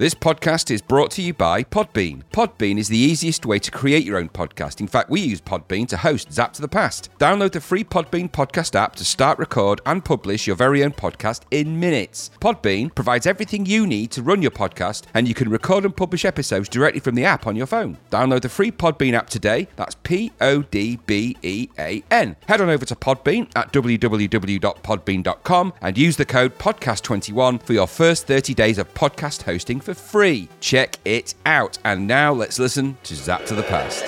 This podcast is brought to you by Podbean. Podbean is the easiest way to create your own podcast. In fact, we use Podbean to host Zapped to the Past. Download the free Podbean podcast app to start, record, and publish your very own podcast in minutes. Podbean provides everything you need to run your podcast, and you can record and publish episodes directly from the app on your phone. Download the free Podbean app today. That's P O D B E A N. Head on over to Podbean at www.podbean.com and use the code podcast21 for your first 30 days of podcast hosting for free. Check it out. And now let's listen to Zapped to the Past.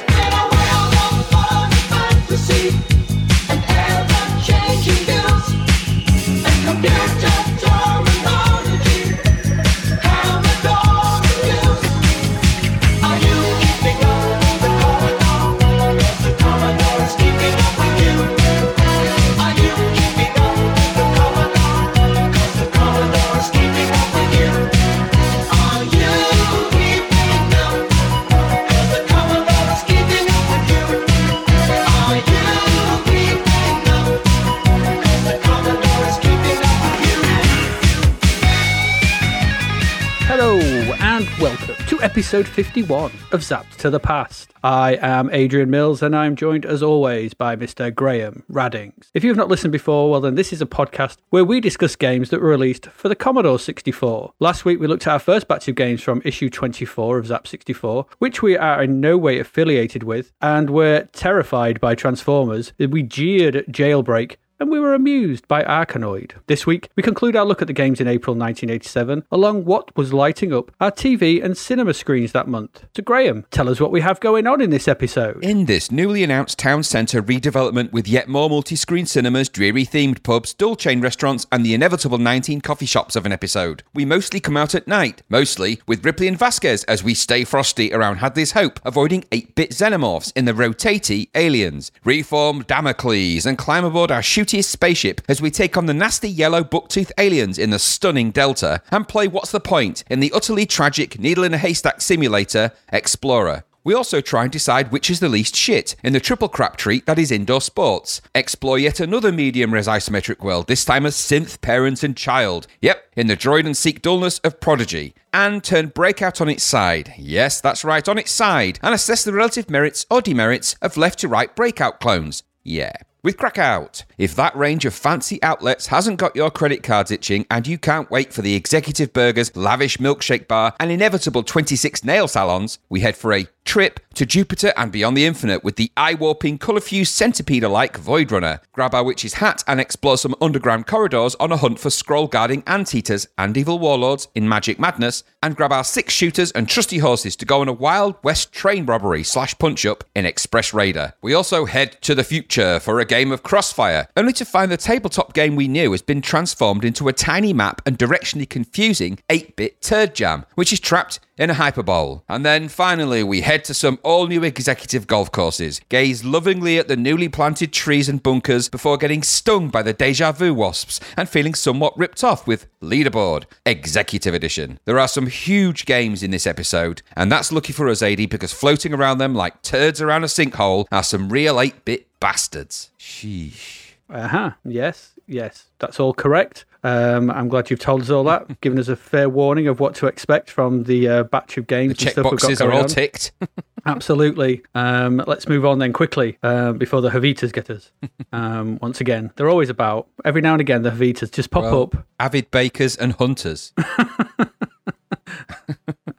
Episode 51 of Zapped to the Past. I am Adrian Mills and I'm joined as always by Mr. Graham Raddings. If you've not listened before, well then this is a podcast where we discuss games that were released for the Commodore 64. Last week we looked at our first batch of games from issue 24 of Zzap!64, which we are in no way affiliated with and were terrified by Transformers. We jeered at Jailbreak and we were amused by Arkanoid. This week, we conclude our look at the games in April 1987, along what was lighting up our TV and cinema screens that month. So, Graham, tell us what we have going on in this episode. In this newly announced town centre redevelopment with yet more multi screen cinemas, dreary themed pubs, dull chain restaurants, and the inevitable 19 coffee shops of an episode, we mostly come out at night, mostly with Ripley and Vasquez as we stay frosty around Hadley's Hope, avoiding 8 bit xenomorphs in the rotatey aliens, reform Damocles, and climb aboard our shootiest spaceship as we take on the nasty yellow bucktooth aliens in the stunning Delta, and play What's the Point in the utterly tragic needle in a haystack simulator, Explorer. We also try and decide which is the least shit in the triple crap treat that is indoor sports. Explore yet another medium res isometric world, this time as synth parent and child. Yep, in the droid and seek dullness of Prodigy. And turn Breakout on its side. Yes, that's right, on its side. And assess the relative merits or demerits of left to right Breakout clones. Yeah. With Krakout, if that range of fancy outlets hasn't got your credit cards itching and you can't wait for the executive burgers, lavish milkshake bar, and inevitable 26 nail salons, we head for a trip to Jupiter and beyond the infinite with the eye warping, colour fused centipede like Void Runner. Grab our witch's hat and explore some underground corridors on a hunt for scroll guarding anteaters and evil warlords in Magic Madness, and grab our six shooters and trusty horses to go on a Wild West train robbery slash punch up in Express Raider. We also head to the future for a game of Crossfire, only to find the tabletop game we knew has been transformed into a tiny map and directionally confusing 8 bit turd jam, which is trapped in a HyperBowl. And then finally, we head to some all new executive golf courses, gaze lovingly at the newly planted trees and bunkers before getting stung by the deja vu wasps and feeling somewhat ripped off with Leaderboard Executive Edition. There are some huge games in this episode, and that's lucky for us, AD, because floating around them like turds around a sinkhole are some real 8 bit bastards. Sheesh. Uh huh. Yes, yes, that's all correct. Um, I'm glad you've told us all that, given us a fair warning of what to expect from the uh, batch of games The and stuff we've got checkboxes are all on. ticked. Absolutely. Um, let's move on then quickly uh, before the Havitas get us. Um, once again, they're always about. Every now and again, the Havitas just pop Well, up. Avid bakers and hunters.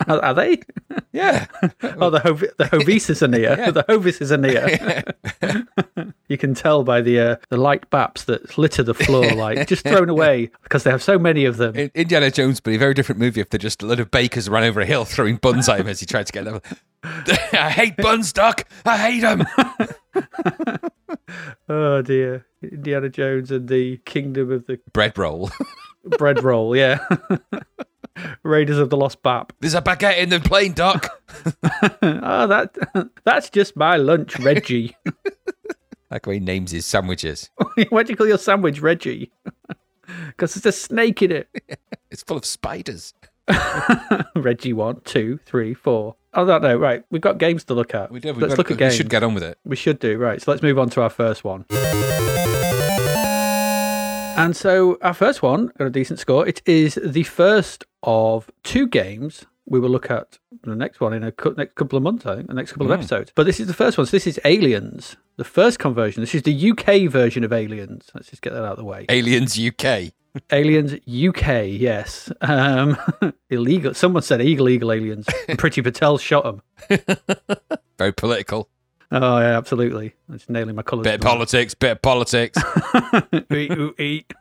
Are, are they? Yeah. Oh, the Hov- the Hovises are near. The Hovises are near. you can tell by the uh, the light baps that litter the floor, like just thrown away because they have so many of them. In- Indiana Jones, but a very different movie if they're just a lot of bakers run over a hill throwing buns at him as he tried to get them. I hate buns, Doc. I hate them. Oh dear, Indiana Jones and the Kingdom of the Bread roll. Bread Roll. Yeah, Raiders of the Lost Bap. There's a baguette in the plane, Doc. Oh, that that's just my lunch, Reggie. Like how he names his sandwiches. Why do you call your sandwich Reggie? Because there's a snake in it. It's full of spiders. Reggie one, two, three, four. I don't know. Right, we've got games to look at. We do. We've let's look at games. we should get on with it. We should do. Right. So let's move on to our first one. And so our first one got a decent score. It is the first of two games we will look at the next one in a cou- next couple of months, I think, the next couple of episodes. But this is the first one. So this is Aliens, the first conversion. This is the UK version of Aliens. Let's just get that out of the way. Aliens UK. Aliens UK, yes. Um, illegal. Someone said eagle illegal aliens. Priti Patel shot them. Very political. Oh yeah, absolutely. I'm just nailing my colours. Bit of politics, bit of politics. Eat, ooh, eat.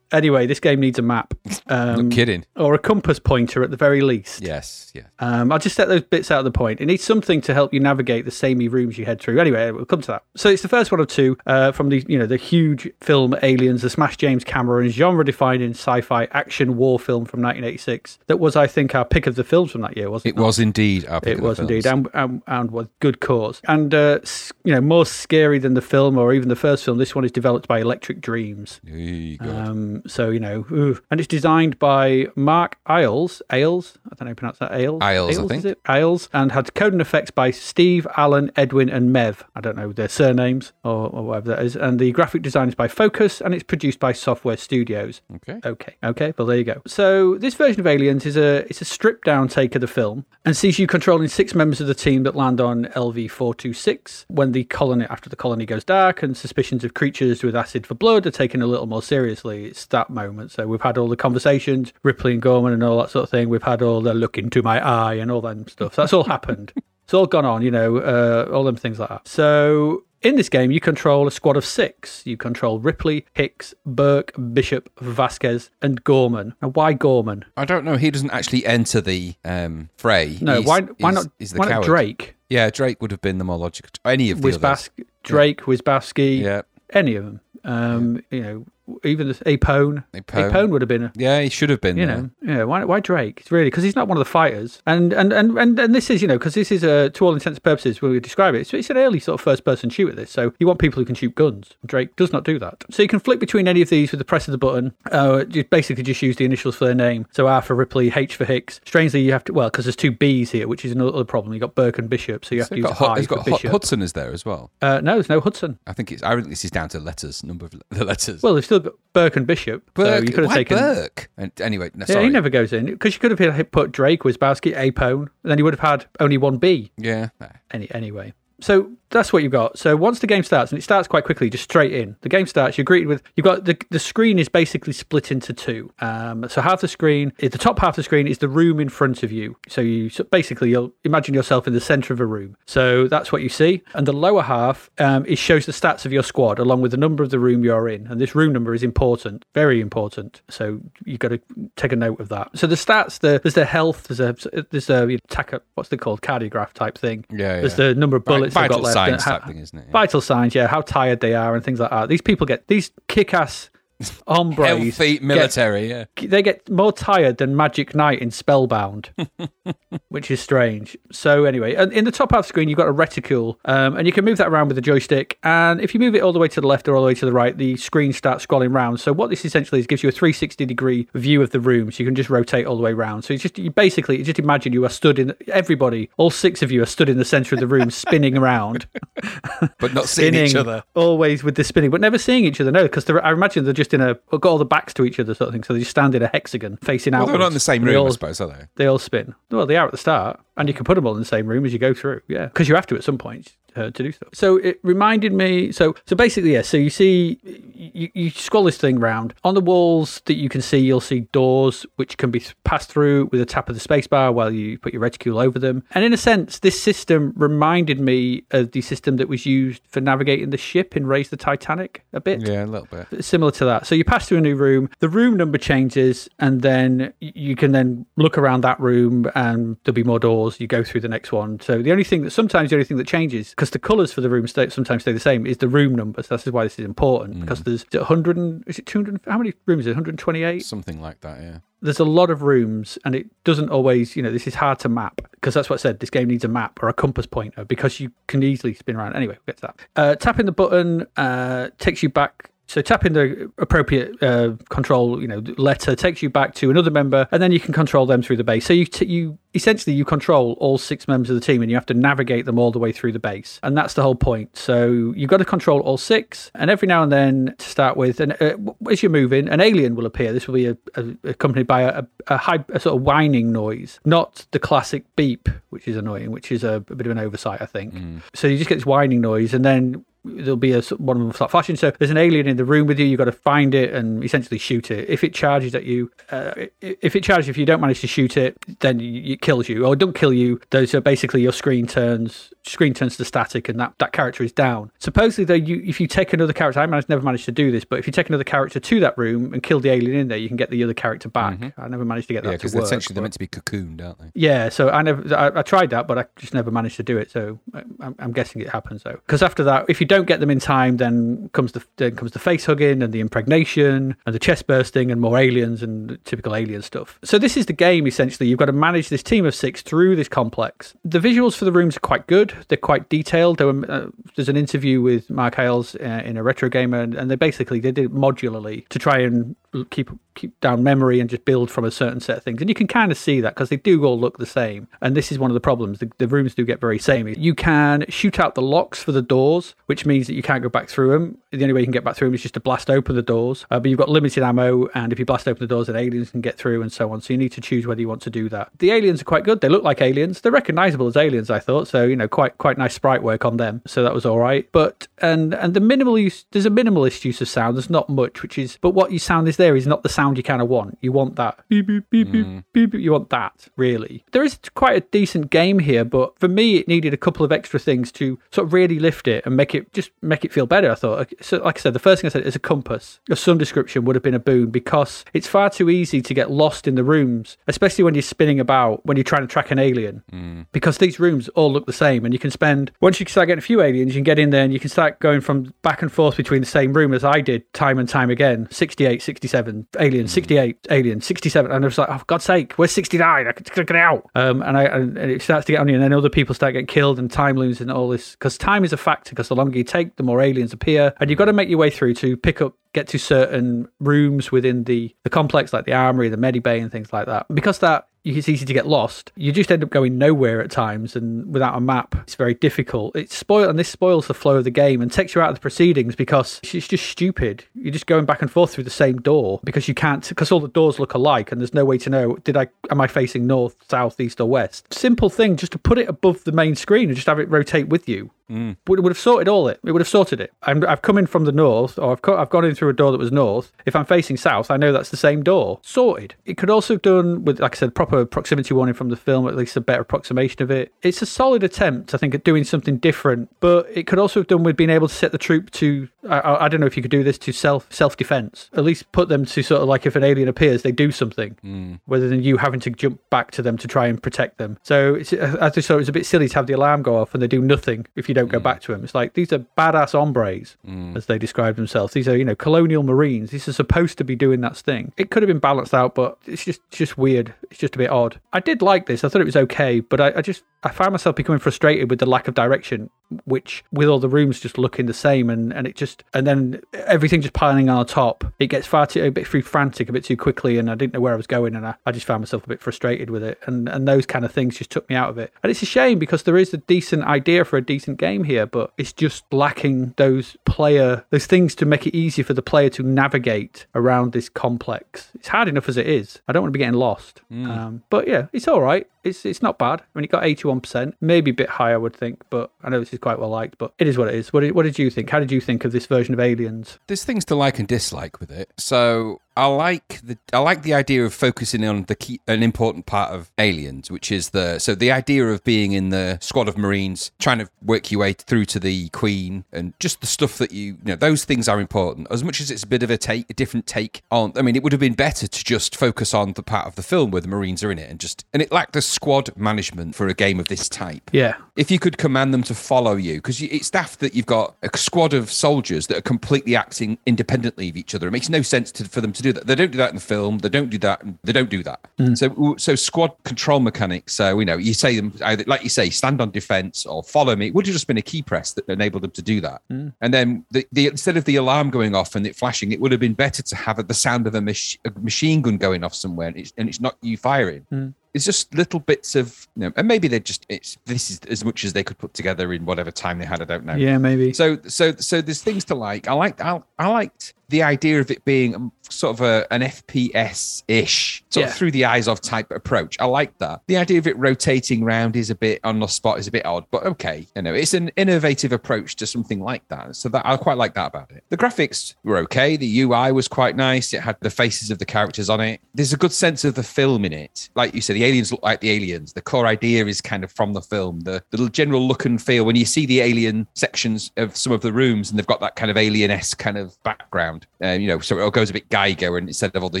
Anyway, this game needs a map um, Not kidding. or a compass pointer at the very least. Yes, yes. Um, I'll just set those bits out of the point. It needs something to help you navigate the samey rooms you head through. Anyway, we'll come to that. So it's the first one of two uh, from the you know the huge film Aliens, the Smash James Cameron genre-defining sci-fi action war film from 1986. That was, I think, our pick of the films from that year, wasn't It it? was indeed our pick It of the was indeed, films. and, and, and with good cause. And, uh, you know, more scary than the film or even the first film, this one is developed by Electric Dreams. God. Um, so, you know, ooh. and it's designed by Mark Eyles. Ailes? I don't know how you pronounce that. Ailes? Ailes, I Is think. it? Ailes. And had code and effects by Steve, Alan, Edwin, and Mev. I don't know their surnames or, or whatever that is. And the graphic design is by Focus and it's produced by Software Studios. okay. Okay, okay, well there you go. So this version of Aliens is a it's a stripped down take of the film and sees you controlling six members of the team that land on LV four two six when the colony after the colony goes dark and suspicions of creatures with acid for blood are taken a little more seriously. It's that moment. So we've had all the conversations, Ripley and Gorman and all that sort of thing. We've had all the look into my eye and all that stuff. That's all happened. It's all gone on, you know, uh, all them things like that. So in this game, you control a squad of six. You control Ripley, Hicks, Burke, Bishop, Vasquez, and Gorman. Now, why Gorman? I don't know. He doesn't actually enter the um, fray. No, He's- why? Why not? He's the why not. Drake? Yeah, Drake would have been the more logical. Any of the others. Wizbas- Drake, Wierzbowski, Yeah, any of them. Um, You know, even Apone. Apone. Apone would have been a yeah, he should have been. you there. know, yeah. Why, why Drake? It's really because he's not one of the fighters, and and and and, and this is you know because this is a to all intents and purposes when we describe it, it's, it's an early sort of first person shooter. This, so you want people who can shoot guns. Drake does not do that, so you can flick between any of these with the press of the button. Uh, you basically just use the initials for their name. So R for Ripley, H for Hicks. Strangely, you have to well because there's two B's here, which is another problem. You got Burke and Bishop, so you have So to use got, I for got Bishop. Hudson is there as well. Uh, no, there's no Hudson. I think it's. I think this is down to letters, number of the letters. Well, they've still got Burke and Bishop. so you could have why taken. Burke? And anyway, no, Yeah, sorry. he never goes in because you could have put Drake, Wierzbowski, Apone, and then you would have had only one B. Yeah. Any anyway. So that's what you've got. So once the game starts, and it starts quite quickly, just straight in. The game starts. You're greeted with you've got the the screen is basically split into two. Um, so half the screen, the top half of the screen is the room in front of you. So you so basically you'll imagine yourself in the center of a room. So that's what you see, and the lower half um, it shows the stats of your squad along with the number of the room you're in. And this room number is important, very important. So you've got to take a note of that. So the stats, the there's the health, there's a there's a tacho, what's it called, cardiograph type thing. Yeah, There's the number of bullets they've got left. Signs how- thing, isn't it? Yeah. Vital signs, yeah, how tired they are and things like that. These people get these kick-ass hombres. Healthy get- military. yeah. they get more tired than Magic Knight in Spellbound, which is strange. So anyway, in the top half screen, you've got a reticule, um, and you can move that around with the joystick. And if you move it all the way to the left or all the way to the right, the screen starts scrolling round. So what this essentially is gives you a 360 degree view of the room, so you can just rotate all the way around. So it's just you basically you just imagine you are stood in everybody, all six of you are stood in the center of the room, spinning around But not seeing spinning each other. always with the spinning, but never seeing each other. No, because I imagine they're just in a got all the backs to each other, sort of thing. So they just stand in a hexagon facing Well, out. they're not in the same room, I suppose, are they? they all spin. Well, they are at the start, and you can put them all in the same room as you go through. Yeah, because you have to at some point uh, to do stuff. So it reminded me. So so basically, yeah. So you see, you, you scroll this thing round on the walls that you can see. You'll see doors which can be passed through with a tap of the spacebar while you put your reticule over them. And in a sense, this system reminded me of the system that was used for navigating the ship in Raise the Titanic a bit Yeah, a little bit. similar to that. So you pass through a new room, the room number changes, and then you can then look around that room and there'll be more doors. You go through the next one. So the only thing that sometimes the only thing that changes, because the colours for the room stay, sometimes stay the same, is the room number. So this is why this is important because there's 100, and- is it 200, how many rooms is it? 128? Something like that, yeah. there's a lot of rooms and it doesn't always you know this is hard to map because that's what I said this game needs a map or a compass pointer because you can easily spin around anyway we'll get to that uh, tapping the button uh, takes you back So tap in the appropriate uh, control, you know, letter takes you back to another member, and then you can control them through the base. So you t- you essentially you control all six members of the team, and you have to navigate them all the way through the base, and that's the whole point. So you've got to control all six, and every now and then to start with, and uh, as you're moving, an alien will appear. This will be a, a, accompanied by a, a, high, a sort of whining noise, not the classic beep, which is annoying, which is a, a bit of an oversight, I think. Mm. So you just get this whining noise, and then there'll be a one of them start flashing. So there's an alien in the room with you. You've got to find it and essentially shoot it. If it charges at you, uh, if it charges, if you don't manage to shoot it, then it kills you or it don't kill you. Those are basically your screen turns screen turns to static and that, that character is down. Supposedly, though, you if you take another character, I managed, never managed to do this, but if you take another character to that room and kill the alien in there, you can get the other character back. Mm-hmm. I never managed to get that yeah, because essentially but, they're meant to be cocooned, aren't they? Yeah, so I never, I, I, tried that, but I just never managed to do it. So I'm, I'm guessing it happens though, because after that, if you don't get them in time, then comes the then comes the face hugging and the impregnation and the chest bursting and more aliens and typical alien stuff. So this is the game essentially. You've got to manage this team of six through this complex. The visuals for the rooms are quite good. They're quite detailed. Were, uh, there's an interview with Mark Hales uh, in a retro gamer, and, and, they basically they did it modularly to try and keep keep down memory and just build from a certain set of things. And you can kind of see that because they do all look the same. And this is one of the problems. The, the, rooms do get very samey. You can shoot out the locks for the doors, which means that you can't go back through them. The only way you can get back through them is just to blast open the doors. Uh, but you've got limited ammo, and if you blast open the doors, then aliens can get through and so on. So you need to choose whether you want to do that. The aliens are quite good. They look like aliens. They're recognizable as aliens, I thought. So you know, quite quite nice sprite work on them. So that was all right. But and and the minimal use, there's a minimalist use of sound. There's not much, which is, but what you sound is there is not the sound you kind of want. You want that beep, beep, beep, mm. beep, beep, You want that, really. There is quite a decent game here, but for me, it needed a couple of extra things to sort of really lift it and make it just make it feel better. I thought. So, like I said, the first thing I said is a compass of some description would have been a boon because it's far too easy to get lost in the rooms, especially when you're spinning about when you're trying to track an alien. Mm. Because these rooms all look the same, and you can spend once you start getting a few aliens, you can get in there and you can start going from back and forth between the same room as I did time and time again. 68, 67, alien, mm. 68 Alien, 67. And I was like, oh, God's sake, where's 69? I can get out. Um, and, I, and it starts to get on you. And then other people start getting killed and time looms and all this. Because time is a factor, because the longer you take, the more aliens appear. And you've got to make your way through to pick up get to certain rooms within the, the complex, like the armory, the medibay, and things like that. Because that it's easy to get lost. You just end up going nowhere at times, and without a map, it's very difficult. It's spoil and this spoils the flow of the game and takes you out of the proceedings because it's just stupid. You're just going back and forth through the same door because you can't, because all the doors look alike, and there's no way to know did I am I facing north, south, east, or west. Simple thing, just to put it above the main screen and just have it rotate with you. Mm. Would, would have sorted all it. It would have sorted it. i have come in from the north, or I've, co- I've gone in through a door that was north. If I'm facing south, I know that's the same door. Sorted. It could also have done with, like I said, proper proximity warning from the film, at least a better approximation of it. It's a solid attempt, I think, at doing something different, but it could also have done with being able to set the troop to. I, I don't know if you could do this to self self defense. At least put them to sort of like if an alien appears, they do something, mm. rather than you having to jump back to them to try and protect them. So it's, I just thought it was a bit silly to have the alarm go off and they do nothing if you don't go mm. back to them. It's like these are badass hombres, mm. as they describe themselves. These are you know colonial marines. These are supposed to be doing that thing. It could have been balanced out, but it's just it's just weird. It's just a bit odd. I did like this. I thought it was okay, but I, I just I found myself becoming frustrated with the lack of direction, which with all the rooms just looking the same, and, and it just and then everything just piling on top. It gets far too a bit too frantic, a bit too quickly, and I didn't know where I was going, and I, I just found myself a bit frustrated with it, and and those kind of things just took me out of it. And it's a shame because there is a decent idea for a decent game here, but it's just lacking those player those things to make it easy for the player to navigate around this complex. It's hard enough as it is. I don't want to be getting lost. Mm. Um, but yeah, it's all right it's it's not bad. I mean, it got eighty one percent, maybe a bit higher, I would think. But I know this is quite well liked. But it is what it is. What did, what did you think? How did you think of this version of Aliens? There's things to like and dislike with it. So I like the I like the idea of focusing on the key an important part of Aliens, which is the so the idea of being in the squad of Marines, trying to work your way through to the Queen, and just the stuff that you, you know those things are important. As much as it's a bit of a take a different take on. I mean, it would have been better to just focus on the part of the film where the Marines are in it, and just and it lacked the squad management for a game of this type. Yeah, if you could command them to follow you, because it's daft that you've got a squad of soldiers that are completely acting independently of each other. It makes no sense to, for them to do do that. They don't do that in the film. They don't do that. They don't do that. Mm. So, so squad control mechanics. Uh, so you know, you say them either, like you say, stand on defense or follow me. It would have just been a key press that enabled them to do that. Mm. And then the, the instead of the alarm going off and it flashing, it would have been better to have the sound of a, mach- a machine gun going off somewhere, and it's, and it's not you firing. Mm. It's just little bits of, you know, and maybe they just it's this is as much as they could put together in whatever time they had. I don't know. Yeah, maybe. So so so there's things to like. I liked I, I liked the idea of it being um, sort of a, an FPS ish, sort Yeah. of through the eyes of type approach. I like that. The idea of it rotating round is a bit on the spot is a bit odd, but okay. You know, it's an innovative approach to something like that. So that I quite like that about it. The graphics were okay. The UI was quite nice. It had the faces of the characters on it. There's a good sense of the film in it. Like you said, the aliens look like the aliens. The core idea is kind of from the film. The, the general look and feel when you see the alien sections of some of the rooms and they've got that kind of alien-esque kind of background. Uh, you know, so it goes a bit Giger and instead of all the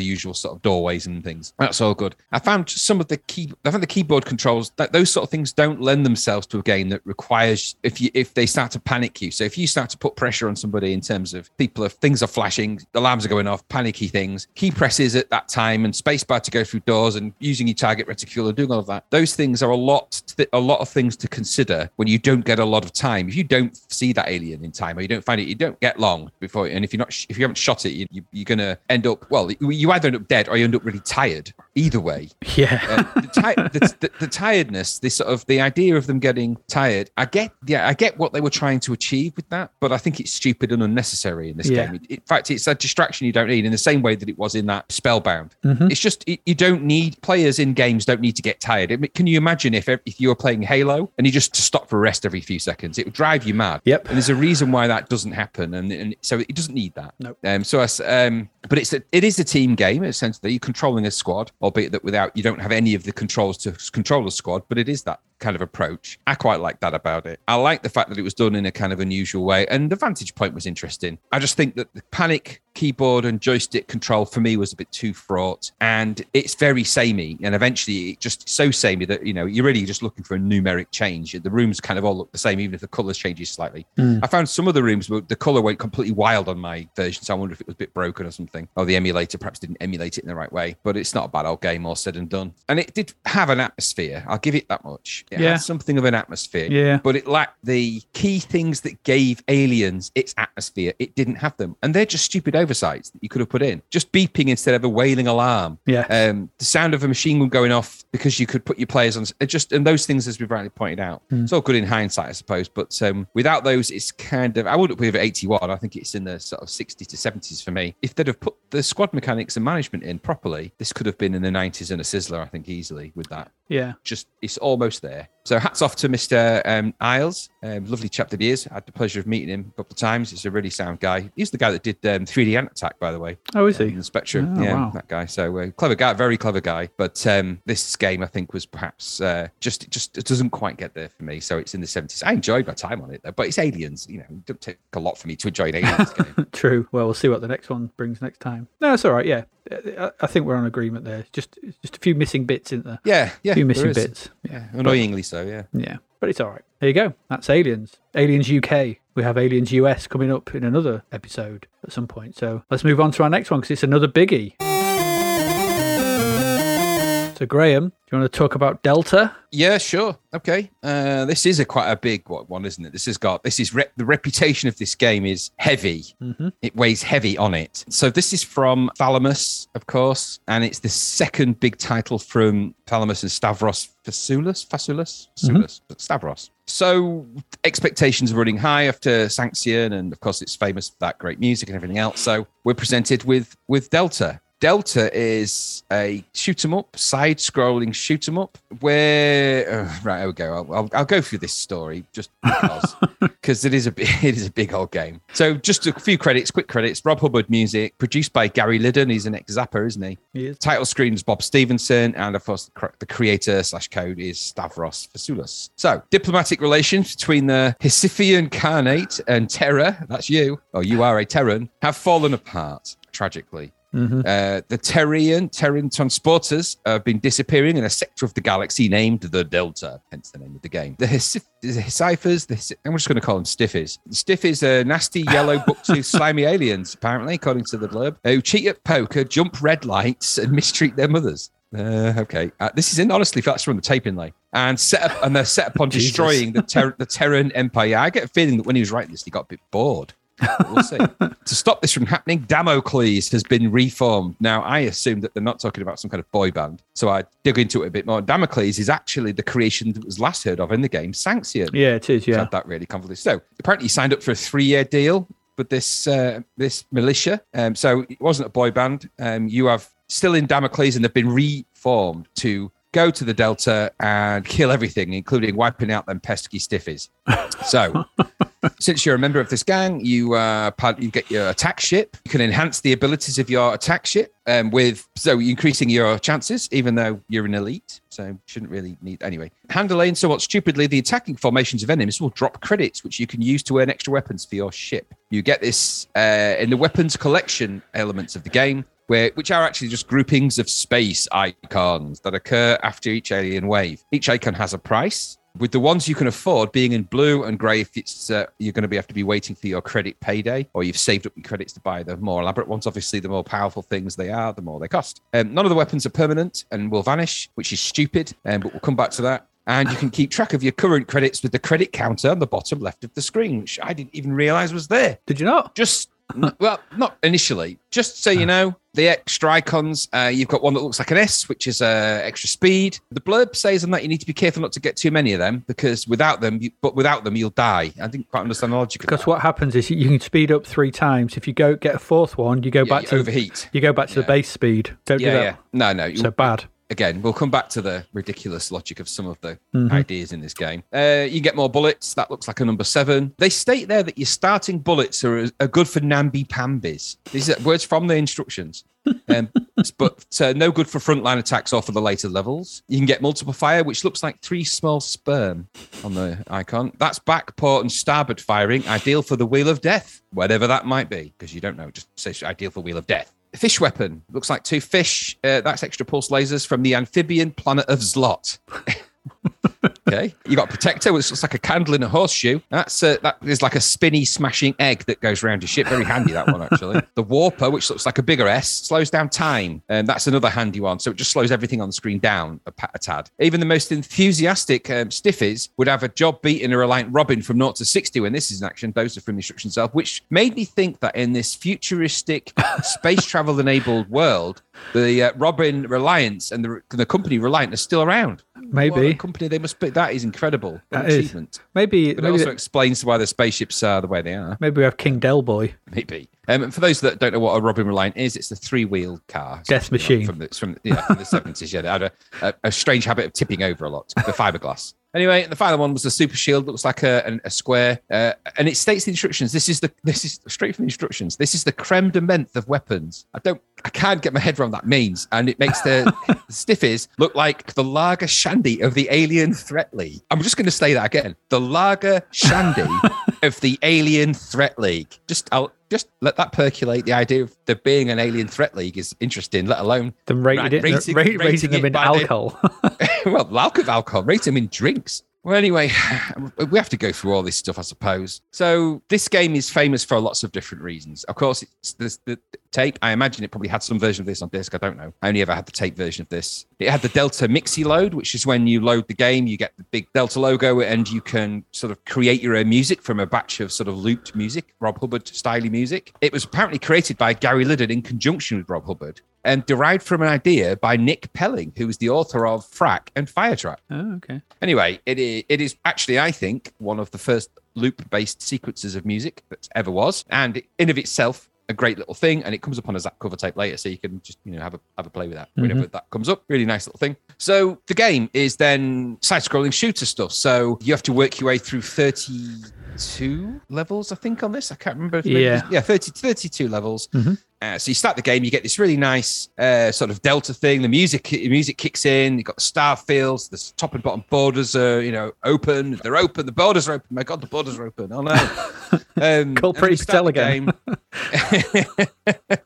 usual sort of doorways and things. That's all good. I found some of the key I found the keyboard controls that those sort of things don't lend themselves to a game that requires if you if they start to panic you. So if you start to put pressure on somebody in terms of people if things are flashing, the alarms are going off, panicky things, key presses at that time and spacebar to go through doors and using your target reticule and doing all of that. Those things are a lot a lot of things to consider when you don't get a lot of time. If you don't see that alien in time or you don't find it, you don't get long before. And if you're not if you haven't shot it, you, you, you're gonna end up well. You either end up dead or you end up really tired. Either way, yeah. uh, the, ti- the, the, the tiredness, this sort of the idea of them getting tired. I get, yeah, I get what they were trying to achieve with that, but I think it's stupid and unnecessary in this Yeah. game. in fact, it's a distraction you don't need in the same way that it was in that Spellbound. Mm-hmm. It's just it, you don't need players in games don't need to get tired. I mean, can you imagine if if you were playing Halo and you just stop for a rest every few seconds? It would drive you mad. Yep. And there's a reason why that doesn't happen, and, and so it doesn't need that. Nope. Um, so, I um, but it's a, it is a team game essentially. You're controlling a squad, albeit that without you don't have any of the controls to control a squad. But it is that kind of approach. I quite like that about it. I like the fact that it was done in a kind of unusual way, and the vantage point was interesting. I just think that the panic keyboard and joystick control for me was a bit too fraught, and it's very samey. And eventually, it just so samey that you know you're really just looking for a numeric change. The rooms kind of all look the same, even if the colors changes slightly. Hmm. I found some of the rooms where the color went completely wild on my version, so I wonder if it was a bit broken or something, or the emulator perhaps didn't emulate it in the right way. But it's not a bad old game, all said and done. And it did have an atmosphere. I'll give it that much. It Yeah. had something of an atmosphere. Yeah. But it lacked the key things that gave aliens its atmosphere. It didn't have them, and they're just stupid oversights that you could have put in. Just beeping instead of a wailing alarm. Yeah. Um, the sound of a machine gun going off because you could put your players on. It just and those things, as we've rightly pointed out, it's all good in hindsight, I suppose. But um, without those, it's kind of I wouldn't give it 81. I think it's in the sort of 60s to 70s for me. If they'd have put the squad mechanics and management in properly, this could have been in the 90s and a sizzler. I think easily with that yeah. just it's almost there there. So hats off to Mr. Um, Isles, um, lovely chap that he is. I had the pleasure of meeting him a couple of times. He's a really sound guy. He's the guy that did um, 3D Ant Attack, by the way. Oh, is he? in the Spectrum. Oh, yeah, wow. that guy. So uh, clever guy, very clever guy. But um, this game, I think, was perhaps uh, just just it doesn't quite get there for me. So it's in the 70s. I enjoyed my time on it, though. But it's aliens. You know, it don't take a lot for me to enjoy an aliens game. True. Well, we'll see what the next one brings next time. No, it's all right. Yeah, I, think we're on agreement there. Just just a few missing bits, isn't there? Yeah, yeah. a few missing is. bits. Yeah, annoyingly so. Yeah. Yeah, but it's all right. There you go. That's Aliens. Aliens UK. We have Aliens US coming up in another episode at some point. So let's move on to our next one because it's another biggie. So, Graham, do you want to talk about Delta? Yeah, sure. Okay. Uh, this is a quite a big one, isn't it? This has got this is rep, the reputation of this game is heavy. It weighs heavy on it. So this is from Thalamus, of course, and it's the second big title from Thalamus and Stavros Fasoulas. Fasoulas, Fasoulas, Stavros. So expectations are running high after Sanxion, and of course it's famous for that great music and everything else. So we're presented with with Delta. Delta is a shoot 'em up, side-scrolling shoot 'em up. Where uh, right, there we go. I'll, I'll, I'll go through this story just because, because it is a big, it is a big old game. So just a few credits, quick credits. Rob Hubbard music, produced by Gary Liddon. He's an ex-Zapper, isn't he? He is. Title screen is Bob Stevenson, and of course, the, creator slash code is Stavros Fasoulas. So, diplomatic relations between the Sisyphean Khanate and Terra, that's you, or you are a Terran, have fallen apart tragically. Uh, the Terrian, Terrian transporters have been disappearing in a sector of the galaxy named the Delta, hence the name of the game. The, Ciphers, the, I'm just going to call them Stiffies. Stiffies are nasty yellow buck-toothed slimy aliens, apparently, according to the blurb, who cheat at poker, jump red lights, and mistreat their mothers. Uh, okay, uh, this is in honestly. That's from the taping inlay, and set up, and they're set upon destroying the ter- the Terran Empire. I get a feeling that when he was writing this, he got a bit bored. We'll see. to stop this from happening, Damocles has been reformed. Now, I assume that they're not talking about some kind of boy band, so I dig into it a bit more. Damocles is actually the creation that was last heard of in the game Sanxion. Yeah, it is. Yeah. that really convoluted. So apparently, he signed up for a three-year deal with this uh, this militia. Um, so it wasn't a boy band. Um, you have still in Damocles, and they've been reformed to go to the Delta and kill everything, including wiping out them pesky stiffies. So. Since you're a member of this gang, you uh, you get your attack ship. You can enhance the abilities of your attack ship um, with so increasing your chances, even though you're an elite. So shouldn't really need anyway. Handling somewhat stupidly, the attacking formations of enemies will drop credits, which you can use to earn extra weapons for your ship. You get this uh, in the weapons collection elements of the game. Where, which are actually just groupings of space icons that occur after each alien wave. Each icon has a price, with the ones you can afford being in blue and grey if it's uh, you're going to be have to be waiting for your credit payday or you've saved up your credits to buy the more elaborate ones. Obviously the more powerful things they are the more they cost. Um, none of the weapons are permanent and will vanish which is stupid um, but we'll come back to that. And you can keep track of your current credits with the credit counter on the bottom left of the screen which i didn't even realize was there. Did you not? just well not initially. Just so you know the extra icons uh, you've got one that looks like an s which is uh, extra speed the blurb says on that you need to be careful not to get too many of them because without them you, but without them you'll die i didn't quite understand the logic of Because that. what happens is you can speed up three times. If you go get a fourth one, you go Yeah, back you to overheat you go back to the base speed. Don't do yeah that. yeah no no So bad. Again, we'll come back to the ridiculous logic of some of the Mhm. ideas in this game. Uh, you get more bullets. That looks like a number seven. They state there that your starting bullets are, are good for namby pambis. These are words from the instructions. Um, but uh, no good for frontline attacks or for the later levels. You can get multiple fire, which looks like three small sperm on the icon. That's back, port, and starboard firing, ideal for the Wheel of Death, whatever that might be, because you don't know. Just say ideal for Wheel of Death. Fish weapon looks like two fish. Uh, that's extra pulse lasers from the amphibian planet of Zlot. okay, you got a protector, which looks like a candle in a horseshoe. That's uh, that is like a spinny, smashing egg that goes around your ship. Very handy that one actually. the warper, which looks like a bigger S, slows down time, and that's another handy one. So it just slows everything on the screen down a, a tad. Even the most enthusiastic um, stiffies would have a job beating a reliant Robin from 0 to 60 when this is in action. Those are from the instruction itself, which made me think that in this futuristic space travel enabled world, the uh, Robin Reliance and the, the company Reliant are still around. Maybe. company they must be. That is incredible. That is. achievement. Maybe But it maybe, also explains why the spaceships are the way they are. maybe we have King Del Boy. Maybe. Um, for those that don't know what a Robin Reliant is, it's a three-wheeled car. Death machine. From the, from, yeah, from the 70s. Yeah, they had a, a, a strange habit of tipping over a lot. The fiberglass. Anyway, the final one was the super shield. Looks like a, an- a square, uh, and it states the instructions. This is the this is straight from the instructions. This is the creme de menthe of weapons. I don't, I can't get my head around what that means, and it makes the, the stiffies look like the lager shandy of the Alien Threat League. I'm just going to say that again. The lager shandy of the Alien Threat League. Just, I'll just let that percolate. The idea of there being an Alien Threat League is interesting, let alone Them rated Right, it, rating- ra- rating rating them in by the- alcohol. well, lack of alcohol, rate them in drinks. Well, anyway, we have to go through all this stuff, I suppose. So, this game is famous for lots of different reasons. Of course, it's the, the tape. I imagine it probably had some version of this on disc. I don't know. I only ever had the tape version of this. It had the Delta Mix-E-Load, which is when you load the game, you get the big Delta logo, and you can sort of create your own music from a batch of sort of looped music, Rob Hubbard styley music. It was apparently created by Gary Liddon in conjunction with Rob Hubbard and derived from an idea by Nick Pelling, who was the author of Frak and Firetrack. oh, okay. Anyway, it is, it is actually, I think, one of the first loop-based sequences of music that ever was, and in of itself, a great little thing. And it comes up on a Zap cover tape later, so you can just you know have a have a play with that whenever that comes up. Really nice little thing. So the game is then side-scrolling shooter stuff. So you have to work your way through thirty-two levels, I think, on this. I can't remember. Yeah. yeah, 30, 32 levels. Mhm. Uh, so you start the game, you get this really nice uh, sort of delta thing. The music, the music kicks in. You've got the star fields. The top and bottom borders are, you know, open. They're open. The borders are open. My God, the borders are open. Oh no! Um, Culprit and then you start Patel again. game.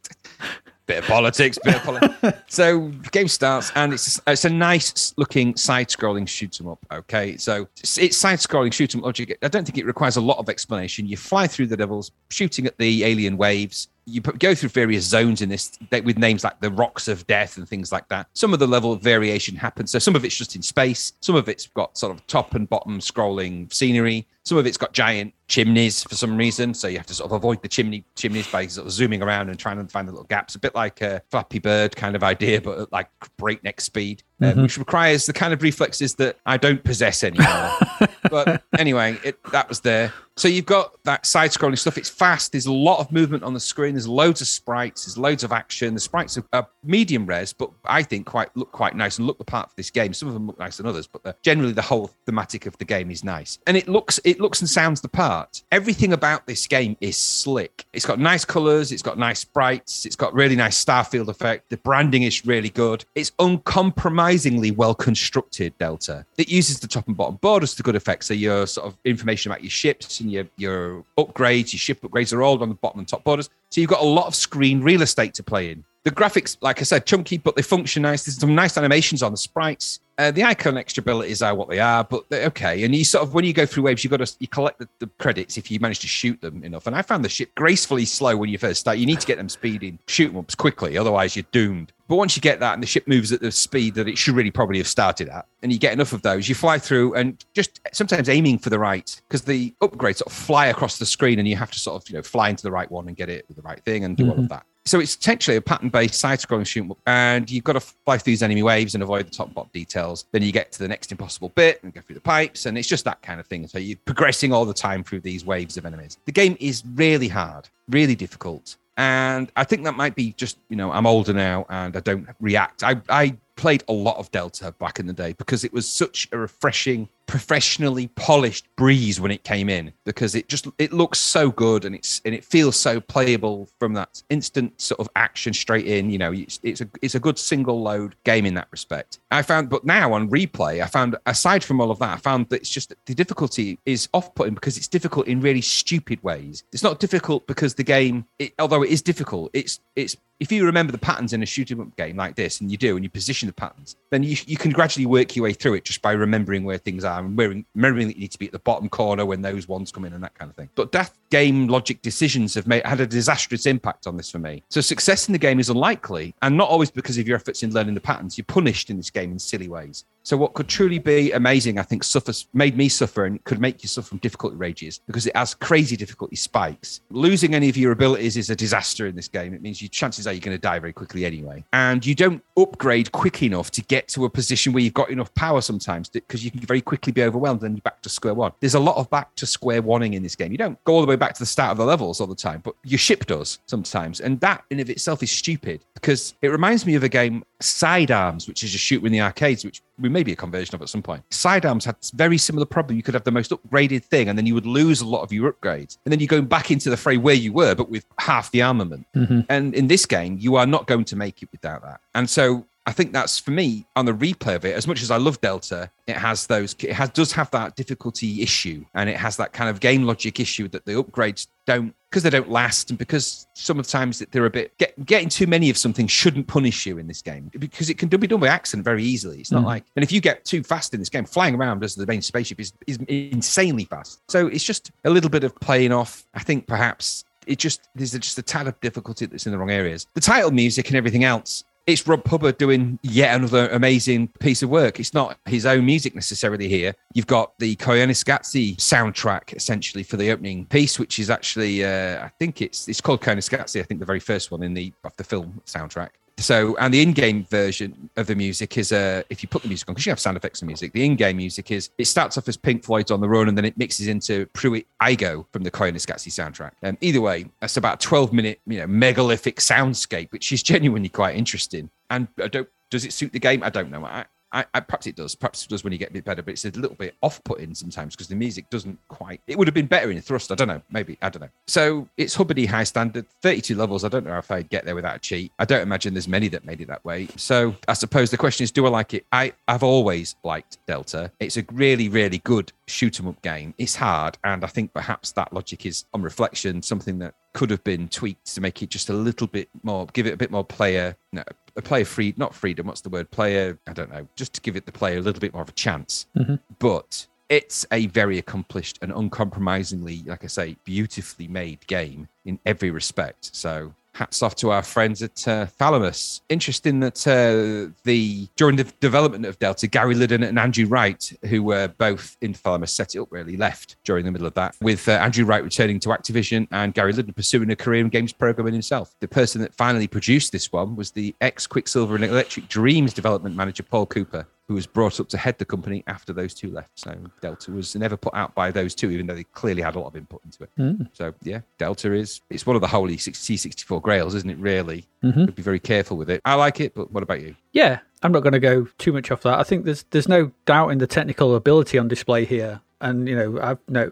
bit of politics, bit of politics. so game starts and it's it's a nice looking side scrolling shoot 'em up. Okay, so it's, it's side scrolling shoot 'em up. I don't think it requires a lot of explanation. You fly through the levels, shooting at the alien waves. You go through various zones in this with names like the rocks of death and things like that. Some of the level of variation happens. So some of it's just in space. Some of it's got sort of top and bottom scrolling scenery. Some of it's got giant chimneys for some reason, so you have to sort of avoid the chimney chimneys by sort of zooming around and trying to find the little gaps. A bit like a Flappy Bird kind of idea, but at like breakneck speed, uh, which requires the kind of reflexes that I don't possess anymore. but anyway, it, that was there. So you've got that side-scrolling stuff. It's fast. There's a lot of movement on the screen. There's loads of sprites. There's loads of action. The sprites are, are medium res, but I think quite look quite nice and look the part for this game. Some of them look nicer than others, but the, generally the whole thematic of the game is nice. And it looks it looks and sounds the part. Everything about this game is slick. It's got nice colors. It's got nice sprites. It's got really nice starfield effect. The branding is really good. It's uncompromisingly well constructed. Delta. It uses the top and bottom borders to good effect. So your sort of information about your ships and your your upgrades, your ship upgrades are all on the bottom and top borders. So you've got a lot of screen real estate to play in. The graphics, like I said, chunky, but they function nice. There's some nice animations on the sprites. Uh, the icon extra abilities are what they are, but they're okay. And you sort of, when you go through waves, you've got to you collect the, the credits if you manage to shoot them enough. And I found the ship gracefully slow when you first start. You need to get them speeding, shoot them up quickly, otherwise you're doomed. But once you get that and the ship moves at the speed that it should really probably have started at, and you get enough of those, you fly through and just sometimes aiming for the right because the upgrades sort of fly across the screen and you have to sort of you know fly into the right one and get it with the right thing and do all of that. So it's essentially a pattern-based side-scrolling shoot, and you've got to fly through these enemy waves and avoid the top bot details. Then you get to the next impossible bit and go through the pipes, and it's just that kind of thing. So you're progressing all the time through these waves of enemies. The game is really hard, really difficult, and I think that might be just you know I'm older now and I don't react. I I played a lot of Delta back in the day because it was such a refreshing, professionally polished breeze when it came in because it just it looks so good and it's and it feels so playable from that instant sort of action straight in. You know, it's, it's a it's a good single load game in that respect. I found, but now on replay, I found aside from all of that, I found that it's just the difficulty is off putting because it's difficult in really stupid ways. It's not difficult because the game, it, although it is difficult, it's it's if you remember the patterns in a shooting up game like this, and you do, and you position the patterns, then you, you can gradually work your way through it just by remembering where things are and remembering, remembering that you need to be at the bottom corner when those ones come in and that kind of thing. But death game logic decisions have made had a disastrous impact on this for me. So success in the game is unlikely, and not always because of your efforts in learning the patterns. You're punished in this game in silly ways. So what could truly be amazing, I think, suffers made me suffer and could make you suffer from difficulty rages because it has crazy difficulty spikes. Losing any of your abilities is a disaster in this game. It means your chances are you're going to die very quickly anyway. And you don't upgrade quick enough to get to a position where you've got enough power sometimes because you can very quickly be overwhelmed and you're back to square one. There's a lot of back to square oneing in this game. You don't go all the way back to the start of the levels all the time, but your ship does sometimes. And that in of itself is stupid because it reminds me of a game Sidearms, which is a shooter in the arcades, which we may be a conversion of at some point. Sidearms had very similar problem. You could have the most upgraded thing, and then you would lose a lot of your upgrades. And then you're going back into the fray where you were, but with half the armament. Mm-hmm. And in this game, you are not going to make it without that. And so I think that's for me on the replay of it. As much as I love Delta, it has those. It has does have that difficulty issue, and it has that kind of game logic issue that the upgrades don't because they don't last, and because sometimes that they're a bit get, getting too many of something shouldn't punish you in this game because it can be done by accident very easily. It's not mm. like, and if you get too fast in this game, flying around as the main spaceship is is insanely fast. So it's just a little bit of playing off. I think perhaps it just there's just a tad of difficulty that's in the wrong areas. The title music and everything else it's Rob Hubbard doing yet another amazing piece of work. It's not his own music necessarily here. You've got the Koyaanisqatsi soundtrack essentially for the opening piece, which is actually uh, I think it's it's called Koyaanisqatsi. I think the very first one in the of the film soundtrack. So, and the in-game version of the music is, uh, if you put the music on, because you have sound effects and music, the in-game music is, it starts off as Pink Floyd's On the Run, and then it mixes into Pruitt Igoe from the Koyaanisqatsi soundtrack. Um, either way, that's about a 12-minute, you know, megalithic soundscape, which is genuinely quite interesting. And I don't, does it suit the game? I don't know. I, I, I, perhaps it does. Perhaps it does when you get a bit better, but it's a little bit off-putting sometimes because the music doesn't quite. It would have been better in Thrust. I don't know. Maybe I don't know. So it's Hubbardy high standard, 32 levels. I don't know if I'd get there without a cheat. I don't imagine there's many that made it that way. So I suppose the question is, do I like it? I I've always liked Delta. It's a really really good shoot 'em up game. It's hard, and I think perhaps that logic is, on reflection, something that could have been tweaked to make it just a little bit more, give it a bit more player, no, a player free, not freedom. What's the word? Player, I don't know. Just to give it the player a little bit more of a chance. Mm-hmm. But it's a very accomplished and uncompromisingly, like I say, beautifully made game in every respect. So hats off to our friends at uh, Thalamus. Interesting that uh, the during the development of Delta, Gary Liddon and Andrew Wright, who were both in Thalamus, set it up really left during the middle of that, with uh, Andrew Wright returning to Activision and Gary Liddon pursuing a career in games programming himself. The person that finally produced this one was the ex Quicksilva and Electric Dreams development manager Paul Cooper, who was brought up to head the company after those two left. So Delta was never put out by those two, even though they clearly had a lot of input into it. So yeah, Delta is it's one of the holy C64 grails, isn't it? Really, mm be very careful with it. I like it, but what about you? Yeah, I'm not going to go too much off that. I think there's there's no doubt in the technical ability on display here. And you know, I've no,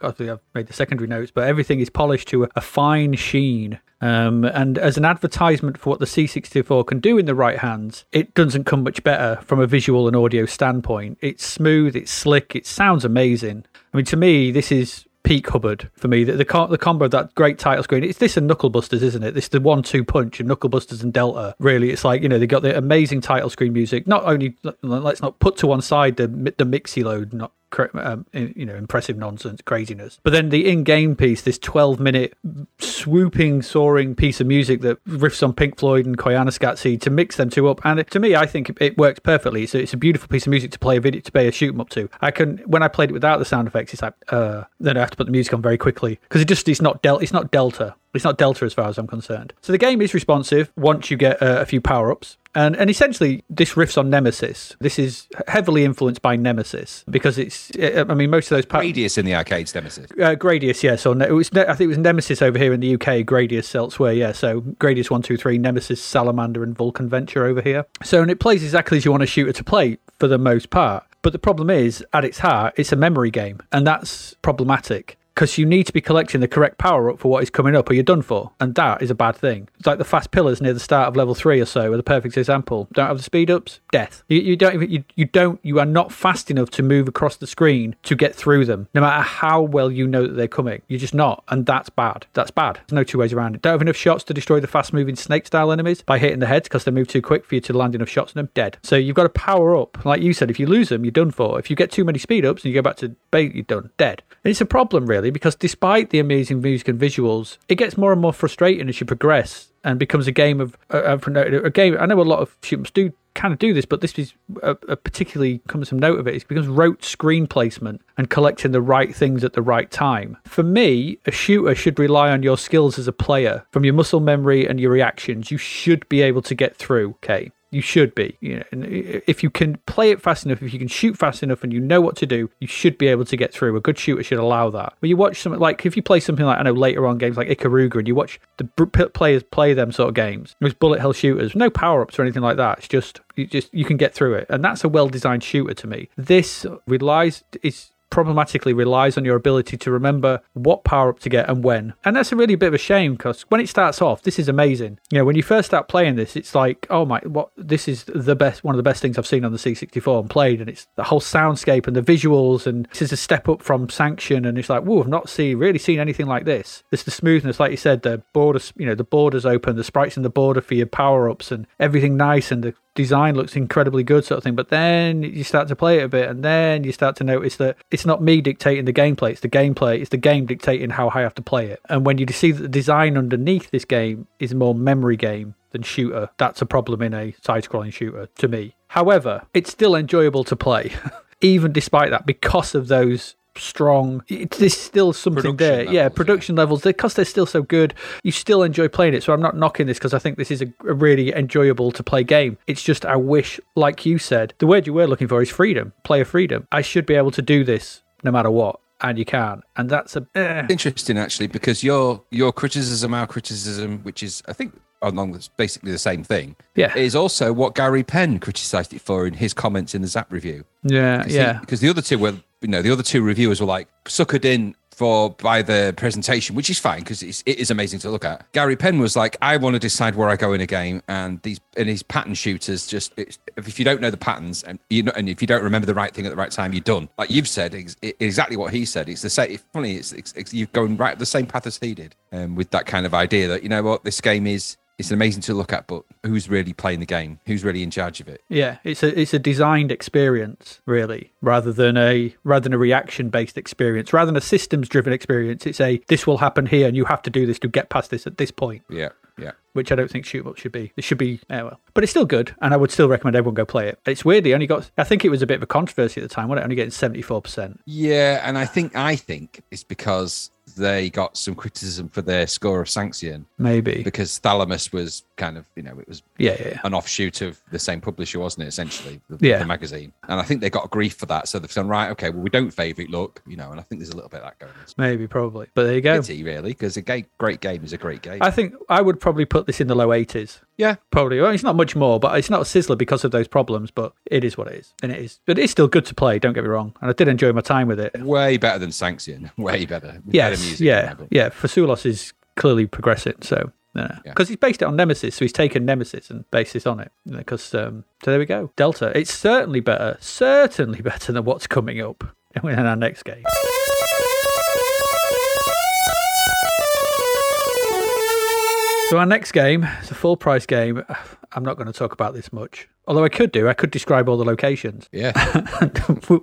I've made the secondary notes, but everything is polished to a, fine sheen. Um, and as an advertisement for what the C64 can do in the right hands, it doesn't come much better from a visual and audio standpoint. It's smooth, it's slick, it sounds amazing. I mean, to me, this is peak Hubbard for me. The, the, the combo of that great title screen. It's this and Knucklebusters, isn't it? This is the one-two punch of Knucklebusters and Delta. Really, it's like you know they got the amazing title screen music. Not only let's not put to one side the the Mix-E-Load, not um, you know impressive nonsense craziness, but then the in-game piece, this 12-minute swooping, soaring piece of music that riffs on Pink Floyd and Koyaanisqatsi to mix them two up. And it, to me, I think it works perfectly. so it's a beautiful piece of music to play a video to play a shoot 'em up to. I can when I played it without the sound effects, it's like uh, then I have to put the music on very quickly because it just it's not del it's not Delta. It's not Delta as far as I'm concerned. So the game is responsive once you get uh, a few power ups. And, and essentially, this riffs on Nemesis. This is heavily influenced by Nemesis because it's. I mean, most of those. Pa- Radius in the arcades, Nemesis. uh, Gradius, yes, or it was. I think it was Nemesis over here in the UK. Gradius elsewhere, yeah. So Gradius one, two, three, Nemesis, Salamander, and Vulcan Venture over here. So and it plays exactly as you want a shooter to play for the most part. But the problem is, at its heart, it's a memory game, and that's problematic because you need to be collecting the correct power up for what is coming up, or you're done for, and that is a bad thing. It's like the fast pillars near the start of level three or so are the perfect example. Don't have the speed ups, death. You, you don't even you, you don't you are not fast enough to move across the screen to get through them, no matter how well you know that they're coming. You're just not, and that's bad. That's bad. There's no two ways around it. Don't have enough shots to destroy the fast moving snake style enemies by hitting the heads because they move too quick for you to land enough shots on them. Dead. So you've got to power up, like you said. If you lose them, you're done for. If you get too many speed ups and you go back to bait, you're done. Dead. And it's a problem really because despite the amazing music and visuals, it gets more and more frustrating as you progress and becomes a game of uh, uh, a, a, a game. I know a lot of shooters do kind of do this, but this is a, a particularly cumbersome note of it. It becomes rote screen placement and collecting the right things at the right time. For me, a shooter should rely on your skills as a player, from your muscle memory and your reactions. You should be able to get through. Okay, you should be. You know, and uh, if you can play it fast enough, if you can shoot fast enough, and you know what to do, you should be able to get through. A good shooter should allow that. When you watch something like, if you play something like I know later on games like Ikaruga, and you watch the players play them sort of games, was bullet hell shooters, no power ups or anything like that. It's just you just you can get through it, and that's a well designed shooter to me. This relies is problematically relies on your ability to remember what power up to get and when. And that's a really bit of a shame because when it starts off, this is amazing. You know, when you first start playing this, it's like, oh my, what this is the best, one of the best things I've seen on the C64 and played. And it's the whole soundscape and the visuals, and this is a step up from Sanxion. And it's like, whoa, I've not seen really seen anything like this. This the smoothness, like you said, the borders, you know, the borders open, the sprites in the border for your power ups, and everything nice, and the design looks incredibly good sort of thing but then you start to play it a bit and then you start to notice that it's not me dictating the gameplay it's the gameplay it's the game dictating how i have to play it. And when you see that the design underneath this game is more memory game than shooter that's a problem in a side-scrolling shooter to me. However it's still enjoyable to play even despite that because of those strong. It, there's still something Production there. levels, yeah, yeah. production levels. Because they're still so good, you still enjoy playing it. So I'm not knocking this because I think this is a, a really enjoyable to play game. It's just I wish, like you said, the word you were looking for is freedom, player freedom. I should be able to do this no matter what. And you can, and that's a eh. Interesting, actually, because your your criticism, our criticism, which is I think along with basically the same thing, yeah, is also what Gary Penn criticised it for in his comments in the Zzap! review. yeah, yeah. because the other two were, you know, the other two reviewers were like suckered in for by the presentation, which is fine because it is amazing to look at. Gary Penn was like, I want to decide where I go in a game, and these and his pattern shooters just if you don't know the patterns and you know, and if you don't remember the right thing at the right time, you're done. Like you've said, ex- exactly what he said. It's the same. It's funny. It's, it's, it's you're going right the same path as he did, um, with that kind of idea that you know what this game is it's amazing to look at, but who's really playing the game? Who's really in charge of it? Yeah, it's a it's a designed experience, really, rather than a rather than a reaction based experience, rather than a systems driven experience. It's a this will happen here, and you have to do this to get past this at this point. Yeah, yeah. Which I don't think shoot up should be. It should be uh, well, but it's still good, and I would still recommend everyone go play it. It's weirdly only got. I think it was a bit of a controversy at the time. Wasn't it only getting seventy four percent? Yeah, and I think I think it's because they got some criticism for their score of Sanxion. Maybe because Thalamus was kind of you know it was yeah, yeah. an offshoot of the same publisher, wasn't it? Essentially, the, yeah. the magazine, and I think they got grief for that. So they've said, right, okay, well we don't favour it, look, you know, and I think there's a little bit of that going. on. Maybe probably, but there you go. Pity, really, because a gay, great game is a great game. I think I would probably put this in the low eighties. Yeah, probably. Well, it's not much more, but it's not a sizzler because of those problems. But it is what it is, and it is. But it's still good to play. Don't get me wrong, and I did enjoy my time with it. Way better than Sanxion. Way better. Yes, better music yeah, yeah. Fasoulas is clearly progressing, so because yeah. he's based it on Nemesis, so he's taken Nemesis and based this on it. Because um, so there we go, Delta. It's certainly better, certainly better than what's coming up in our next game. So our next game is a full price game. I'm not going to talk about this much. Although I could do, I could describe all the locations. Yeah. do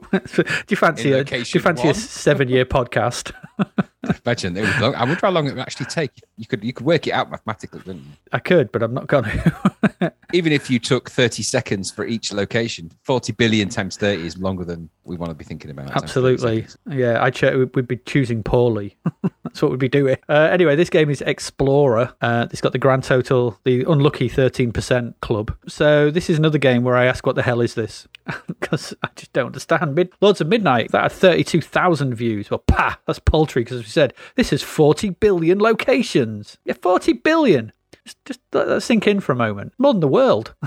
you fancy a do you fancy a seven year podcast? Imagine it was long. I wonder how long it would actually take. You could you could work it out mathematically, couldn't you? I could, but I'm not going to. Even if you took 30 seconds for each location, 40 billion times 30 is longer than we want to be thinking about. Absolutely. Yeah, I ch- we'd be choosing poorly. That's what we'd be doing. Uh, anyway, this game is Explorer. Uh, it's got the grand total, the unlucky 13% club. So this is another game where I ask, what the hell is this? Because I just don't understand. Mid- Lords of Midnight, that had 32,000 views. Well, pah, that's paltry because we said this is 40 billion locations. Yeah, 40 billion. Just, just let that sink in for a moment. More than the world.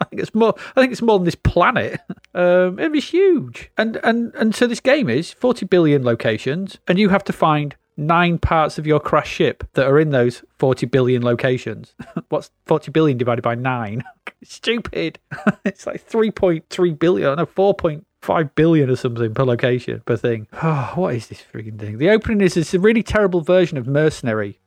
I think it's more. I think it's more than this planet. Um, it was huge, and and and so this game is forty billion locations, and you have to find nine parts of your crash ship that are in those 40 billion locations. What's 40 billion divided by nine? Stupid. it's like 3.3 billion, no, 4 five billion or something per location per thing. Oh, what is this freaking thing? The opening is it's a really terrible version of Mercenary.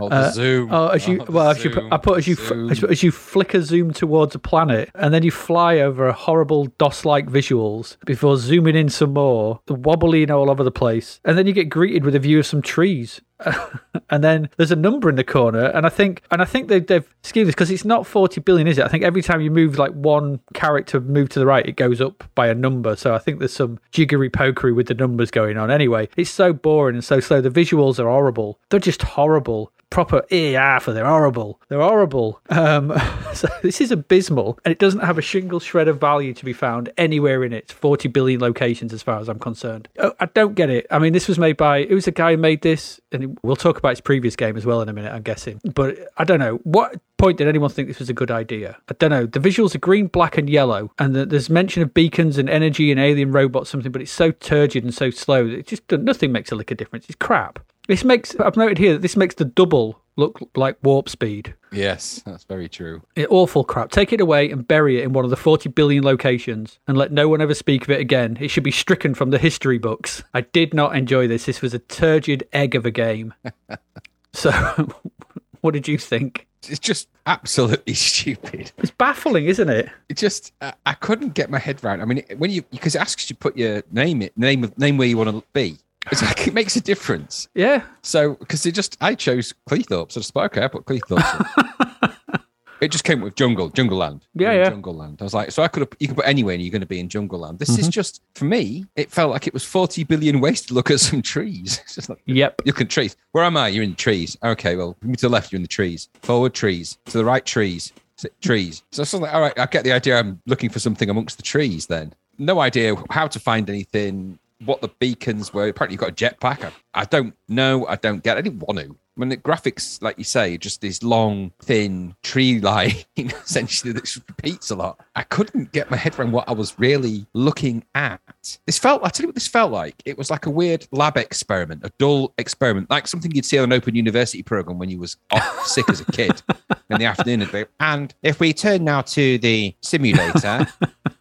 Oh, the uh, zoom. Oh, as you oh, well, as you, I put as you as, as, you flicker zoom towards a planet, and then you fly over a horrible DOS-like visuals before zooming in some more, The wobbling all over the place, and then you get greeted with a view of some trees. and then there's a number in the corner, and I think and I think they, they've schemed this because it's not 40 billion, is it? I think every time you move like one character move to the right, it goes up by a number. So I think there's some jiggery pokery with the numbers going on. Anyway, it's so boring and so slow. The visuals are horrible. They're just horrible proper ER for they're horrible. They're horrible. Um, so this is abysmal, and it doesn't have a single shred of value to be found anywhere in its 40 billion locations, as far as I'm concerned. Oh, I don't get it. I mean, this was made by it was a guy who made this, and we'll talk about his previous game as well in a minute. I'm guessing, but I don't know what point did anyone think this was a good idea? I don't know. The visuals are green, black, and yellow, and the, there's mention of beacons and energy and alien robots, something, but it's so turgid and so slow. It just nothing makes a lick of difference. It's crap. This makes I've noted here that this makes the double look like warp speed. Yes, that's very true. It, awful crap. Take it away and bury it in one of the 40 billion locations and let no one ever speak of it again. It should be stricken from the history books. I did not enjoy this. This was a turgid egg of a game. so, what did you think? It's just absolutely stupid. It's baffling, isn't it? It just I, I couldn't get my head around. I mean, when you because it asks you to put your name it name of name where you want to be, it's like it makes a difference. Yeah. So because it just I chose Cleethorpes. So I just okay, I put Cleethorpes. it just came with jungle, jungle land. Yeah, yeah. Jungle land. I was like, so I could have you can put anywhere and you're going to be in jungle land. This mm-hmm. is just for me. It felt like it was 40 billion ways to look at some trees. It's just like yep. Look at trees. Where am I? You're in the trees. Okay, well, move to the left. You're in the trees. Forward trees. To the right trees. Trees. So I was like, all right, I get the idea. I'm looking for something amongst the trees. Then no idea how to find anything what the beacons were. Apparently, you've got a jetpack. I, I don't know. I don't get. It. I didn't want to. Mean, the graphics, like you say, just this long, thin tree line, essentially, that repeats a lot. I couldn't get my head around what I was really looking at. This felt, I tell you what this felt like. It was like a weird lab experiment, a dull experiment, like something you'd see on an open university program when you was off sick as a kid in the afternoon. And if we turn now to the simulator,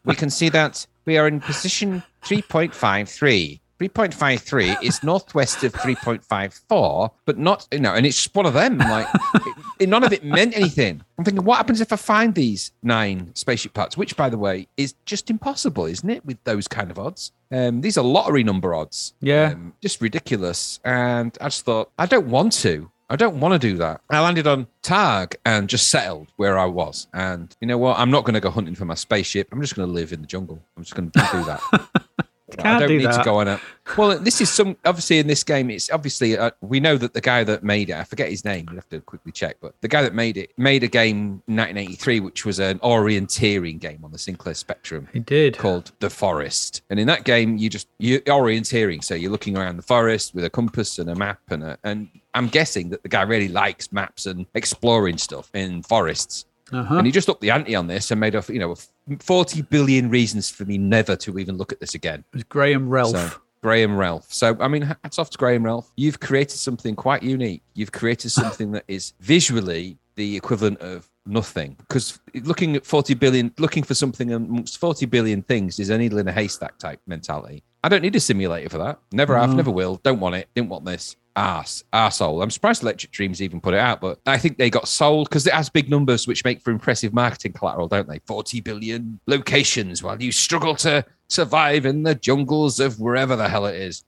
we can see that we are in position 3.53. 3.53 is northwest of 3.54, but not, you know, and it's one of them. Like, it, none of it meant anything. I'm thinking, what happens if I find these nine spaceship parts? Which, by the way, is just impossible, isn't it, with those kind of odds? Um, these are lottery number odds. Yeah. Um, just ridiculous. And I just thought, I don't want to. I don't want to do that. I landed on Targ and just settled where I was. And you know what? I'm not going to go hunting for my spaceship. I'm just going to live in the jungle. I'm just going to do that. Can't I don't do need that. to go on it. Well, this is some obviously in this game. It's obviously uh, we know that the guy that made it. I forget his name. You have to quickly check. But the guy that made it made a game in 1983, which was an orienteering game on the Sinclair Spectrum He did. called The Forest. And in that game, you just you orienteering, so you're looking around the forest with a compass and a map and a, and I'm guessing that the guy really likes maps and exploring stuff in forests. Uh-huh. And he just upped the ante on this and made a you know 40 billion reasons for me never to even look at this again. It was Graham Ralph. So Graham Ralph. So I mean, hats off to Graham Ralph. You've created something quite unique. You've created something that is visually the equivalent of nothing. Because looking at 40 billion, looking for something amongst 40 billion things is a needle in a haystack type mentality. I don't need a simulator for that. Never have, No. never will. Don't want it. Didn't want this. Arse, arsehole. I'm surprised Electric Dreams even put it out, but I think they got sold because it has big numbers, which make for impressive marketing collateral, don't they? 40 billion locations while you struggle to survive in the jungles of wherever the hell it is.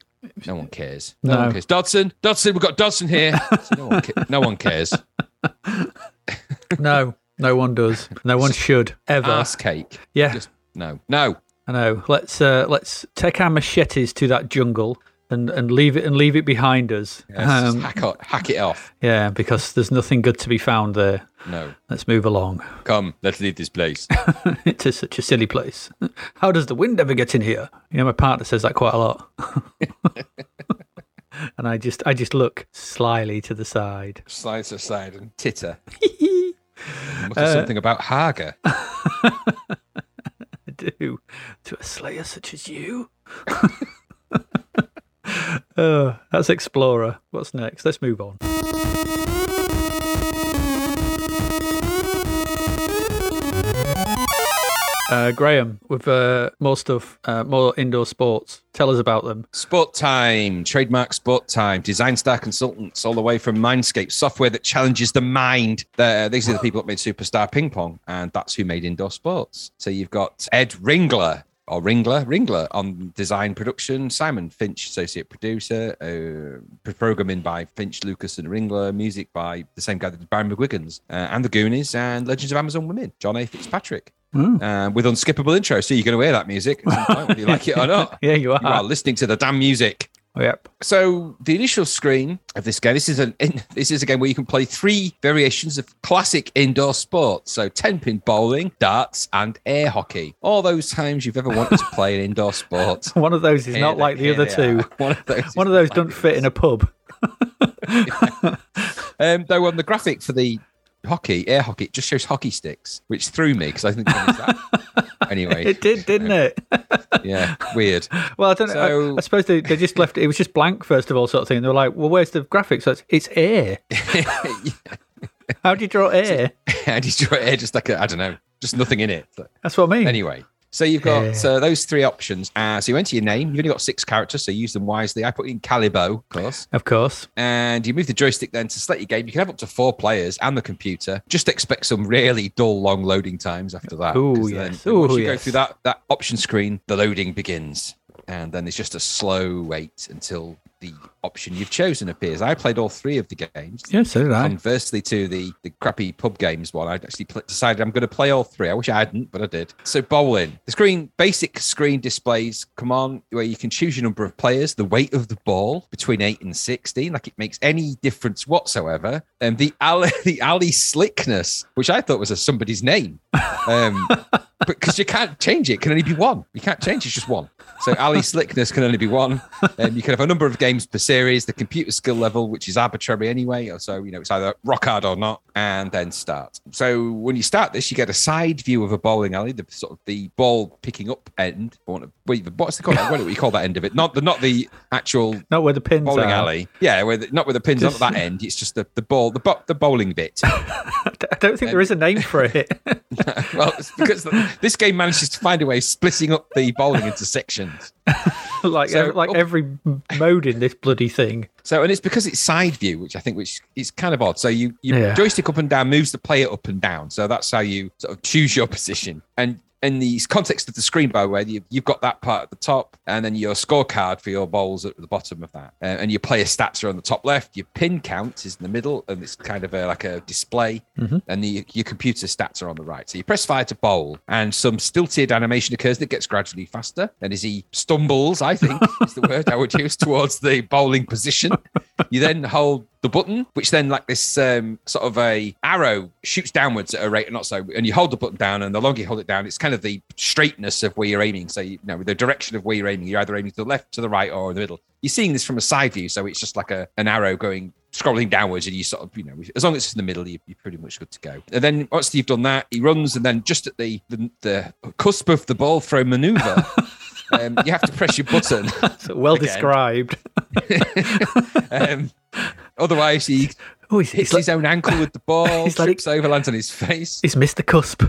No one cares. No, No. one cares. Dodson, Dodson, we've got Dodson here. So no, one ca- no one cares. no, no one does. No one should ever. Arse cake. yeah, Just no, no. I know. Let's uh, let's take our machetes to that jungle and, and leave it and leave it behind us. Yes, just Um, hack, o- hack it off. yeah, because there's nothing good to be found there. No. Let's move along. Come, let's leave this place. it is such a silly place. How does the wind ever get in here? You know, my partner says that quite a lot. and I just I just look slyly to the side. Slides aside and titter. Mutter something about Hager. I do to a slayer such as you. Oh, that's Explorer. What's next? Let's move on. Uh, Graham, with uh, more stuff, uh, more indoor sports. Tell us about them. Sport Time, trademark Sport Time, Design Star Consultants, all the way from Mindscape, software that challenges the mind. They're- these are the people that made Superstar Ping Pong, and that's who made Indoor Sports. So you've got Ed Ringler. Or Ringler, Ringler on design production, Simon Finch, associate producer, uh, programming by Finch, Lucas, and Ringler, music by the same guy that did Barry McGuigan's, uh, and the Goonies, and Legends of Amazon Women, John A. Fitzpatrick, uh, with unskippable intro. So you're going to hear that music at some point, whether you like it or not. Yeah, you are. You are listening to the damn music. Yep. So the initial screen of this game, this is an this is a game where you can play three variations of classic indoor sports. So ten pin bowling, darts, and air hockey. All those times you've ever wanted to play an indoor sport. One of those is Here not they- like the other two. are. One of those. One of those don't fit in a pub. Um, though on the graphic for the hockey, air hockey, it just shows hockey sticks, which threw me because I think that? Anyway, It did, didn't it? yeah, weird. Well, I don't know. I, I suppose they, they just left it. It was just blank first of all, sort of thing. They were like, "Well, where's the graphics?" So it's, it's air. How do you draw air? and draw air just like a, I don't know, just nothing in it. That's what I mean. Anyway, so you've got Yeah. uh, those three options. Uh, so you enter your name. You've only got six characters, so use them wisely. I put in Calibo, of course. Of course. And you move the joystick then to select your game. You can have up to four players and the computer. Just expect some really dull, long loading times after that. 'cause yes. Then, once Ooh, you go through that, that option screen, the loading begins. And then it's just a slow wait until the option you've chosen appears. I played all three of the games. Yeah, so did I. Conversely to the, the crappy pub games one, I actually pl- decided I'm going to play all three. I wish I hadn't, but I did. So bowling, the screen, basic screen displays, come on, where you can choose your number of players, the weight of the ball between eight and sixteen, like it makes any difference whatsoever. And the alley, the alley slickness, which I thought was a somebody's name. Um, because you can't change it. it. Can only be one. You can't change. It's just one. So alley slickness can only be one. Um, you can have a number of games per series. The computer skill level, which is arbitrary anyway, or so you know, it's either rock hard or not, and then start. So when you start this, you get a side view of a bowling alley, the sort of the ball picking up end. Wait, what's the call? What do we call that end of it? Not the not the actual not where the pins bowling are. alley. Yeah, where the, not where the pins on that end. It's just the the ball the the bowling bit. I don't think there is a name for it. well, it's because this game manages to find a way of splitting up the bowling into sections. like so, like oh, every mode in this bloody thing. So, and it's because it's side view, which I think which is kind of odd. So you you yeah. joystick up and down moves the player up and down. So that's how you sort of choose your position. And in the context of the screen, by the way, you've, you've got that part at the top, and then your scorecard for your bowls at the bottom of that, uh, and your player stats are on the top left. Your pin count is in the middle, and it's kind of a, like a display, mm-hmm. and the, your computer stats are on the right. So you press fire to bowl, and some stilted animation occurs that gets gradually faster. And as he stumbles, I think is the word I would use towards the bowling position, you then hold the button, which then like this um, sort of a arrow shoots downwards at a rate and not so, and you hold the button down, and the longer you hold it down, it's kind of the straightness of where you're aiming. So you know the direction of where you're aiming, you're either aiming to the left, to the right, or in the middle. You're seeing this from a side view, so it's just like a an arrow going scrolling downwards, and you sort of you know as long as it's in the middle, you, are pretty much good to go. And then once you've done that, he runs, and then just at the the, the cusp of the ball throw maneuver. um, you have to press your button. well again. described. um, Otherwise, he oh, he's, hits he's his like, own ankle with the ball, he's trips like, over, lands on his face. He's missed the cusp.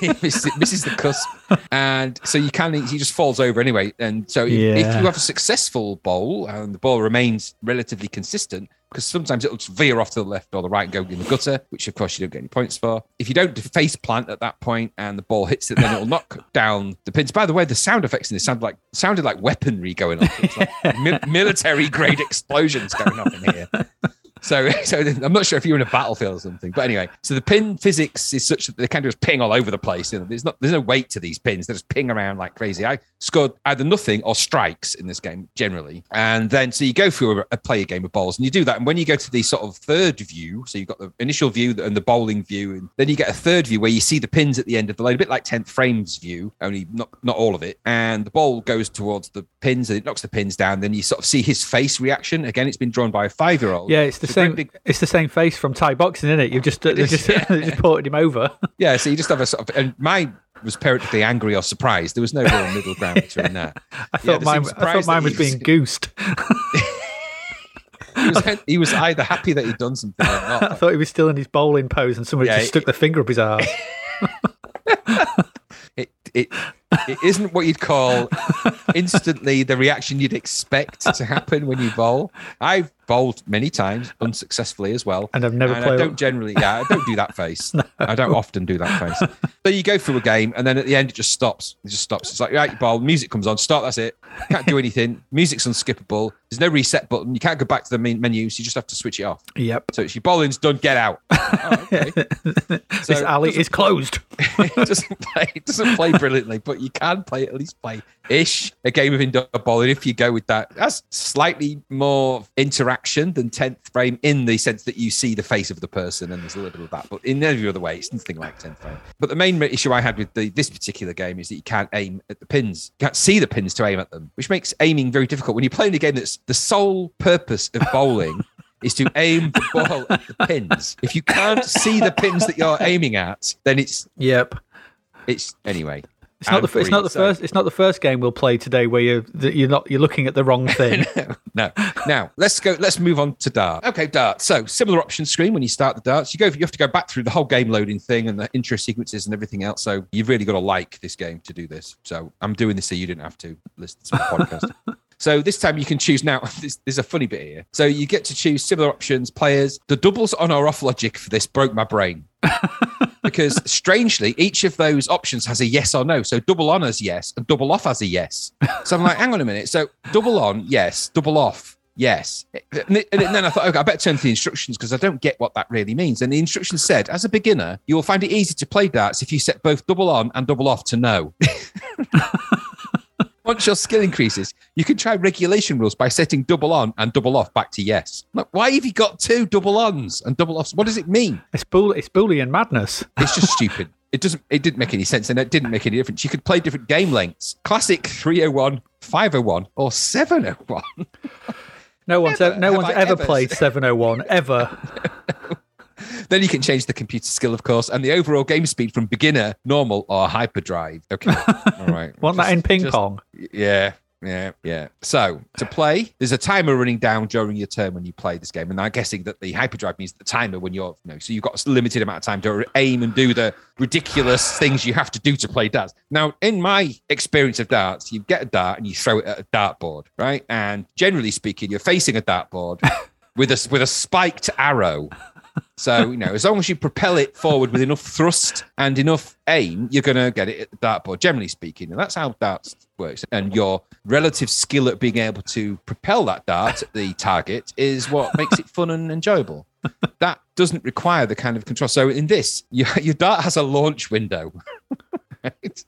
he misses, misses, the cusp, and so you can he just falls over anyway. And so yeah. if you have a successful bowl and the ball remains relatively consistent, because sometimes it'll veer off to the left or the right and go in the gutter, which of course you don't get any points for. If you don't face plant at that point and the ball hits it, then it'll knock down the pins. By the way, the sound effects in this sound like sounded like weaponry going off. Like mi- military grade explosions going off in here. So, so I'm not sure if you're in a battlefield or something, but anyway, so the pin physics is such that they can just ping all over the place. You know, there's not, there's no weight to these pins; they just ping around like crazy. I scored either nothing or strikes in this game generally, and then so you go through a, a player game of bowls, and you do that. And when you go to the sort of third view, so you've got the initial view and the bowling view, and then you get a third view where you see the pins at the end of the lane, a bit like 10th frames view, only not not all of it. And the ball goes towards the pins, and it knocks the pins down. Then you sort of see his face reaction. Again, it's been drawn by a five year old. Yeah, it's the same. Big, it's the same face from Thai boxing, isn't it? You've just just, yeah. just ported him over. Yeah, so you just have a sort of and mine was periodically angry or surprised. There was no real middle ground between that. I thought yeah, mine. I thought mine was, was being goosed. he, was, he was either happy that he'd done something or not. I thought he was still in his bowling pose, and somebody yeah, just stuck it, their finger up his ass. it it it isn't what you'd call instantly the reaction you'd expect to happen when you bowl. I've bowled many times unsuccessfully as well, and I've never. And played... I don't generally, yeah, I don't do that face. no. I don't often do that face. So you go through a game, and then at the end it just stops. It just stops. It's like right, you bowl, music comes on, stop. That's it. Can't do anything. Music's unskippable. There's no reset button. You can't go back to the main menu, so you just have to switch it off. Yep. So it's your bowling's done. Get out. Oh, okay. so this alley is closed. it doesn't play. It doesn't play brilliantly, but you can play at least play ish a game of indoor bowling if you go with that. That's slightly more interaction than 10th frame in the sense that you see the face of the person and there's a little bit of that. But in every other way, it's nothing like 10th frame. But the main issue I had with the, this particular game is that you can't aim at the pins. You can't see the pins to aim at them, which makes aiming very difficult. When you're playing a game that's the sole purpose of bowling is to aim the ball at the pins. If you can't see the pins that you're aiming at, then it's yep. It's anyway. It's not the it's not the so. first it's not the first game we'll play today where you're you're not you're looking at the wrong thing. no, no. Now let's go. Let's move on to dart. Okay, dart. So similar option screen when you start the darts. You go. You have to go back through the whole game loading thing and the intro sequences and everything else. So you've really got to like this game to do this. So I'm doing this so you didn't have to listen to the podcast. So this time you can choose now. This, there's a funny bit here. So you get to choose similar options, players. The doubles on or off logic for this broke my brain. because strangely, each of those options has a yes or no. So double on as yes, and double off as a yes. So I'm like, hang on a minute. So double on, yes, double off, yes. And then I thought, okay, I better turn to the instructions because I don't get what that really means. And the instructions said, as a beginner, you will find it easy to play darts if you set both double on and double off to no. Once your skill increases, you can try regulation rules by setting double on and double off back to yes. Like, why have you got two double ons and double offs? What does it mean? It's bull. It's Boolean madness. It's just stupid. it doesn't. It didn't make any sense, and it didn't make any difference. You could play different game lengths: classic 301, 501, or 701. No one's ever, no one's ever ever played 701 ever. then you can change the computer skill, of course, and the overall game speed from beginner, normal, or hyperdrive. Okay, all right. Want that in ping just- pong? Yeah, yeah, yeah. So to play, there's a timer running down during your turn when you play this game, and I'm guessing that the hyperdrive means the timer when you're, you know, so you've got a limited amount of time to aim and do the ridiculous things you have to do to play darts. Now, in my experience of darts, you get a dart and you throw it at a dartboard, right? And generally speaking, you're facing a dartboard with a with a spiked arrow. So, you know, as long as you propel it forward with enough thrust and enough aim, you're going to get it at the dartboard, generally speaking. And that's how darts works. And your relative skill at being able to propel that dart at the target is what makes it fun and enjoyable. That doesn't require the kind of control. So, in this, your, your dart has a launch window. Right?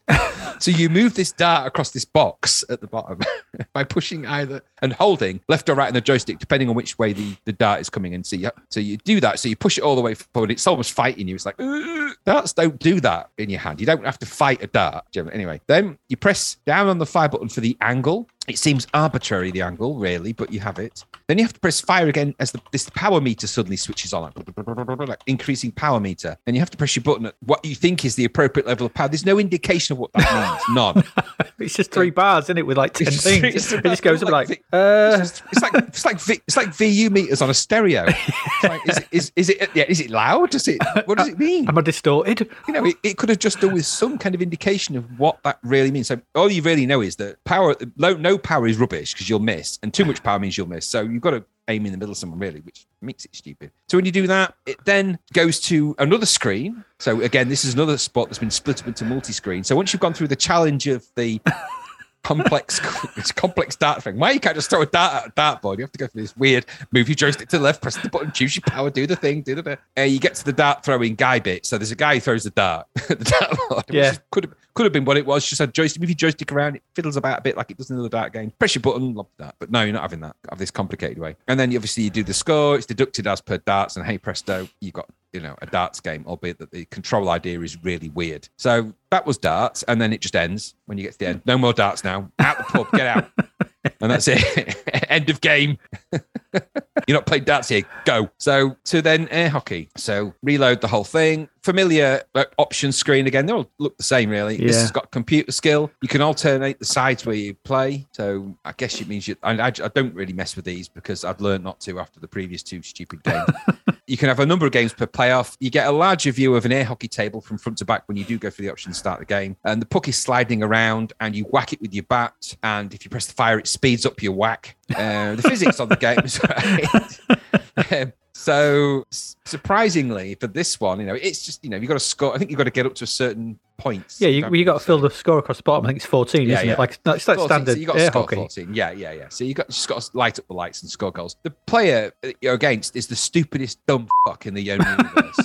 So you move this dart across this box at the bottom by pushing either and holding left or right on the joystick, depending on which way the, the dart is coming in. So you, so you do that. So you push it all the way forward. It's almost fighting you. It's like, darts don't do that in your hand. You don't have to fight a dart. Anyway, then you press down on the fire button for the angle. It seems arbitrary, the angle, really, but you have it. Then you have to press fire again as the, this power meter suddenly switches on, like, like increasing power meter. And you have to press your button at what you think is the appropriate level of power. There's no indication of what that means. None. It's just three bars, isn't it, with like 10 It's just- things. it's it just goes up like, like uh, It's, just- it's like it's like V- it's like VU meters on a stereo. Like, is, it, is, is it yeah? Is it loud? Does it? What does it mean? am I distorted? You know, it, it could have just done with some kind of indication of what that really means. So all you really know is that power, low, no power is rubbish because you'll miss, and too much power means you'll miss. So you've got to aim in the middle of someone really, which makes it stupid. So when you do that, it then goes to another screen. So again, this is another spot that's been split up into multi-screen. So once you've gone through the challenge of the complex it's complex dart thing. Why you can't just throw a dart at a dartboard? You have to go through this weird move your joystick to the left, press the button, choose your power, do the thing, do the bit. Uh, you get to the dart throwing guy bit. So there's a guy who throws the dart at the dartboard. Yeah. could have could have been what it was. Just a joystick, move your joystick around, it fiddles about a bit like it does in the dart game. Press your button, lob that. But no, you're not having that. Have this complicated way. And then you obviously you do the score, it's deducted as per darts, and hey presto, you've got you know a darts game, albeit that the control idea is really weird. So that was darts, and then it just ends when you get to the end. No more darts now. Out the pub, get out. And that's it. End of game. You're not playing darts here. Go. So to then air hockey. So reload the whole thing. Familiar uh, option screen again. They all look the same, really. This has got computer skill. You can alternate the sides where you play. So I guess it means you. I, I, I don't really mess with these because I've learned not to after the previous two stupid games. You can have a number of games per playoff. You get a larger view of an air hockey table from front to back when you do go for the option to start the game. And the puck is sliding around, and you whack it with your bat. And if you press the fire, it speeds up your whack. Uh, the physics on the game is right. Um, so surprisingly for this one, you know, it's just you know you've got to score. I think you've got to get up to a certain point. Yeah, you, you got to fill the score across the bottom. I think it's 14, Yeah, isn't yeah. it? Like, it's like 14, standard so you got to score hockey. 14. Yeah, yeah, yeah. So you got just got to light up the lights and score goals. The player that you're against is the stupidest dumb fuck in the universe.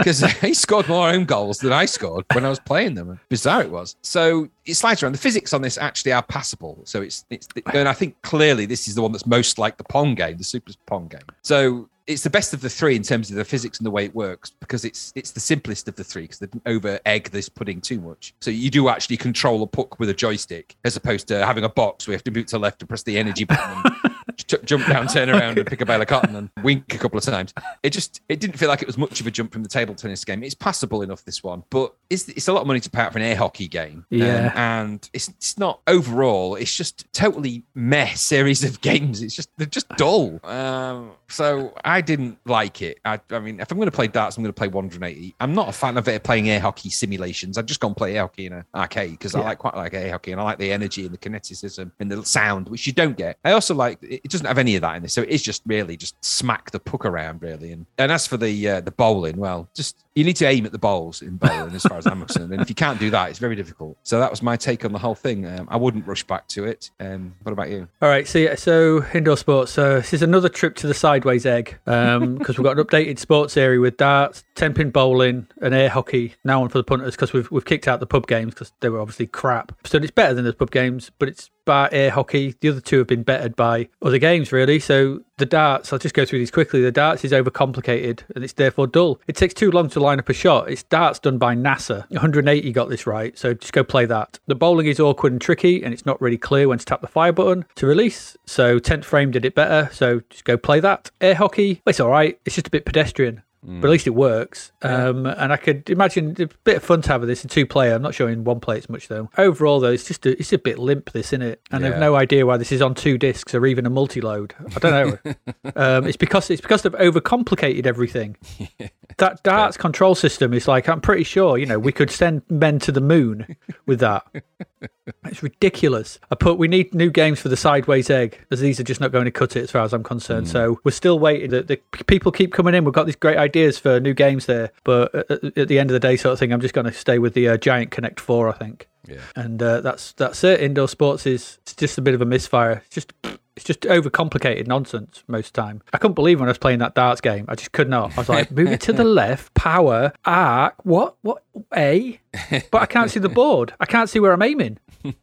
Because he scored more own goals than I scored when I was playing them. Bizarre it was. So it slides around. The physics on this actually are passable. So it's it's and I think clearly this is the one that's most like the Pong game, the Super Pong game. So it's the best of the three in terms of the physics and the way it works because it's it's the simplest of the three because they didn't over egg this pudding too much. So you do actually control a puck with a joystick as opposed to having a box where you have to move to the left and press the energy button jump down, turn around and pick a bale of cotton and wink a couple of times. It just it didn't feel like it was much of a jump from the table tennis game. It's passable enough this one, but it's it's a lot of money to pay out for an air hockey game. Um, Yeah. and it's it's not overall. It's just totally mess series of games. It's just they're just dull. Um, so I didn't like it. I, I mean, if I'm going to play darts, I'm going to play 180. I'm not a fan of it playing air hockey simulations. I just go and play air hockey in an arcade because I like quite like air hockey and I like the energy and the kineticism and the sound, which you don't get. I also like it it doesn't have any of that in this, so it is just really just smack the puck around really. And and as for the uh, the bowling, well, just you need to aim at the bowls in bowling, as far as I'm concerned. And if you can't do that, it's very difficult. So that was my take on the whole thing. Um, I wouldn't rush back to it. Um, what about you? All right, so yeah, so indoor sports. So this is another trip to the sideways egg because we've got an updated sports area with darts, ten pin bowling, and air hockey now on for the punters because we've we've kicked out the pub games because they were obviously crap. So it's better than the pub games, but it's by air hockey. The other two have been bettered by other games, really. So the darts, I'll just go through these quickly. The darts is overcomplicated and it's therefore dull. It takes too long to line up a shot. It's darts done by NASA. 180 got this right, so just go play that. The bowling is awkward and tricky, and it's not really clear when to tap the fire button to release. So 10th frame did it better, so just go play that. Air hockey, it's all right. It's just a bit pedestrian. But at least it works. Um, and I could imagine a bit of fun to have with this in two player. I'm not sure in one player it's much though. Overall though, it's just a, it's a bit limp this, isn't it? And Yeah. I've no idea why this is on two discs or even a multi-load. I don't know. um, it's because it's because they've overcomplicated everything. That darts control system is like I'm pretty sure you know we could send men to the moon with that. It's ridiculous. I put we need new games for the sideways egg, as these are just not going to cut it as far as I'm concerned. So we're still waiting. The, the people keep coming in. We've got these great ideas for new games there, but at, at the end of the day, sort of thing, I'm just going to stay with the uh, Giant Connect Four, I think. Yeah. And uh, that's that's it. Indoor sports is it's just a bit of a misfire. It's just it's just overcomplicated nonsense most time. I couldn't believe when I was playing that darts game. I just could not. I was like, move it to the left, power, arc, what, what, A? But I can't see the board. I can't see where I'm aiming.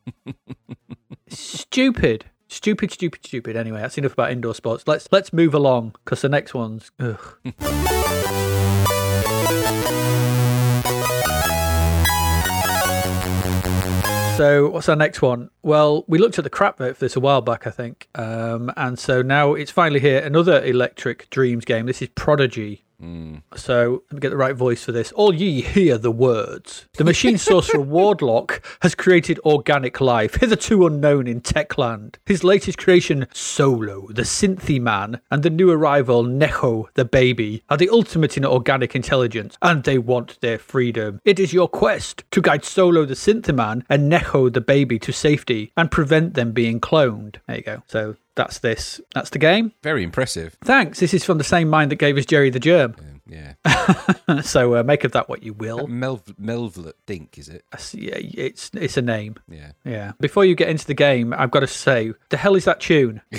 stupid. Stupid, stupid, stupid. Anyway, that's enough about indoor sports. Let's let's move along because the next one's So, what's our next one? Well, we looked at the crap vote for this a while back, I think. Um, and so now it's finally here. Another Electric Dreams game. This is Prodigy. Mm. So, let me get the right voice for this. All ye hear the words. The machine sorcerer Wardlock has created organic life, hitherto unknown in Techland. His latest creation, Solo, the Synthy Man, and the new arrival, Neho, the baby, are the ultimate in organic intelligence, and they want their freedom. It is your quest to guide Solo, the Synthy Man, and Neho, the baby, to safety and prevent them being cloned. There you go. So, that's this. That's the game. Very impressive. Thanks. This is from the same mind that gave us Jerry the Germ. Yeah. so uh, make of that what you will. Melv Melvlet Dink, is it? That's- Yeah, it's it's a name. Yeah. Yeah. Before you get into the game, I've got to say, the hell is that tune?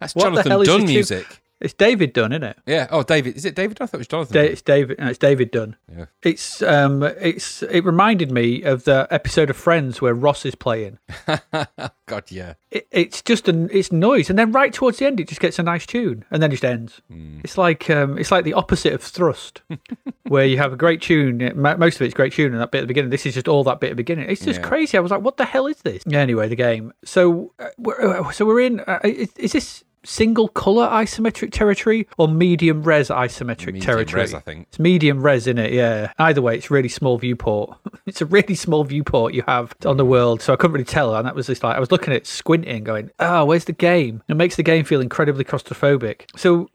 That's What Jonathan Dunn music. It's David Dunn, isn't it? Yeah. Oh, David. Is it David? I thought it was Jonathan. Da- it's David. No, it's David Dunn. Yeah. It's um, it's it reminded me of the episode of Friends where Ross is playing. God, yeah. It, it's just an it's noise, and then right towards the end, it just gets a nice tune, and then it just ends. It's like um, it's like the opposite of Thrust, where you have a great tune. Most of it's great tune, and that bit at the beginning. This is just all that bit at the beginning. It's just Yeah. crazy. I was like, what the hell is this? Anyway, the game. So uh, we're, uh, so we're in. Uh, is, is this? Single color isometric territory or medium res isometric Medium territory? res, I think. It's medium res, in it? Yeah. Either way, it's really small viewport. it's a really small viewport you have on the world, so I couldn't really tell. And that was just like I was looking at it, squinting, going, "Oh, where's the game?" It makes the game feel incredibly claustrophobic. So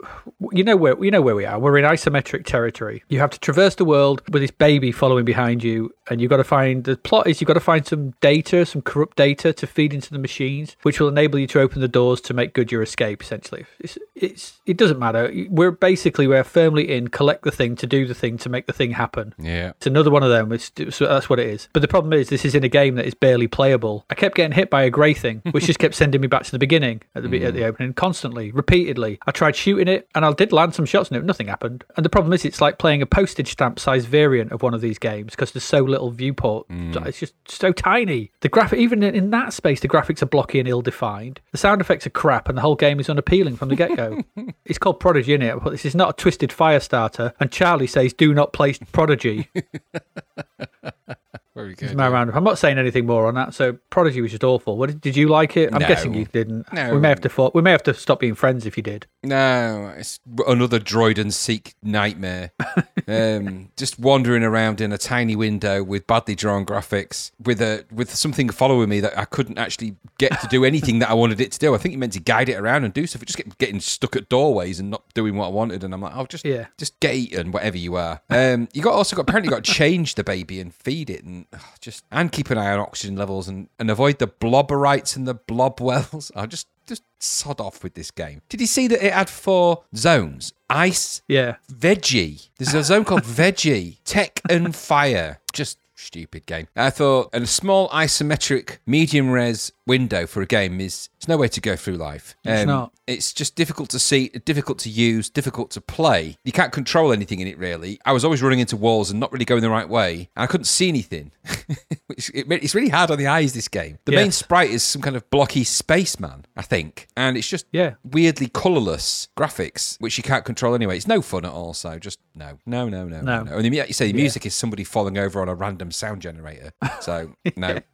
you know where you know where we are. We're in isometric territory. You have to traverse the world with this baby following behind you, and you've got to find the plot is you've got to find some data, some corrupt data to feed into the machines, which will enable you to open the doors to make good your escape. Essentially, it's, it's it doesn't matter. We're basically we're firmly in collect the thing to do the thing to make the thing happen. Yeah. It's another one of them. It's, so that's what it is. But the problem is, this is in a game that is barely playable. I kept getting hit by a grey thing, which just kept sending me back to the beginning at the be at the hmm. opening constantly, repeatedly. I tried shooting it, and I did land some shots, and it nothing happened. And the problem is, it's like playing a postage stamp size variant of one of these games because there's so little viewport. Hmm. It's just so tiny. The graphic, even in, in that space, the graphics are blocky and ill-defined. The sound effects are crap, and the whole game is unappealing from the get-go. it's called Prodigy, is it? But this is not a twisted fire starter. And Charlie says, "Do not play Prodigy." Very good. my roundup. I'm not saying anything more on that. So Prodigy was just awful. What did, you like it? I'm No. guessing you didn't. No. We may have to fought, we may have to stop being friends if you did. No, it's another droid and seek nightmare. um, just wandering around in a tiny window with badly drawn graphics, with a with something following me that I couldn't actually get to do anything that I wanted it to do. I think you meant to guide it around and do stuff. It just kept getting stuck at doorways and not doing what I wanted. And I'm like, oh, just Yeah. just get eaten, whatever you are. Um, you got also got apparently got to change the baby and feed it and just and keep an eye on oxygen levels and and avoid the blobberites and the blob wells. I just just sod off with this game. Did you see that it had four zones? Ice, Yeah. veggie. There's a zone called veggie, tech and fire. Just stupid game. I thought and a small isometric medium res window for a game is it's no way to go through life. It's not. Um, it's just difficult to see, difficult to use, difficult to play. You can't control anything in it really. I was always running into walls and not really going the right way. I couldn't see anything. Which- it's really hard on the eyes. This game. The main sprite is some kind of blocky spaceman, I think, and it's just Yeah. weirdly colourless graphics, which you can't control anyway. It's no fun at all. So just no, no, no, no, No. no. And the, you say the music is somebody falling over on a random sound generator. So no,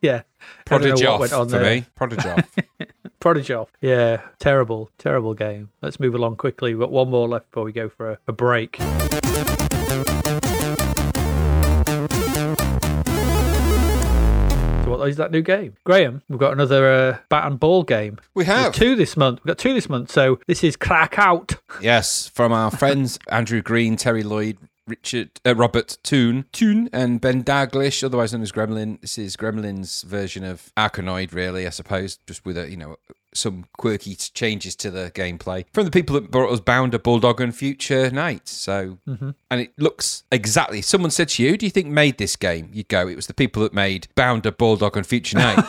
Yeah. I don't Prodigy off went on for there. me. Prodigy off. Prodigy off. Yeah, terrible, terrible game. Let's move along quickly. We've got one more left before we go for a, a break. So what is that new game? Graham, we've got another uh, bat and ball game. We have. There's two this month. We've got two this month. So this is Krakout. Yes, from our friends Andrew Green, Terry Lloyd, Richard, uh, Robert Toone, Toon, and Ben Daglish, otherwise known as Gremlin. This is Gremlin's version of Arkanoid, really, I suppose, just with a you know some quirky changes to the gameplay from the people that brought us Bounder, Bulldog, and Future Knight. So, and it looks exactly. Someone said to you, do you think made this game?" You'd go, "It was the people that made Bounder, Bulldog, and Future Knight."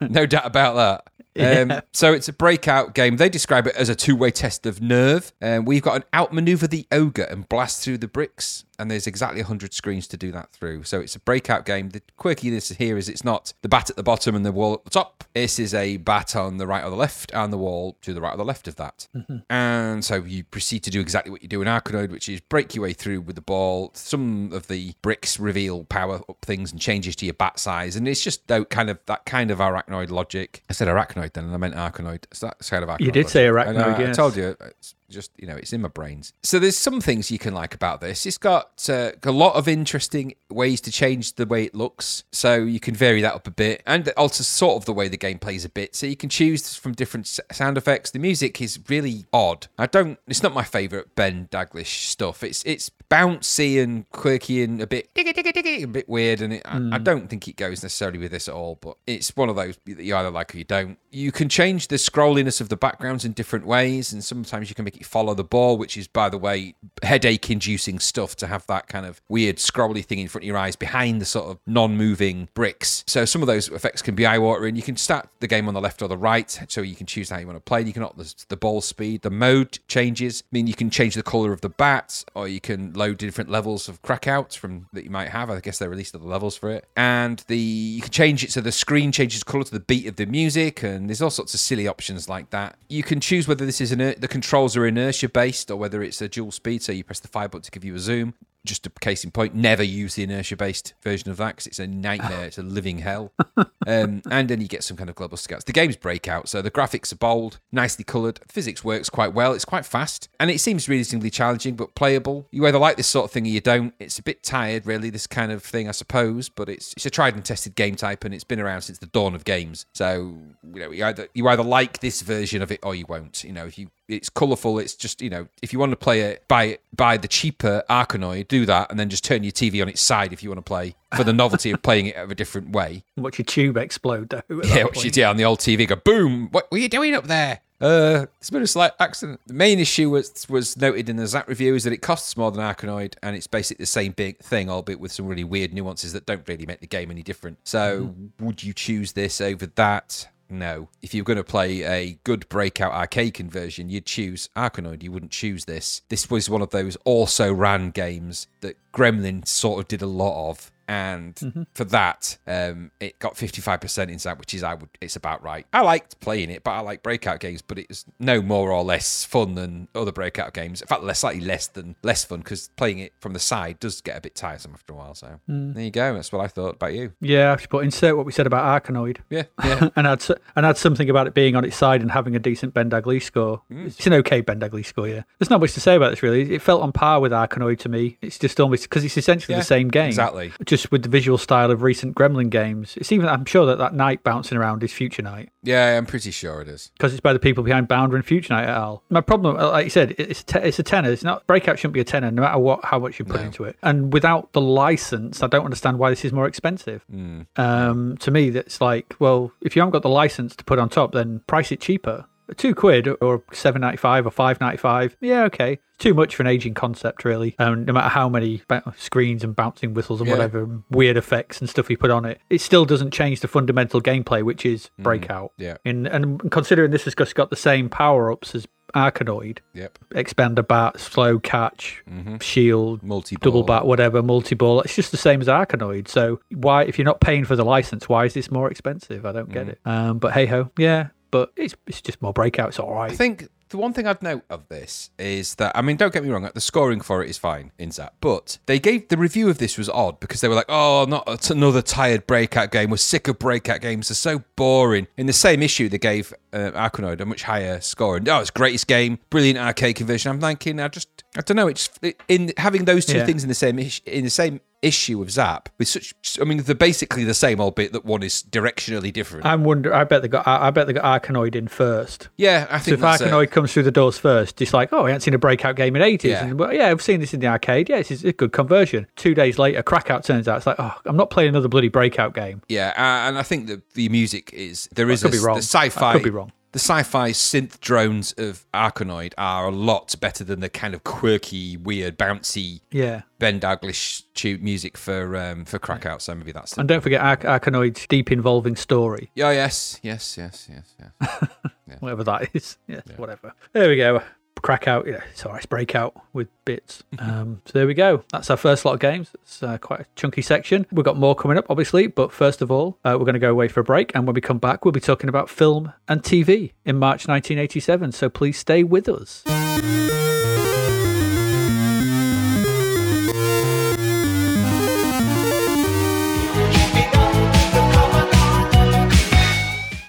no doubt about that. Um, so it's a breakout game. They describe it as a two-way test of nerve. Um, we've got an outmaneuver the ogre and blast through the bricks, and there's exactly 100 screens to do that through. So it's a breakout game. The quirkiness here is it's not the bat at the bottom and the wall at the top. This is a bat on the right or the left, and the wall to the right or the left of that. And so you proceed to do exactly what you do in Arkanoid, which is break your way through with the ball. Some of the bricks reveal power up things and changes to your bat size, and it's just that kind of that kind of arachnoid logic. I said arachnoid then, and I meant arachnoid. It's that kind of arachnoid. You did say logic. Uh, I know, arachnoid, I told you. Uh, it's just you know, it's in my brains. So there's some things you can like about this. It's got uh, a lot of interesting ways to change the way it looks, so you can vary that up a bit, and alter sort of the way the game plays a bit. So you can choose from different sound effects. The music is really odd. I don't. It's not my favorite Ben Daglish stuff. It's it's bouncy and quirky and a bit diggy, diggy, diggy, a bit weird, and it, I, I don't think it goes necessarily with this at all. But it's one of those that you either like or you don't. You can change the scrolliness of the backgrounds in different ways, and sometimes you can make it follow the ball, which is, by the way, headache-inducing stuff to have that kind of weird scrolly thing in front of your eyes behind the sort of non-moving bricks. So some of those effects can be eye-watering. You can start the game on the left or the right, so you can choose how you want to play. You can opt the, the ball speed, the mode changes. I mean, you can change the color of the bat, or you can load different levels of Krakouts from that you might have. I guess they released other levels for it, and the you can change it so the screen changes color to the beat of the music, and there's all sorts of silly options like that. You can choose whether this is iner- the controls are inertia based or whether it's a dual speed. So you press the fire button to give you a zoom. Just a case in point, never use the inertia based version of that because it's a nightmare. it's a living hell. Um, and then you get some kind of global scouts. The game's breakout, so the graphics are bold, nicely coloured. Physics works quite well. It's quite fast, and it seems reasonably challenging but playable. You either like this sort of thing or you don't. It's a bit tired, really, this kind of thing, I suppose. But it's it's a tried and tested game type, and it's been around since the dawn of games. So you know, you either you either like this version of it or you won't. You know, if you it's colourful. It's just you know, if you want to play it, buy buy the cheaper Arkanoid, do that, and then just turn your TV on its side if you want to play for the novelty of playing it of a different way. Watch your tube explode, though. Yeah, point. she did on the old TV, go boom. What were you doing up there? Uh, it's been a slight accident. The main issue was was noted in the Zzap review is that it costs more than Arkanoid, and it's basically the same big thing, albeit with some really weird nuances that don't really make the game any different. So, would you choose this over that? No. If you're going to play a good breakout arcade conversion, you'd choose Arkanoid. You wouldn't choose this. This was one of those also ran games that Gremlin sort of did a lot of. And for that, um, it got 55% inside, which is I would it's about right. I liked playing it, but I like breakout games, but it's no more or less fun than other breakout games. In fact, less slightly less than less fun because playing it from the side does get a bit tiresome after a while. So there you go. That's what I thought about you. Yeah, I should put insert what we said about Arkanoid. Yeah, yeah. and add and add something about it being on its side and having a decent Ben Daglish score. Mm. It's an okay Ben Daglish score, yeah. There's not much to say about this really. It felt on par with Arkanoid to me. It's just almost because it's essentially Yeah, the same game, exactly. Just with the visual style of recent Gremlin games. It's even I'm sure that that knight bouncing around is Future Knight yeah, I'm pretty sure it is. because it's by the people behind Bounder and Future Knight et al. My problem, uh, like you said, it's a te- it's a tenner. It's not breakout shouldn't be a tenner no matter what how much you put No. into it. And without the license, I don't understand why this is more expensive. Mm. Um, to me, that's like, well, if you haven't got the license to put on top, then price it cheaper. Two quid or seven ninety five or five ninety five. Yeah, okay. Too much for an aging concept, really. Um, no matter how many screens and bouncing whistles and Yeah. whatever weird effects and stuff you put on it, it still doesn't change the fundamental gameplay, which is breakout. yeah. In, and considering this has just got the same power ups as Arkanoid, Yep. expander bat, slow catch, shield, Multi double bat, whatever, multi ball. It's just the same as Arkanoid. So why, if you're not paying for the license, why is this more expensive? I don't get it. Um, but hey ho, yeah. But it's it's just more breakout. It's all I think the one thing I'd note of this is that I mean, don't get me wrong, the scoring for it is fine in Zzap, but they gave the review of this was odd because they were like, "Oh, not another tired breakout game. We're sick of breakout games. They're so boring." In the same issue, they gave uh, Arkanoid a much higher score, and oh, it's greatest game, brilliant arcade conversion. I'm thinking, I just, I don't know, it's in having those two Yeah. things in the same ish, in the same issue with Zzap with such. I mean, they're basically the same, albeit that one is directionally different. I'm wonder. I bet they got. I I bet they got Arkanoid in first. yeah, I think So if that's it. Comes through the doors first, it's like, oh, I haven't seen a breakout game in ages. Yeah. And, well, yeah, I've seen this in the arcade. Yeah, this is a good conversion. Two days later, Krakout turns out. It's like, oh, I'm not playing another bloody breakout game. Yeah, uh, and I think that the music is there is could a, be wrong. the sci-fi. I could be wrong. The sci-fi synth drones of Arkanoid are a lot better than the kind of quirky, weird, bouncy Yeah. Ben Daglish tune music for um, for Krakout. So maybe that's the And don't forget Ar- Arkanoid's deep involving story. Yeah, yes, yes, yes, yes, yes. whatever that is. Yes, whatever. There we go. Krakout. Yeah, right. It's breakout with bits. Um, so there we go. That's our first lot of games. It's uh, quite a chunky section. We've got more coming up, obviously. But first of all, uh, we're going to go away for a break. And when we come back, we'll be talking about film and TV in March 1987. So please stay with us.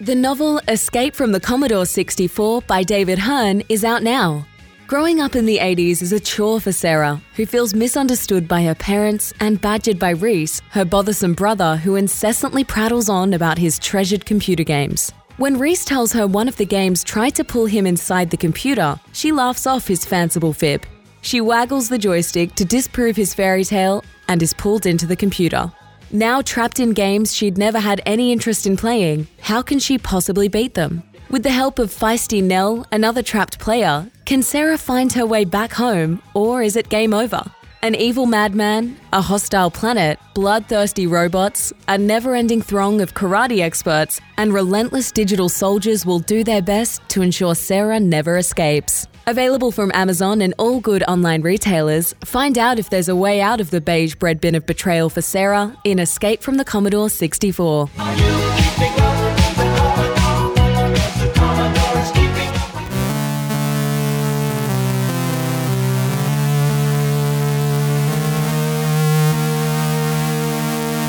The novel Escape from the Commodore 64 by David Hearne is out now. Growing up in the 80s is a chore for Sarah, who feels misunderstood by her parents and badgered by Reese, her bothersome brother who incessantly prattles on about his treasured computer games. When Reese tells her one of the games tried to pull him inside the computer, she laughs off his fanciful fib. She waggles the joystick to disprove his fairy tale and is pulled into the computer. Now trapped in games she'd never had any interest in playing, how can she possibly beat them? With the help of feisty Nell, another trapped player, can Sarah find her way back home, or is it game over? An evil madman, a hostile planet, bloodthirsty robots, a never ending throng of karate experts, and relentless digital soldiers will do their best to ensure Sarah never escapes. Available from Amazon and all good online retailers, find out if there's a way out of the beige bread bin of betrayal for Sarah in Escape from the Commodore 64.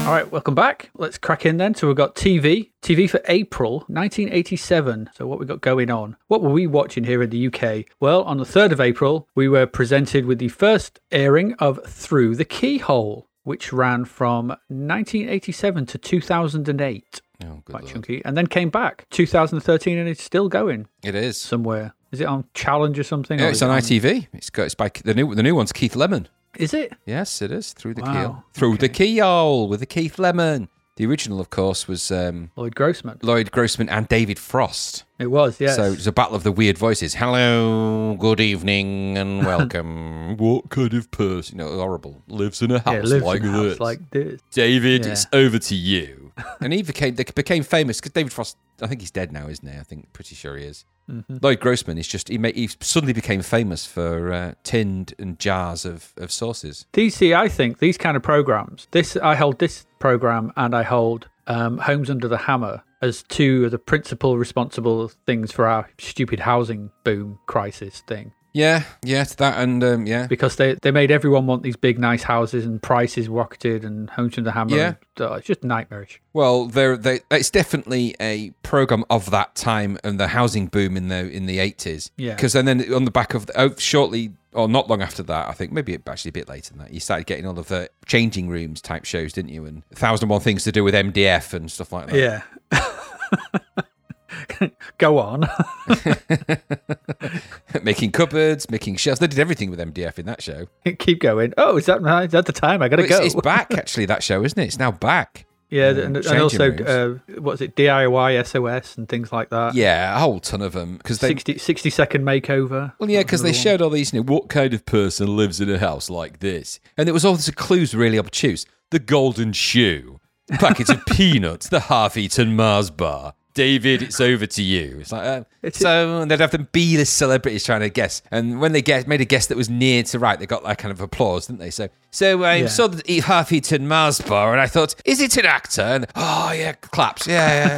All right, welcome back. Let's crack in then. So we've got TV, TV for April 1987. So what we got going on? What were we watching here in the UK? Well, on the 3rd of April, we were presented with the first airing of Through the Keyhole, which ran from 1987 to 2008. Oh, good Quite lord. chunky. And then came back 2013 and it's still going It is. somewhere. Is it on Challenge or something? Yeah, Or it's on it ITV. It's got it's by the new the new one's Keith Lemon. Is it? Yes, it is through the Wow, keel. Through the keyhole with the Keith Lemon. The original, of course, was um, Lloyd Grossman. Lloyd Grossman and David Frost. It was, yes. So it was a battle of the weird voices. Hello, good evening, and welcome. what kind of person? You know, horrible. Lives in a house yeah, lives like in a house this. like this. David, Yeah. it's over to you. and he became they became famous because David Frost. I think he's dead now, isn't he? I think pretty sure he is. Mm-hmm. Lloyd Grossman is just he, made, he suddenly became famous for uh, tinned and jars of, of sauces. DC, I think these kind of programs. This I hold this program, and I hold um, Homes Under the Hammer as two of the principal responsible things for our stupid housing boom crisis thing. Yeah, yeah, it's that and um, yeah, Because they, they made everyone want these big nice houses and prices rocketed and Homes Under the Hammer. Yeah. and, uh, it's just nightmarish. Well, there, they, it's definitely a program of that time and the housing boom in the in the eighties. Yeah. Because then, then on the back of oh, shortly or not long after that, I think maybe actually a bit later than that, you started getting all of the changing rooms type shows, didn't you? And thousand and one things to do with MDF and stuff like that. Yeah. Go on. making cupboards, making shelves. They did everything with MDF in that show. Keep going. Oh, is that right? Is that the time? I gotta Well, it's, go. it's back actually. That show, isn't it? It's now back. Yeah, um, and, and also uh, what's it DIY SOS and things like that. yeah, a whole ton of them because they 60, 60 second makeover. Well, yeah, because they one. showed all these, you know, what kind of person lives in a house like this? And it was all the clues really obtuse. The golden shoe, packets of peanuts, the half-eaten Mars bar. David, it's over to you. It's like, uh, so they'd have them be the celebrities trying to guess. And when they guess, made a guess that was near to right, they got that kind of applause, didn't they? So, so I Yeah. saw the half-eaten Mars bar, and I thought, is it an actor? And oh yeah, claps, yeah,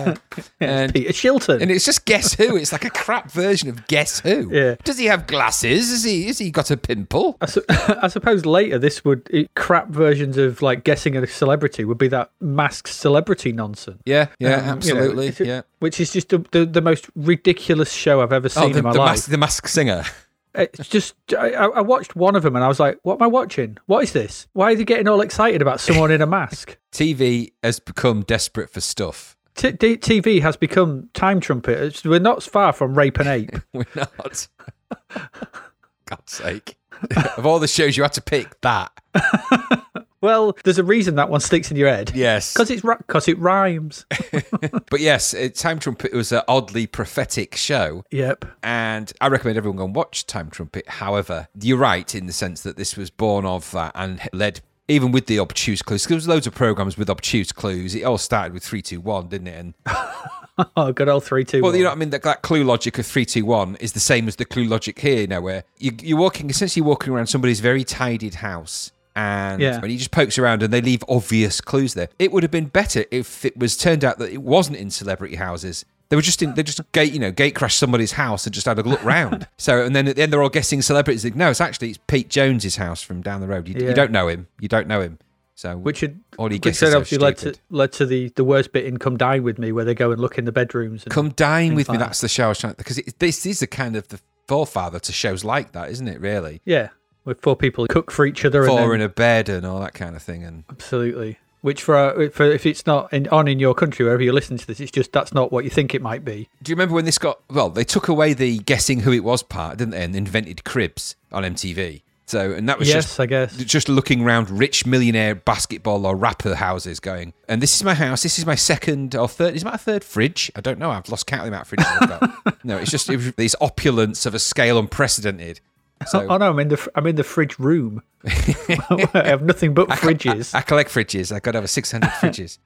yeah. yeah. and, Peter Shilton. and it's just Guess Who. It's like a crap version of Guess Who. Yeah. Does he have glasses? Is he? Is he got a pimple? I, su- I suppose later this would it, crap versions of like guessing a celebrity would be that masked celebrity nonsense. Yeah, yeah, Um, you know, absolutely. yeah. Which is just the, the, the most ridiculous show I've ever oh, seen Oh, the, in my the, life. mask, the mask singer. It's just I, I watched one of them and I was like, "What am I watching? What is this? Why are they getting all excited about someone in a mask?" TV has become desperate for stuff. T- D- TV has become time trumpet. It's, we're not far from rape and ape. We're not. God's sake. of all the shows you had to pick that. Well, there's a reason that one sticks in your head. Yes. Because it's because it rhymes. But yes, Time Trumpet was an oddly prophetic show. yep. And I recommend everyone go and watch Time Trumpet. However, you're right in the sense that this was born of that and led, even with the obtuse clues, there was loads of programs with obtuse clues. It all started with 321, didn't it? And Oh, good old three two. Well, one. you know what I mean? That, that clue logic of 321 is the same as the clue logic here, you know, where you, you're walking, essentially walking around somebody's very tidied house. And Yeah. when he just pokes around and they leave obvious clues there. It would have been better if it was turned out that it wasn't in celebrity houses. They were just in, they just gate, you know, gate crashed somebody's house and just had a look round. so, and then at the end, they're all guessing celebrities. Like, no, it's actually, it's Pete Jones's house from down the road. You, Yeah. you don't know him. You don't know him. So, which had all he guesses obviously led to led to the the worst bit in Come Dine with Me, where they go and look in the bedrooms. And, Come dine with me. that. That's the show I was trying because it, this is a kind of the forefather to shows like that, isn't it? Really, yeah, with four people cook for each other. four and in a bed and all that kind of thing. And absolutely. Which for, uh, for if it's not in, on in your country, wherever you listen to this, it's just that's not what you think it might be. do you remember when this got? Well, they took away the guessing who it was part, didn't they? And invented cribs on MTV. So, and that was yes, just I guess. just looking around rich millionaire basketball or rapper houses going, and this is my house, this is my second or third, is my third fridge? I don't know, I've lost count of the amount of fridges I've got. no, it's just it was this opulence of a scale unprecedented. So oh no, I'm in the fr- I'm in the fridge room. I have nothing but fridges. I collect fridges, I've got over 600 fridges.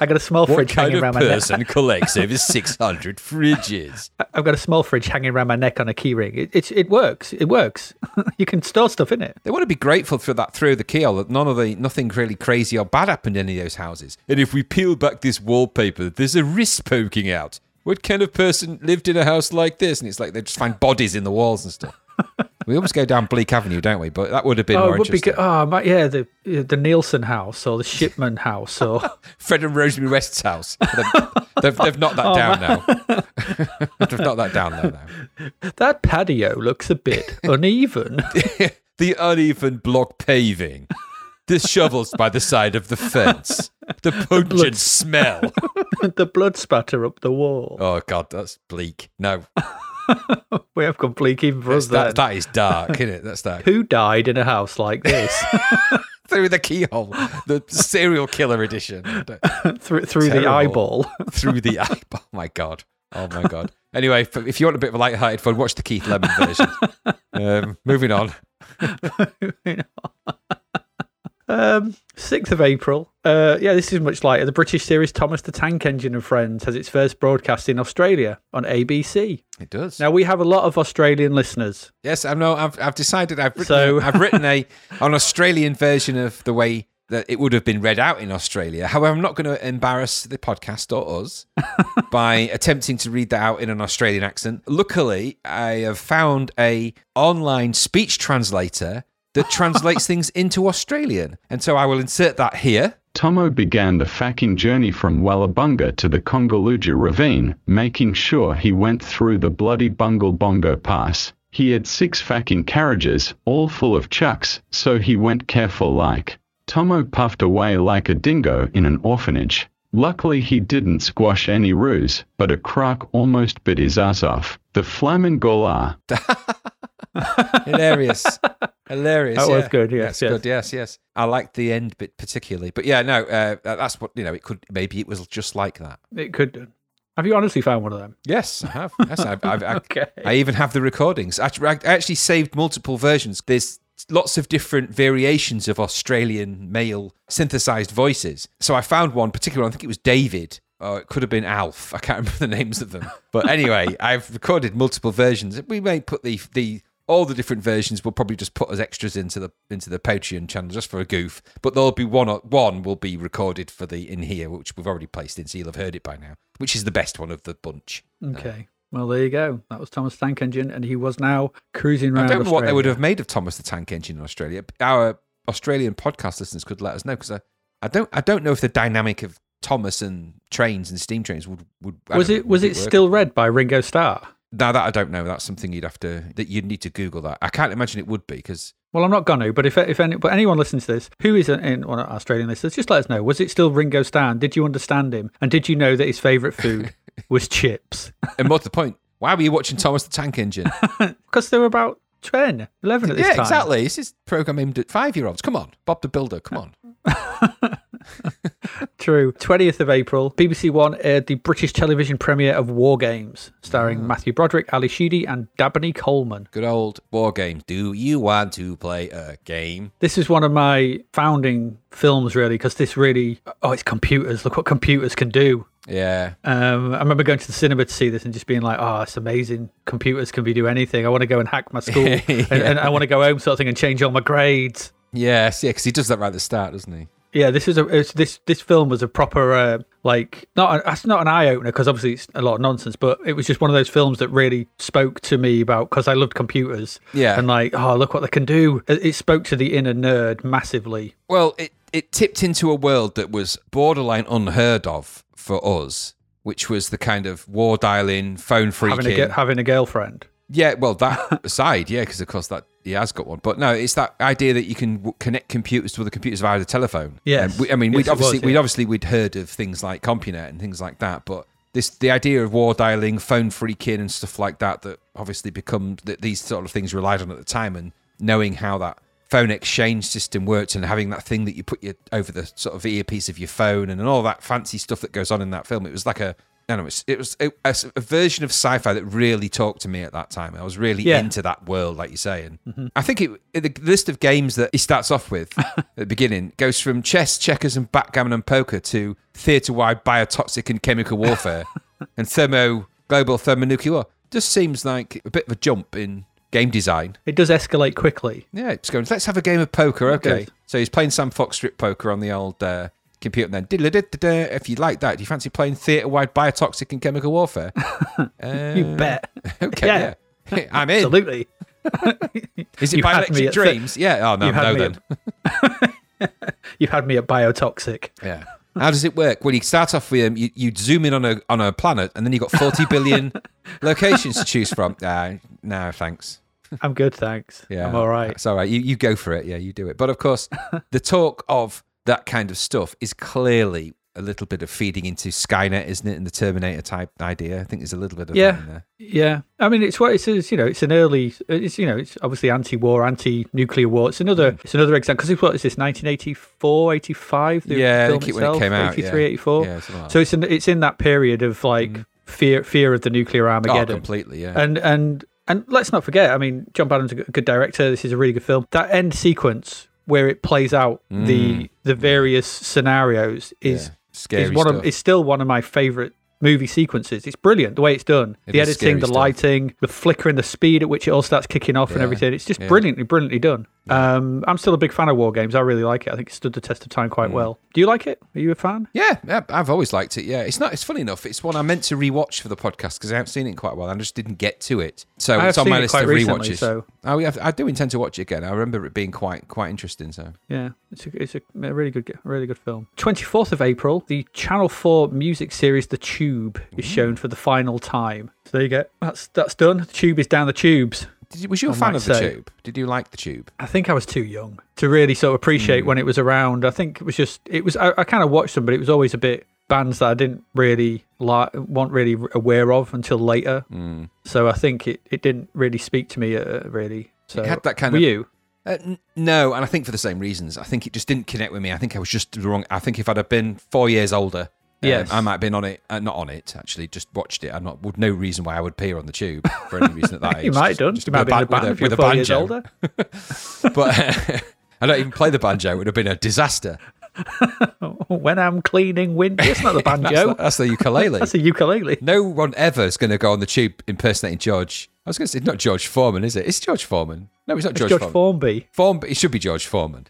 I got a small what fridge hanging around my neck. person collects over 600 fridges? I've got a small fridge hanging around my neck on a keyring. It, it it works. It works. you can store stuff in it. They want to be grateful for that through the keyhole that none of the nothing really crazy or bad happened in any of those houses. And if we peel back this wallpaper, there's a wrist poking out. What kind of person lived in a house like this? And it's like they just find bodies in the walls and stuff. we almost go down Bleak Avenue, don't we? But that would have been Oh, more would be interesting. good. Oh, my, yeah, the the Nilsen house or the Shipman house or Fred and Rosemary West's house. They've, they've, they've knocked that Oh, down now. they've knocked that down now. that patio looks a bit uneven. the uneven block paving, the shovels by the side of the fence, the pungent smell. the blood spatter up the wall. Oh god, that's bleak. No, We have complete even for us that's, that, that is dark, isn't it? That's dark. Who died in a house like this Through the keyhole, the serial killer edition. through through the eyeball? Through the eyeball. Oh my god. Oh my god. Anyway, if, you want a bit of a light-hearted fun, watch the Keith Lemon version. Um, moving on. Um, 6th of April. Uh, yeah, this is much lighter. The British series Thomas the Tank Engine and Friends has its first broadcast in Australia on ABC. It does. Now, we have a lot of Australian listeners. Yes, I know. I've, I've decided. I've written. So- I've written a an Australian version of the way that it would have been read out in Australia. However, I'm not going to embarrass the podcast or us by attempting to read that out in an Australian accent. Luckily, I have found a online speech translator that translates things into Australian, and so I will insert that here. Tomo began the facking journey from Wallabunga to the Congaluja ravine, making sure he went through the bloody Bungle Bongo Pass. He had six facking carriages, all full of chucks, so he went careful like. Tomo puffed away like a dingo in an orphanage. Luckily he didn't squash any roos, but a croc almost bit his ass off. The Flamingola. Hilarious. Hilarious. That was good, yes, That's yes. good. Yes, yes. I liked the end bit particularly, but yeah, no, uh, that's what you know. It could maybe it was just like that. It could do. Have you honestly found one of them? Yes, I have. Yes, I've, I've, I, Okay. I even have the recordings. Actually, I actually saved multiple versions. There's lots of different variations of Australian male synthesized voices. So I found one particular. I think it was David. Or it could have been Alf. I can't remember the names of them. But anyway, I've recorded multiple versions. We may put the the all the different versions. We'll probably just put as extras into the into the Patreon channel just for a goof. But there'll be one one will be recorded for the in here, which we've already placed in, so you'll have heard it by now. Which is the best one of the bunch. Um, okay. Well, there you go. That was Thomas Tank Engine, and he was now cruising around. I don't know what they would have made of Thomas the Tank Engine in Australia. Our Australian podcast listeners could let us know because I, I don't I don't know if the dynamic of Thomas and trains and steam trains would would I Was don't know, it was would it still read by Ringo Starr? Now that I don't know that's something you'd have to that you'd need to Google that I can't imagine it would be because Well, I'm not going to, but if if any, but anyone listens to this who is in Australian listeners, just let us know. Was it still Ringo Starr? Did you understand him? And did you know that his favourite food was chips? and more to the point why were you watching Thomas the Tank Engine Because they were about 10, 11 at this yeah time. exactly this is program aimed at five year olds come on Bob the Builder come on True. 20th of April, BBC One aired the British television premiere of War Games, starring Ah. Matthew Broderick, Ally Sheedy, and Dabney Coleman. good old war games do you want to play a game This is one of my founding films, really, because this really, oh, it's computers. Look what computers can do. yeah Um, I remember going to the cinema to see this and just being like, "Oh, it's amazing! Computers can be do anything. I want to go and hack my school, and, and I want to go home, sort of thing, and change all my grades." yes yeah because he does that right at the start doesn't he Yeah, this is a it's, this this film was a proper uh, like not that's not an eye opener because obviously it's a lot of nonsense, but it was just one of those films that really spoke to me about because I loved computers. Yeah. and like, oh, look what they can do. It, it spoke to the inner nerd massively. Well, it, it tipped into a world that was borderline unheard of for us, which was the kind of war dialing, phone Having a having a girlfriend. Yeah, well, that aside, yeah, because of course that he has got one. But no, it's that idea that you can w- connect computers to other computers via the telephone. Um, yeah, I mean, we'd it obviously was, we'd obviously we'd heard of things like CompuNet and things like that, but. This, the idea of war dialing, phone freaking, and stuff like that, that obviously become that these sort of things relied on at the time, and knowing how that phone exchange system worked and having that thing that you put your over the sort of earpiece of your phone and, all that fancy stuff that goes on in that film. It was like a I don't know, it's, it was a, a version of sci-fi that really talked to me at that time. I was really Yeah. into that world, like you're saying. I think it, the list of games that he starts off with at the beginning goes from chess, checkers, and backgammon and poker to theatre-wide biotoxic and chemical warfare and thermo global thermonuclear war. Just seems like a bit of a jump in game design. It does escalate quickly. Yeah, it's going. Let's have a game of poker. Okay. So he's playing Sam Fox strip poker on the old uh, computer. And then, if you like that, do you fancy playing theatre-wide biotoxic and chemical warfare? Uh, You bet. Okay, Yeah. yeah. I'm in. Absolutely. Is it You bioelectric at th- dreams? yeah. Oh no, no then. You've had me at biotoxic. Yeah. How does it work? Well, you start off with um, you, you zoom in on a on a planet, and then you have got forty billion locations to choose from. Uh, no, thanks. I'm good, thanks. Yeah, I'm all right. It's all right. You you go for it. Yeah, you do it. But of course, the talk of that kind of stuff is clearly a little bit of feeding into Skynet, isn't it? And the Terminator type idea. I think there's a little bit of Yeah. that in there. Yeah, I mean, it's what it is. You know, it's an early. It's you know, it's obviously anti-war, anti-nuclear war. It's another. Mm. It's another example because it's what is this? 1984, 85. The Yeah, I film think it, when it came out. 83, yeah. 84. Yeah, like So it's in it's in that period of like mm. fear fear of the nuclear that. oh, completely. Yeah. and and and let's not forget. I mean, John Badham's a good director. This is a really good film. That end sequence where it plays out the the various scenarios is Mm. yeah. Scary is one stuff. of it's still one of my favorite movie sequences. It's brilliant the way it's done. It the editing, the stuff. lighting, the flickering, the speed at which it all starts kicking off and everything. It's just yeah. brilliantly, brilliantly done. Um, I'm still a big fan of war games. I really like it. I think it stood the test of time Mm. quite well. Do you like it? Are you a fan? Yeah, yeah, I've always liked it. Yeah, it's not. It's funny enough. It's one I meant to rewatch for the podcast because I haven't seen it in quite a while. I just didn't get to it. So I it's on my list of recently, rewatches. so- Yeah, I do intend to watch it again. I remember it being quite quite interesting. So Yeah, it's a, it's a really good, really good film. 24th of April, the Channel 4 music series The Tube is shown for the final time. So there you go. That's that's done. The Tube is down the tubes. Did you, was you a I fan of the say. Tube? Did you like the Tube? I think I was too young to really sort of appreciate when it was around. I think it was just it was I, I kind of watched them, but it was always a bit bands that I didn't really like, weren't really aware of until later. Mm. So I think it, it didn't really speak to me uh, really. So It had that kind were of- you? Uh, n- no, and I think for the same reasons. I think it just didn't connect with me. I think I was just wrong. I think if I'd have been four years older, um, I might have been on it. Uh, not on it, actually. Just watched it. I'm not. With no reason why I would appear on the tube for any reason at that age. you might have done. just You might have with been a ba- band with a four years banjo. older. But I don't even play the banjo. It would have been a disaster. when I'm cleaning windows. It's not the That's, banjo. the, that's the ukulele. That's a ukulele. no one ever is going to go on the tube impersonating George. I was going to say, not George Foreman, is it? It's George Foreman. No, it's not It's George, George Foreman. Formby. Form, it should be George Foreman.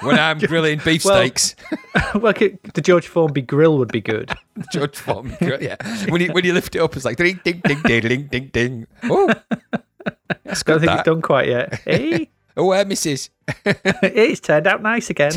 When I'm grilling beefsteaks, well, c- the George Formby grill would be good. George Foreman. grill, Yeah, when you when you lift it up, it's like ding ding ding ding ding ding ding. Oh, that's Don't think That. it's done quite yet. Hey, Oh, uh, Mrs. it's turned out nice again.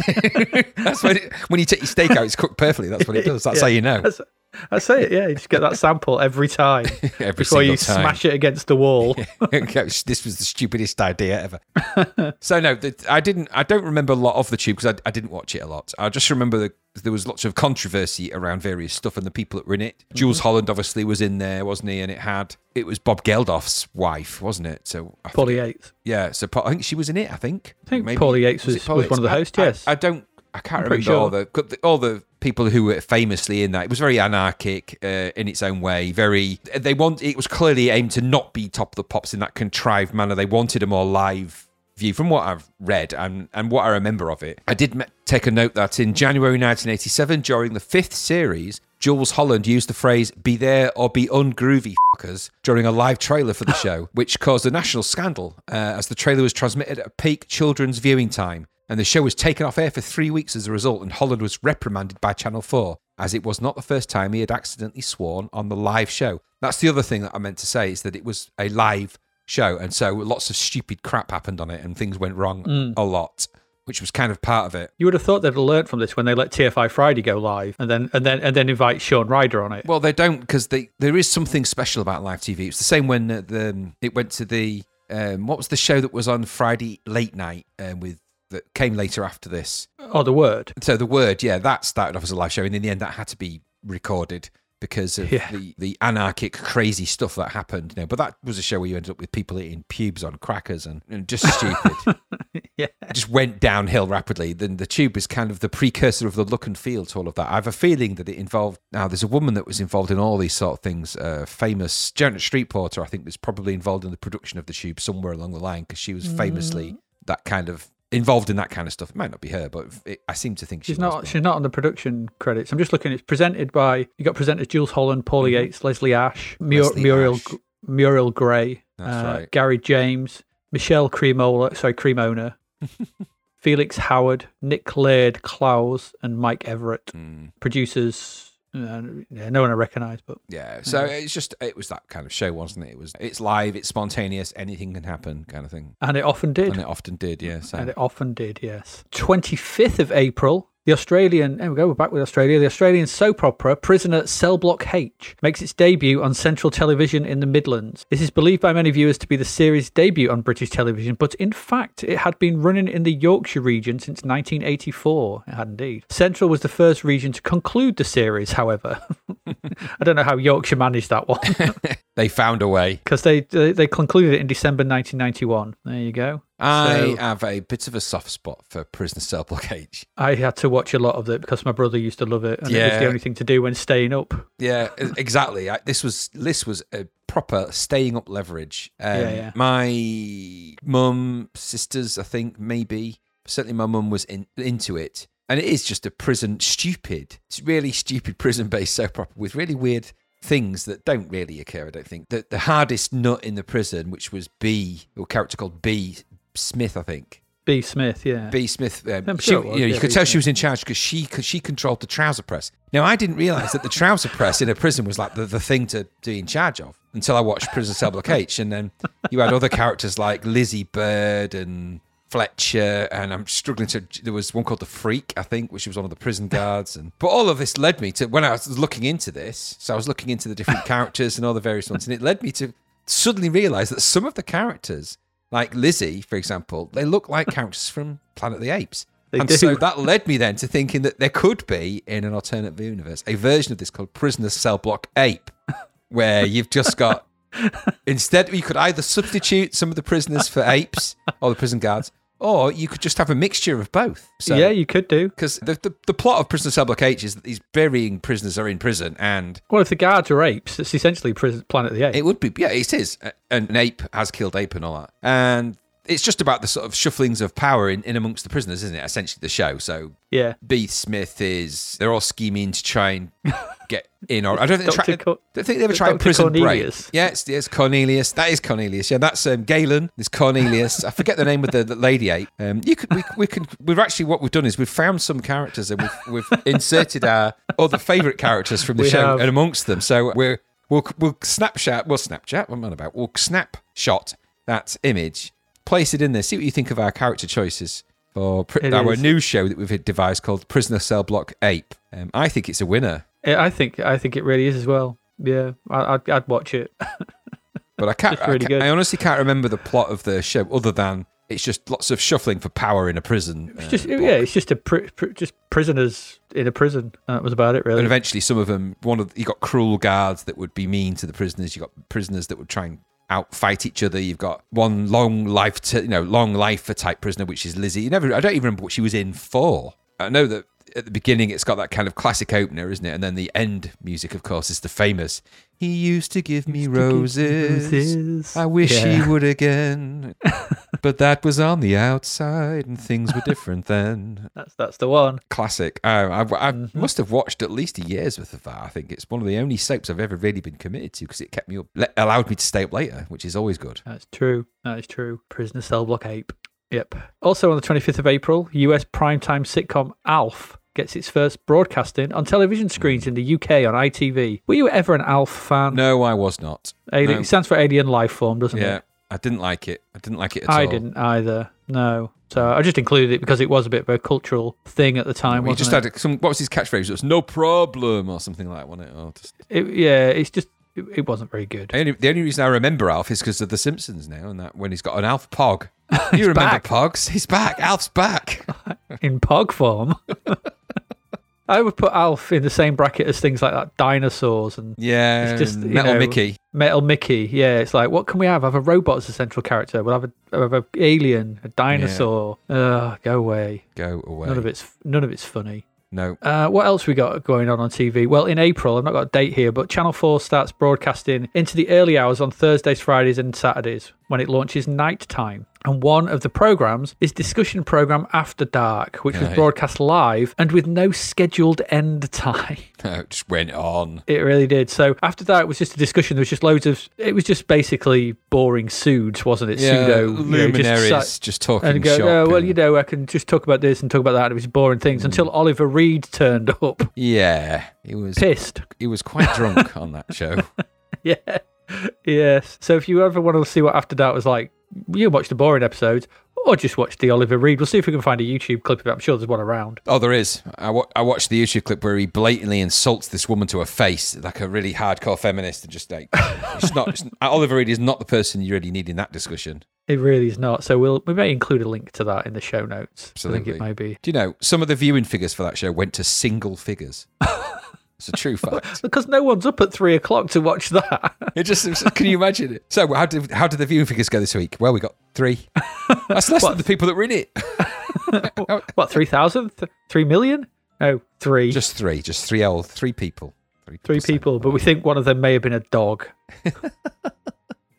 That's when it, when you take your steak out, it's cooked perfectly. That's what it does. That's how you know. That's, that's it. Yeah, you just get that sample every time Every before you time. smash it against the wall. this was the stupidest idea ever. so no, I didn't. I don't remember a lot of the tube because I, I didn't watch it a lot. I just remember the, there was lots of controversy around various stuff and the people that were in it. Jools Mm-hmm. Holland obviously was in there, wasn't he? And it had it was Bob Geldof's wife, wasn't it? So I Paula Yates. yeah, so Pa- I think she was in it. I think. I think Paula Yates was- Paula was one of the hosts, I- yes. I, don't. I can't I'm remember all sure. got the- all the people who were famously in that. It was very anarchic uh, in its own way. Very. They want. It was clearly aimed to not be top of the pops in that contrived manner. They wanted a more live view from what I've read and, and what I remember of it. I did take a note that in January 1987, during the fifth series, Jools Holland used the phrase "be there or be ungroovy." fuckers," During a live trailer for the show, which caused a national scandal uh, as the trailer was transmitted at peak children's viewing time, and the show was taken off air for three weeks as a result. And Holland was reprimanded by Channel 4, as it was not the first time he had accidentally sworn on the live show. That's the other thing that I meant to say is that it was a live show, and so lots of stupid crap happened on it, and things went wrong a lot, which was kind of part of it. You would have thought they'd have learned from this when they let TFI Friday go live, and then and then and then invite Shaun Ryder on it. Well, they don't because they there is something special about live TV. It's the same when uh, the it went to the um, what was the show that was on Friday late night um, with that came later after this. Oh, the word. So the word, yeah, that started off as a live show, and in the end, that had to be recorded because of Yeah. the, the anarchic, crazy stuff that happened. You know, but that was a show where you ended up with people eating pubes on crackers and, and just stupid. Yeah. Just went downhill rapidly. Then the tube is kind of the precursor of the look and feel to all of that. I have a feeling that it involved. Now, there's a woman that was involved in all these sort of things. Uh, famous Janet Street Porter, I think, was probably involved in the production of the tube somewhere along the line because she was famously that kind of involved in that kind of stuff. It might not be her, but it, I seem to think she She's not. She's not on the production credits. I'm just looking. It's presented by. You got presenters Jools Holland, Paula Yates, Leslie Ash, Mur- Mm-hmm. Leslie Muriel Ash. Muriel Gray, uh, right. Gary James, Michelle Cremola. Sorry, Cremona. Felix Howard, Nick Laird, Klaus, and Mike Everett. Mm, Producers. Uh, yeah, no one I recognise, but yeah. So it's just it was that kind of show, wasn't it? It was it's live, it's spontaneous, anything can happen, kind of thing. and it often did. And it often did, yeah. So And it often did, yes. 25th of April, the Australian, there we go, we're back with Australia. The Australian soap opera Prisoner Cell Block H makes its debut on Central Television in the Midlands. This is believed by many viewers to be the series' debut on British television, but in fact, it had been running in the Yorkshire region since 1984. It had indeed. Central was the first region to conclude the series, however. I don't know how Yorkshire managed that one they found a way. because they, they they concluded it in December 1991. There you go. I So- have a bit of a soft spot for Prisoner Cell Block H. I had to watch a lot of it because my brother used to love it, and it was the only thing to do when staying up. Yeah, exactly. I, this was this was a proper staying up leverage. Um, Yeah, yeah. My mum, sisters, I think maybe certainly my mum was in, into it, and it is just a prison stupid, it's really stupid prison based soap opera with really weird things that don't really occur. I don't think the the hardest nut in the prison, which was B, or character called Bea Smith, I think. Bea Smith, yeah. Bea Smith. Um, she, sure was, you, know, you could B. tell she was in charge because she she controlled the trouser press. Now I didn't realise that the trouser press in a prison was like the, the thing to be in charge of until I watched Prison Cell Block H, and then you had other characters like Lizzie Bird and Fletcher, and I'm struggling to. There was one called the Freak, I think, which was one of the prison guards, and but all of this led me to when I was looking into this. So I was looking into the different characters and all the various ones, and it led me to suddenly realise that some of the characters, like Lizzie, for example, they look like characters from Planet of the Apes. They and do. so that led me then to thinking that there could be in an alternate universe a version of this called Prisoner Cell Block Ape, where you've just got instead you could either substitute some of the prisoners for apes or the prison guards, Or you could just have a mixture of both. So, yeah, you could do. Because the, the, the plot of Prisoner Cell Block H is that these burying prisoners are in prison and Well, if the guards are apes, it's essentially prison, Planet of the Apes. it would be, yeah, it is. And an ape has killed ape and all that. And it's just about the sort of shufflings of power in, in amongst the prisoners, isn't it? Essentially, the show. So yeah. Bea Smith is, they're all scheming to try and get in. Or I don't think, they, try, don't think they ever tried prison Cornelius. break. Yeah, it's, it's Cornelius. That is Cornelius. Yeah, that's um, Galen. There's Cornelius. I forget the name of the, the lady ape. Um, you could, we, we can, we've actually, what we've done is we've found some characters and we've, we've inserted our other favourite characters from the We show have. and amongst them. So we're, we'll, we'll snapshot, we'll Snapchat, what am I about? We'll snapshot that image, place it in there, see what you think of our character choices for It our is. new show that we've devised called Prisoner Cell Block Ape. Um, I think it's a winner. I think I think it really is as well. Yeah, I, I'd, I'd watch it. But I can't. Really I, can't- I honestly can't remember the plot of the show, other than it's just lots of shuffling for power in a prison. It's uh, just block. yeah, it's just a pri- pri- just prisoners in a prison. That was about it, really. And eventually, some of them, one of you got cruel guards that would be mean to the prisoners. You got prisoners that would try and outfight each other. You've got one long life, to, you know, long life for type prisoner, which is Lizzie. You never, I don't even remember what she was in for. I know that at the beginning it's got that kind of classic opener, isn't it? And then the end music, of course, is the famous. He used to give me to give roses. roses." I wish Yeah. he would again. but that was on the outside, and things were different then. That's that's the one. Classic. Uh, I, I Mm-hmm. must have watched at least a year's worth of that. I think it's one of the only soaps I've ever really been committed to because it kept me up, allowed me to stay up later, which is always good. That's true. That is true. Prisoner cell block ape. Yep. Also on the 25th of April, US primetime sitcom Alf gets its first broadcasting on television screens in the UK on ITV. Were you ever an Alf fan? No, I was not. Alien, no. It stands for Alien Life Form, doesn't Yeah, it? Yeah, I didn't like it. I didn't like it at I all. I didn't either. No. So I just included it because it was a bit of a cultural thing at the time. We wasn't just it? had some. What was his catchphrase? It was "no problem" or something like that, wasn't it? Or just, It- yeah, it's just it, it wasn't very good. the, only, the only reason I remember Alf is because of The Simpsons now, and that when he's got an Alf Pog. You remember back. Pogs? He's back. Alf's back. in pog form. I would put Alf in the same bracket as things like that, dinosaurs and Yeah, It's just, Metal know, Mickey. Metal Mickey. Yeah, it's like, what can we have? Have a robot as a central character. We'll have a, have a alien, a dinosaur. Ugh, go away. Go away. None of it's none of it's funny. No. Uh, what else we got going on on TV? Well, in April, I've not got a date here, but Channel 4 starts broadcasting into the early hours on Thursdays, Fridays, and Saturdays when it launches night time. And one of the programs is discussion program After Dark, which was Aye. broadcast live and with no scheduled end time. It just went on. It really did. So after that, it was just a discussion. There was just loads of. It was just basically boring suits, wasn't it? Pseudo you know, luminaries just just, talking and go, oh, well, and- you know, I can just talk about this and talk about that. It was boring things until mm. Oliver Reed turned up, yeah, he was pissed. he was quite drunk on that show. Yeah. Yes. So if you ever want to see what After Dark was like, you watch the boring episodes or just watch the Oliver Reed. We'll see if we can find a YouTube clip of it. I'm sure there's one around. Oh, there is. I, wa- I watched the YouTube clip where he blatantly insults this woman to her face, like a really hardcore feminist, and just like it's not. It's, Oliver Reed is not the person you really need in that discussion. It really is not. So we'll we may include a link to that in the show notes. I think it may be. Do you know some of the viewing figures for that show went to single figures? it's a true fact. Because no one's up at three o'clock to watch that. It just can you imagine it? So how did how did the viewing figures go this week? Well, we got three. That's less than the people that were in it. what, three thousand? Three million? No, three. Just three, just three old, three people. three saying- people, but we think one of them may have been a dog.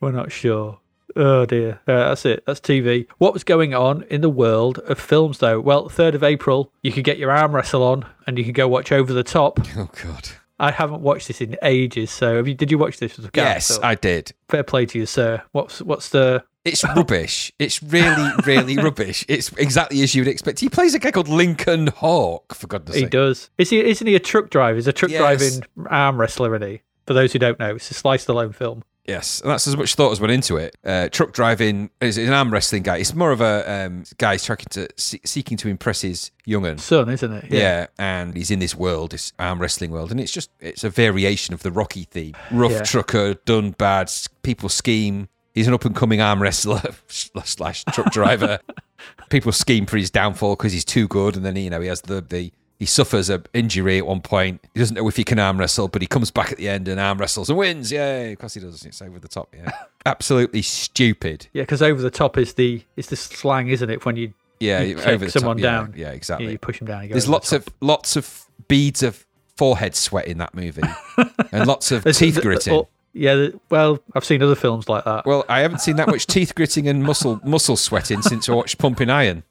We're not sure. Oh dear. Uh, that's it. That's TV. What was going on in the world of films, though? Well, 3rd of April, you could get your arm wrestle on and you could go watch Over the Top. Oh God. I haven't watched this in ages, so have you, did you watch this? Yes, I did. Fair play to you, sir. What's what's the. It's rubbish. It's really, really rubbish. It's exactly as you would expect. He plays a guy called Lincoln Hawk, for goodness sake. He does. Is he, isn't he a truck driver? He's a truck Yes. driving arm wrestler, isn't he? For those who don't know, it's a Sly Stallone film. Yes, and that's as much thought as went into it. Uh, truck driving is an arm wrestling guy. It's more of a um, guy who's to se- seeking to impress his young'un. Son, isn't it? Yeah. and he's in this world, this arm wrestling world, and it's just it's a variation of the Rocky theme. Rough Yeah. trucker, done bad, people scheme. He's an up and coming arm wrestler slash truck driver. people scheme for his downfall because he's too good, and then you know he has the the he suffers an injury at one point. He doesn't know if he can arm wrestle, but he comes back at the end and arm wrestles and wins. Yay! Of course he does. It's over the top. Yeah, absolutely stupid. Yeah, because over the top is the is the slang, isn't it? When you Yeah, You over the someone top. Yeah, down. Yeah, you, exactly. you push them down. There's over the lots of lots of beads of forehead sweat in that movie, and lots of teeth gritting. oh, yeah, well, I've seen other films like that. Well, I haven't seen that much teeth gritting and muscle muscle sweating since I watched Pumping Iron.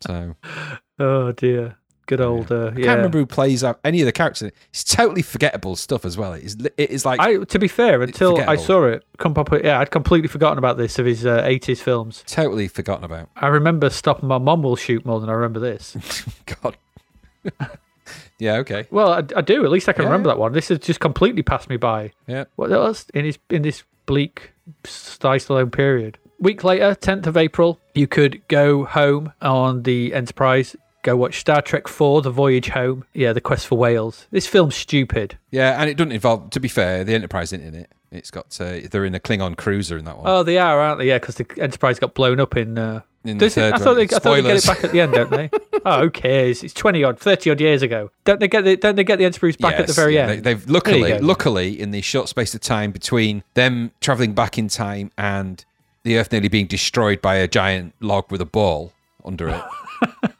So oh dear, good old uh, I can't remember who plays out any of the characters. It's totally forgettable stuff as well. It is, it is like I, to be fair, until I saw it come up, yeah, I'd completely forgotten about this of his uh, 80s films. totally forgotten about. I remember stopping my mom will shoot more than I remember this. God. yeah. Okay. well, I, I do. At least I can Yeah. remember that one. This has just completely passed me by. Yeah. What else in his in this bleak Stallone period? Week later, 10th of April, you could go home on the Enterprise. Go watch Star Trek 4, The Voyage Home. Yeah, The Quest for Whales. This film's stupid. Yeah, and it doesn't involve. To be fair, the Enterprise isn't in it. It's got. Uh, they're in a Klingon cruiser in that one. Oh, they are, aren't they? Yeah, because the Enterprise got blown up in. Uh, In the does it- I thought, they, I thought they get it back at the end, don't they? oh, who cares? It's twenty odd, thirty odd years ago. Don't they get the, Don't they get the Enterprise back at the very yeah, end? They, they've luckily, luckily, in the short space of time between them traveling back in time and the Earth nearly being destroyed by a giant log with a ball under it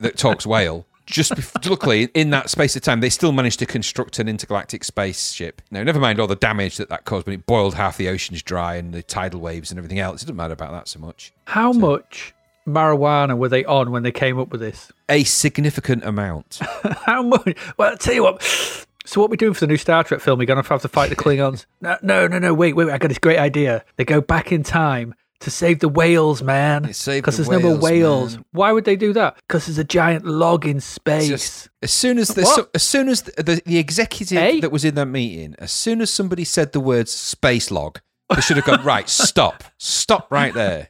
that talks whale. Just bef- luckily, in that space of time, they still managed to construct an intergalactic spaceship. Now, never mind all the damage that that caused, when it boiled half the oceans dry and the tidal waves and everything else. It doesn't matter about that so much. How much marijuana were they on when they came up with this? A significant amount. How much? Well, I'll tell you what. So what we're doing for the new Star Trek film? We're going to have to fight the Klingons. No, no, no, no. Wait, wait. wait, I got this great idea. They go back in time to save the whales, man. Because the there's no more whales, whales. man. Why would they do that? Because there's a giant log in space. just- as soon as the so, as soon as the, the, the executive Eh? that was in that meeting, as soon as somebody said the words space log, they should have gone right. Stop, stop right there.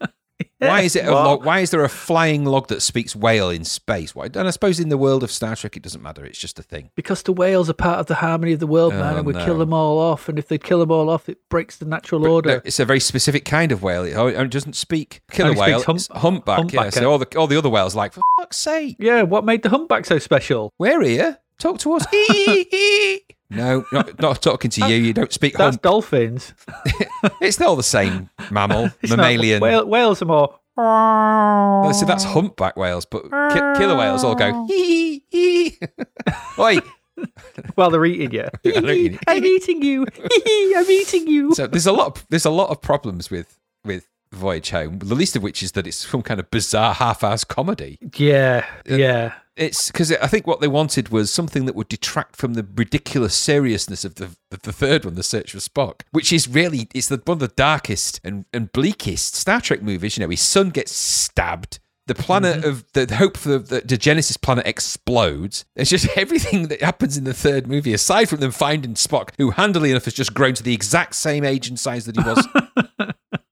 Why is it a log? Why is there a flying log that speaks whale in space? Why? And I suppose in the world of Star Trek, it doesn't matter. It's just a thing. Because the whales are part of the harmony of the world, man, Oh, and we no. kill them all off. And if they kill them all off, it breaks the natural order. No, it's a very specific kind of whale. It, oh, doesn't speak killer Only whale. speaks hump- it's humpback. yeah. So all the all the other whales like for fuck's sake, yeah, what made the humpback so special? we're here. Talk to us. no, not, not talking to you. You don't speak That's hump. dolphins. It's all the same mammal, It's not- mammalian. whale- whales are more. Oh, so that's humpback whales, but ki- killer whales all go hee hee hee. Oi! Well, they're eating you. They're eating you. I'm eating you. I'm eating you. So there's a lot. Of, there's a lot of problems with with Voyage Home. The least of which is that it's some kind of bizarre half-ass comedy. Yeah, uh, yeah. It's because I think what they wanted was something that would detract from the ridiculous seriousness of the of the third one, The Search for Spock, which is really it's the, one of the darkest and, and bleakest Star Trek movies. You know, his son gets stabbed. The planet mm-hmm. of the, the hope for the, the Genesis planet explodes. It's just everything that happens in the third movie, aside from them finding Spock, who handily enough has just grown to the exact same age and size that he was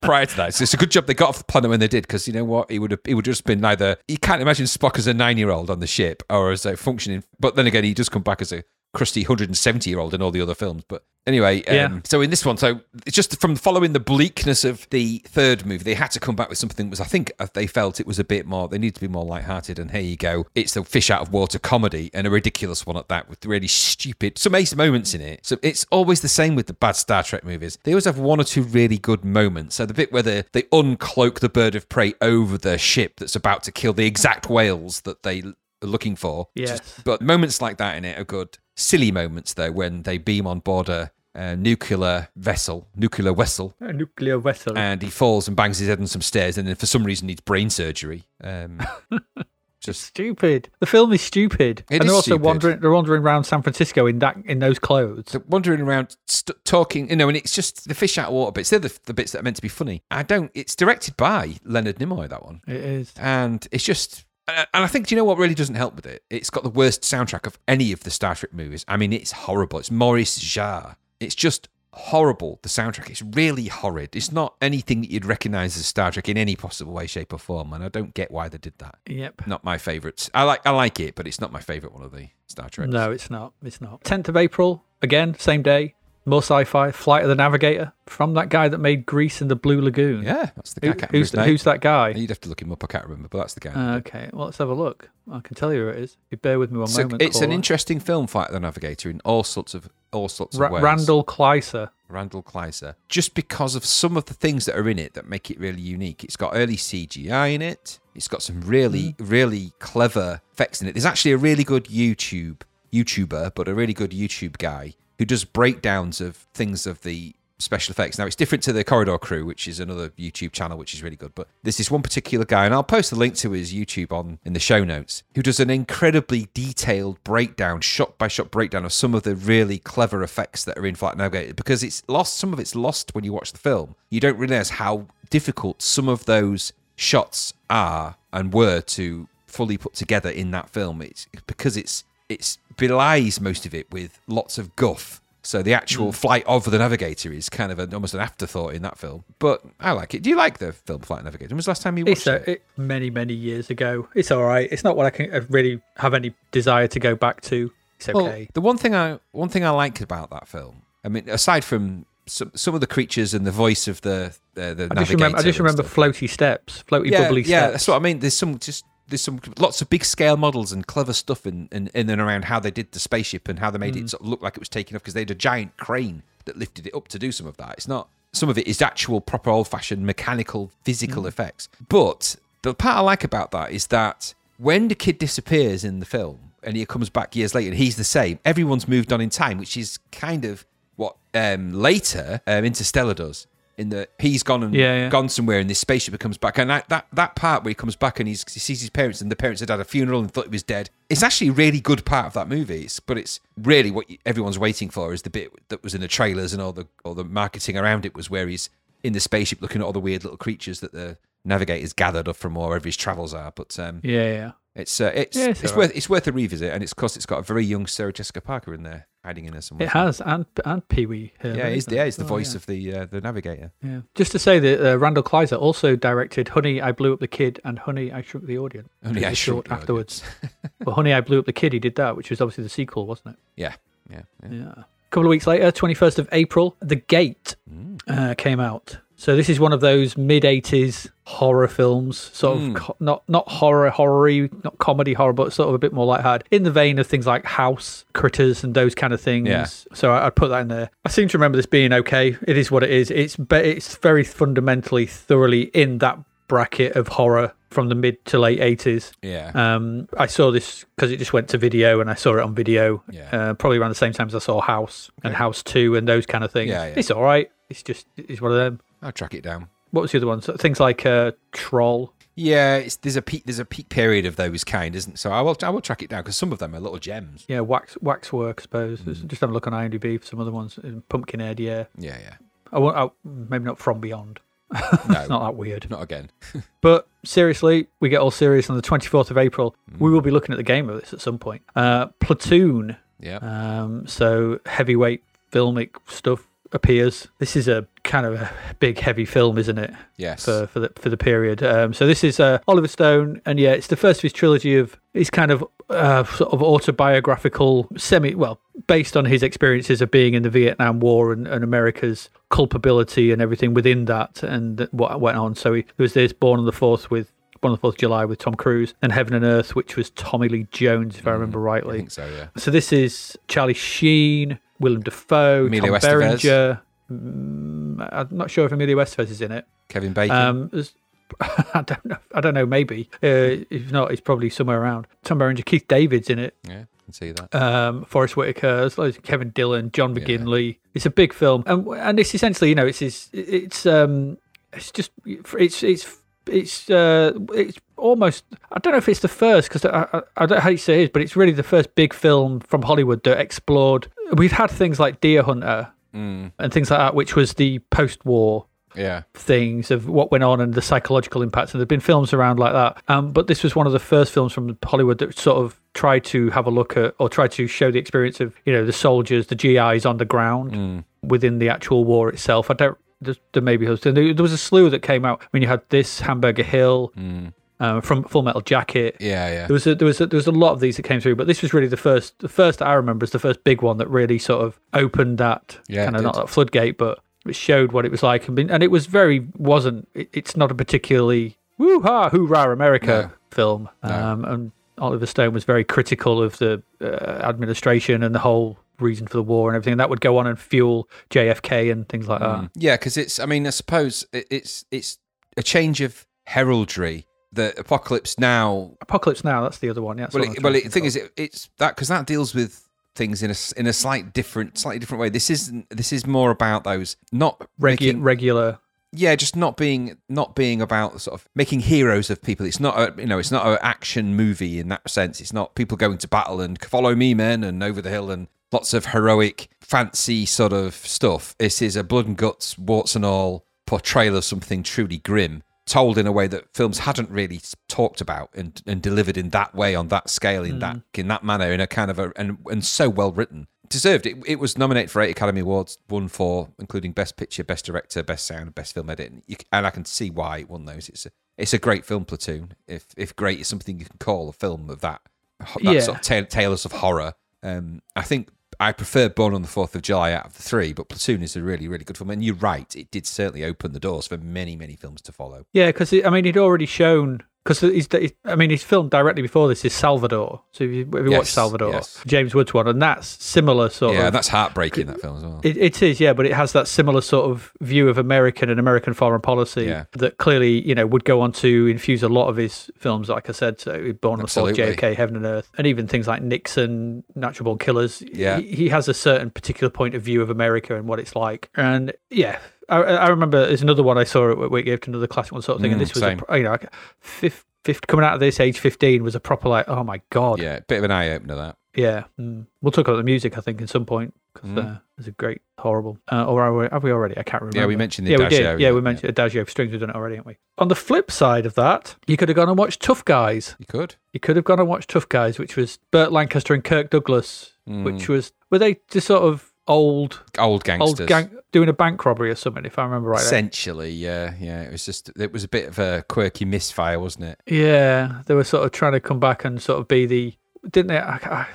prior to that. So it's a good job they got off the planet when they did, because you know what? He would have he would just been neither you can't imagine Spock as a nine year old on the ship or as a functioning but then again he does come back as a crusty 170 year old in all the other films. But anyway, um, Yeah. so in this one, so it's just from following the bleakness of the third movie, they had to come back with something that was I think uh, they felt it was a bit more they needed to be more lighthearted and here you go. It's the fish out of water comedy and a ridiculous one at that with really stupid some ace moments in it. So it's always the same with the bad Star Trek movies. They always have one or two really good moments. So the bit where they, they uncloak the bird of prey over the ship that's about to kill the exact whales that they are looking for. Yes. Just- but moments like that in it are good. Silly moments though when they beam on board a, a nuclear vessel, nuclear vessel, A nuclear vessel. and he falls and bangs his head on some stairs, and then for some reason needs brain surgery. Um, just stupid. The film is stupid. It and is they're also stupid. wandering. They're wandering around San Francisco in that in those clothes. So wandering around st- talking, you know, and it's just the fish out of water bits. They're the, the bits that are meant to be funny. I don't. It's directed by Leonard Nimoy, that one, It is. and it's just. And I think, do you know what really doesn't help with it? It's got the worst soundtrack of any of the Star Trek movies. I mean, it's horrible. It's Maurice Jarre. It's just horrible. The soundtrack. It's really horrid. It's not anything that you'd recognise as Star Trek in any possible way, shape, or form. And I don't get why they did that. Yep. Not my favourites. I like I like it, but it's not my favourite one of the Star Trek. No, it's not. It's not. 10th of April, again, same day. More sci-fi. Flight of the Navigator from that guy that made Grease and the Blue Lagoon. Yeah, that's the guy. Who- I can't remember who's, name. who's that guy? You'd have to look him up. I can't remember, but that's the guy. Uh, okay, well, let's have a look. I can tell you who it is. You bear with me one So moment. it's an interesting film, Flight of the Navigator, in all sorts of all sorts Ra- of ways. Randall Kleiser. Randall Kleiser. Just because of some of the things that are in it that make it really unique. It's got early CGI in it. It's got some really, Mm. really clever effects in it. There's actually a really good YouTube YouTuber, but a really good YouTube guy who does breakdowns of things of the special effects. Now it's different to the Corridor Crew, which is another YouTube channel which is really good. But there's this one particular guy, and I'll post a link to his YouTube on in the show notes, who does an incredibly detailed breakdown, shot by shot breakdown of some of the really clever effects that are in Flight Navigator. Because it's lost, some of it's lost when you watch the film. You don't realize how difficult some of those shots are and were to fully put together in that film. It's because it's it's belies most of it with lots of guff. So the actual Mm. flight of the Navigator is kind of an, almost an afterthought in that film. But I like it. Do you like the film Flight Navigator? When was the last time you watched It's a, it? it, many, many years ago. It's all right. It's not what I can I really have any desire to go back to. It's okay. Well, the one thing I one thing I like about that film, I mean, aside from some, some of the creatures and the voice of the uh, the I just remember. I just remember floaty steps, floaty yeah, bubbly yeah, steps. Yeah, that's what I mean. There's some just there's some lots of big scale models and clever stuff in, in, in and around how they did the spaceship and how they Mm. made it sort of look like it was taking off because they had a giant crane that lifted it up to do some of that. It's not some of it is actual proper old fashioned mechanical physical Mm. effects. But the part I like about that is that when the kid disappears in the film and he comes back years later and he's the same, everyone's moved on in time, which is kind of what um, later um, Interstellar does. In that he's gone and Yeah, yeah. gone somewhere and this spaceship comes back and that, that that part where he comes back and he's, he sees his parents and the parents had had a funeral and thought he was dead it's actually a really good part of that movie it's, but it's really what everyone's waiting for is the bit that was in the trailers and all the all the marketing around it was where he's in the spaceship looking at all the weird little creatures that the navigators gathered up from wherever his travels are but um, yeah, yeah. It's uh, it's Yeah, it's it's, all worth it's worth a revisit and it's because it's got a very young Sarah Jessica Parker in there hiding in there somewhere It has, and and Pee Wee. yeah he's, yeah, he's the voice of. of the uh, the navigator Yeah. Just to say that uh, Randall Kleiser also directed Honey, I Blew Up the Kid and Honey, I Shrunk the Audience. Honey, I Shrunk afterwards. well, Honey, I Blew Up the Kid, he did that, which was obviously the sequel, wasn't it? yeah yeah, yeah. Yeah. A couple of weeks later, 21st of April, The Gate Mm. uh, came out. So this is one of those mid 80s horror films, sort of Mm. co- not not horror horror not comedy horror, but sort of a bit more lighthearted, in the vein of things like House, Critters, and those kind of things. Yeah. So I, I'd put that in there. I seem to remember this being okay. It is what it is. It's but it's very fundamentally, thoroughly in that bracket of horror from the mid to late 80s. yeah. Um, I saw this because it just went to video, and I saw it on video. Yeah. Uh, probably around the same time as I saw House and House Two and those kind of things. Yeah, yeah. It's all right. It's just it's one of them. I'll track it down. What was the other ones? Things like uh, Troll. Yeah, it's, there's a peak. There's a peak period of those kind, isn't? So I will. I will track it down because some of them are little gems. Yeah, wax waxwork. I suppose. Mm. Just have a look on IMDb for some other ones. Pumpkinhead. Yeah. Yeah, yeah. I won't. I, maybe not From Beyond. No, It's not that weird. not again. But seriously, we get all serious on the 24th of April. Mm. We will be looking at the game of this at some point. Uh, Platoon. Yeah, Um, so heavyweight filmic stuff appears. This is a kind of a big, heavy film, isn't it? yes. For for the for the period. Um, so this is uh, Oliver Stone, and yeah, it's the first of his trilogy of his kind of uh, sort of autobiographical, semi well, based on his experiences of being in the Vietnam War and, and America's culpability and everything within that, and what went on. So he, there was this Born on the Fourth with. Born on the Fourth of July with Tom Cruise and Heaven and Earth, which was Tommy Lee Jones, if I remember I rightly. think so. Yeah. So this is Charlie Sheen, Willem Dafoe, Emilio Tom Estevez. Berenger. Mm, I'm not sure if Emilio Estevez is in it. Kevin Bacon. Um, I don't know. I don't know. Maybe uh, if not, he's probably somewhere around. Tom Berenger, Keith David's in it. yeah, I can see that. Um, Forest Whitaker, there's loads of Kevin Dillon, John McGinley. It's a big film, and and it's essentially, you know, it's it's it's um, it's just it's it's it's uh, it's almost. I don't know if it's the first because I, I I don't how you say it is, but it's really the first big film from Hollywood that explored. We've had things like Deer Hunter Mm, and things like that, which was the post-war yeah. things of what went on and the psychological impacts. And there've been films around like that. Um, but this was one of the first films from Hollywood that sort of tried to have a look at or tried to show the experience of you know the soldiers, the GIs on the ground Mm, within the actual war itself. I don't. There there may be others. There there was a slew that came out. I mean, you had this Hamburger Hill. mm. um, from Full Metal Jacket. Yeah, yeah. There was a, there was a, there was a lot of these that came through, but this was really the first the first that I remember is the first big one that really sort of opened that Yeah, kind of not that floodgate, but it showed what it was like, and, been- and it was very wasn't it, it's not a particularly woo ha hoorah America film, um, and Oliver Stone was very critical of the uh, administration and the whole reason for the war and everything. And that would go on and fuel JFK and things like that. Mm. Yeah, because it's. I mean, I suppose it's it's a change of heraldry. The apocalypse now. Apocalypse Now, that's the other one. Yeah, Well, it, well, the thing is, it, it's that because that deals with things in a in a slight different, slightly different way. This isn't. This is more about those not. Regu- making- regular. yeah, just not being not being about sort of making heroes of people. It's not a you know, it's not an action movie in that sense. It's not people going to battle and follow me, men, and over the hill and lots of heroic, fancy sort of stuff. This is a blood and guts, warts and all portrayal of something truly grim, told in a way that films hadn't really talked about and, and delivered in that way on that scale in that mm. in that manner in a kind of a and and so well written. Deserved it. It was nominated for eight Academy Awards, won four, including Best Picture, Best Director, Best Sound, Best Film Edit, and, you, and I can see why it won those. It's a it's a great film, Platoon. If if great is something you can call a film of that, that Yeah. sort of ta- tales of horror. Um, I think I prefer Born on the Fourth of July out of the three, but Platoon is a really really good film. And you're right, it did certainly open the doors for many many films to follow. Yeah, because I mean, he'd already shown because he's, he's. I mean, he's filmed directly before this is Salvador. So if you, if you Yes, watch Salvador, yes. James Woods one, and that's similar sort yeah, of. Yeah, that's heartbreaking that film as well. It, it is, yeah, but it has that similar sort of view of American and American foreign policy Yeah. that clearly, you know, would go on to infuse a lot of his films. Like I said, so Born on the Absolutely. JFK, Heaven and Earth, and even things like Nixon, Natural Born Killers. Yeah. he, he has a certain particular point of view of America and what it's like. And yeah, I, I remember there's another one I saw at Whitgift, another classic one sort of thing, and Mm, this was same. a, you know, like fifth, fifth coming out of this age 15 was a proper like, oh my god, yeah, bit of an eye opener that. yeah, mm. we'll talk about the music, I think, at some point because uh, it's a great, horrible. Uh, or are we, have we already? I can't remember. Mm. Yeah, we mentioned the yeah, we did. Yeah, we yeah. mentioned Adagio for strings. We've done it already, haven't we? On the flip side of that, you could have gone and watched Tough Guys. You could. You could have gone and watched Tough Guys, which was Burt Lancaster and Kirk Douglas, Mm. which was were they just sort of old, Old gangsters. old gang doing a bank robbery or something, if I remember right. Essentially, yeah, yeah. It was just it was a bit of a quirky misfire, wasn't it? Yeah, they were sort of trying to come back and sort of be the, didn't they? I,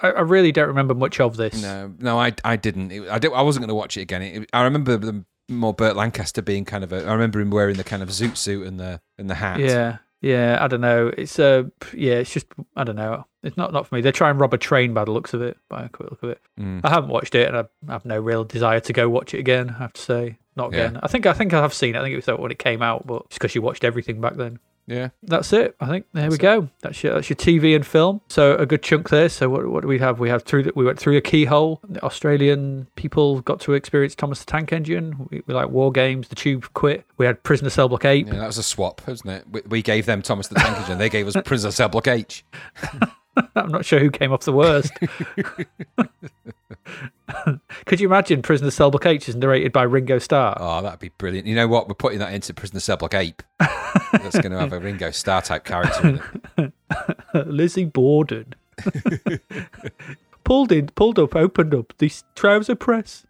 I, I really don't remember much of this. No, no, I, I didn't. It, I, did, I wasn't going to watch it again. It, I remember the more Burt Lancaster being kind of a. I remember him wearing the kind of zoot suit and the and the hat. Yeah, yeah. I don't know. It's uh, yeah. It's just I don't know. It's not not for me. They try and rob a train by the looks of it. By a quick look of it, Mm. I haven't watched it, and I have no real desire to go watch it again. I have to say, not Yeah. again. I think I think I have seen it. I think it was when it came out, but just because you watched everything back then. Yeah. That's it. I think there we go. That's your that's your TV and film. So a good chunk there. So what what do we have? We have through the, we went through a keyhole. The Australian people got to experience Thomas the Tank Engine. We, we like war games. The Tube quit. We had Prisoner Cell Block Eight. Yeah, that was a swap, wasn't it? We, we gave them Thomas the Tank Engine. They gave us Prisoner Cell Block H. I'm not sure who came off the worst. Could you imagine Prisoner Cell Block H is narrated by Ringo Starr? Oh, that'd be brilliant. You know what? We're putting that into Prisoner Cell Block Ape. That's going to have a Ringo Starr type character in it. Lizzie Borden. pulled in, pulled up, opened up the trouser press.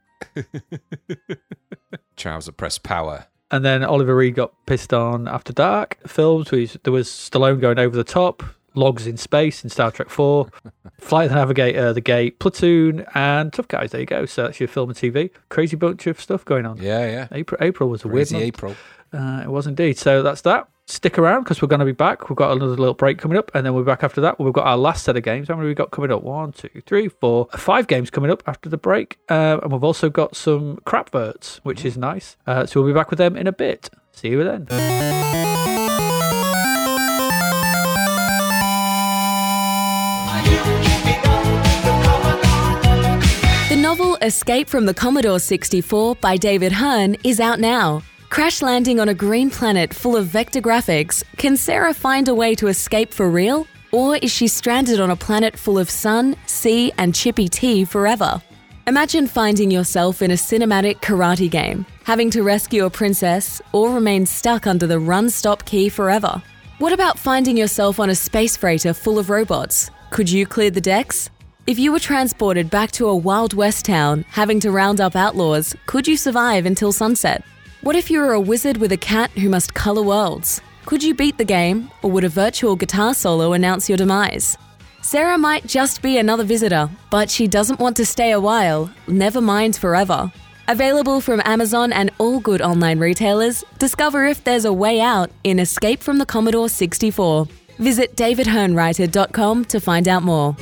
Trouser Press Power. And then Oliver Reed got pissed on After Dark films. There was Stallone going over the top, logs in space in Star Trek 4, Flight of the Navigator, The Gate, Platoon, and Tough Guys. There you go. So that's your film and TV. Crazy bunch of stuff going on. Yeah, yeah. April, April was a Crazy weird month. April. Uh, it was indeed. So that's that. Stick around because we're going to be back. We've got another little break coming up, and then we're back after that. We've got our last set of games. How many have we got coming up? One, two, three, four, five games coming up after the break. Uh, and we've also got some crap verts, which is nice. Uh, so we'll be back with them in a bit. See you then. Novel Escape from the Commodore 64 by David Hearne is out now. Crash landing on a green planet full of vector graphics, can Sarah find a way to escape for real? Or is she stranded on a planet full of sun, sea, and chippy tea forever? Imagine finding yourself in a cinematic karate game, having to rescue a princess, or remain stuck under the run stop key forever. What about finding yourself on a space freighter full of robots? Could you clear the decks? If you were transported back to a Wild West town, having to round up outlaws, could you survive until sunset? What if you were a wizard with a cat who must color worlds? Could you beat the game, or would a virtual guitar solo announce your demise? Sarah might just be another visitor, but she doesn't want to stay a while, never mind forever. Available from Amazon and all good online retailers, discover if there's a way out in Escape from the Commodore 64. Visit davidhearnewriter.com to find out more.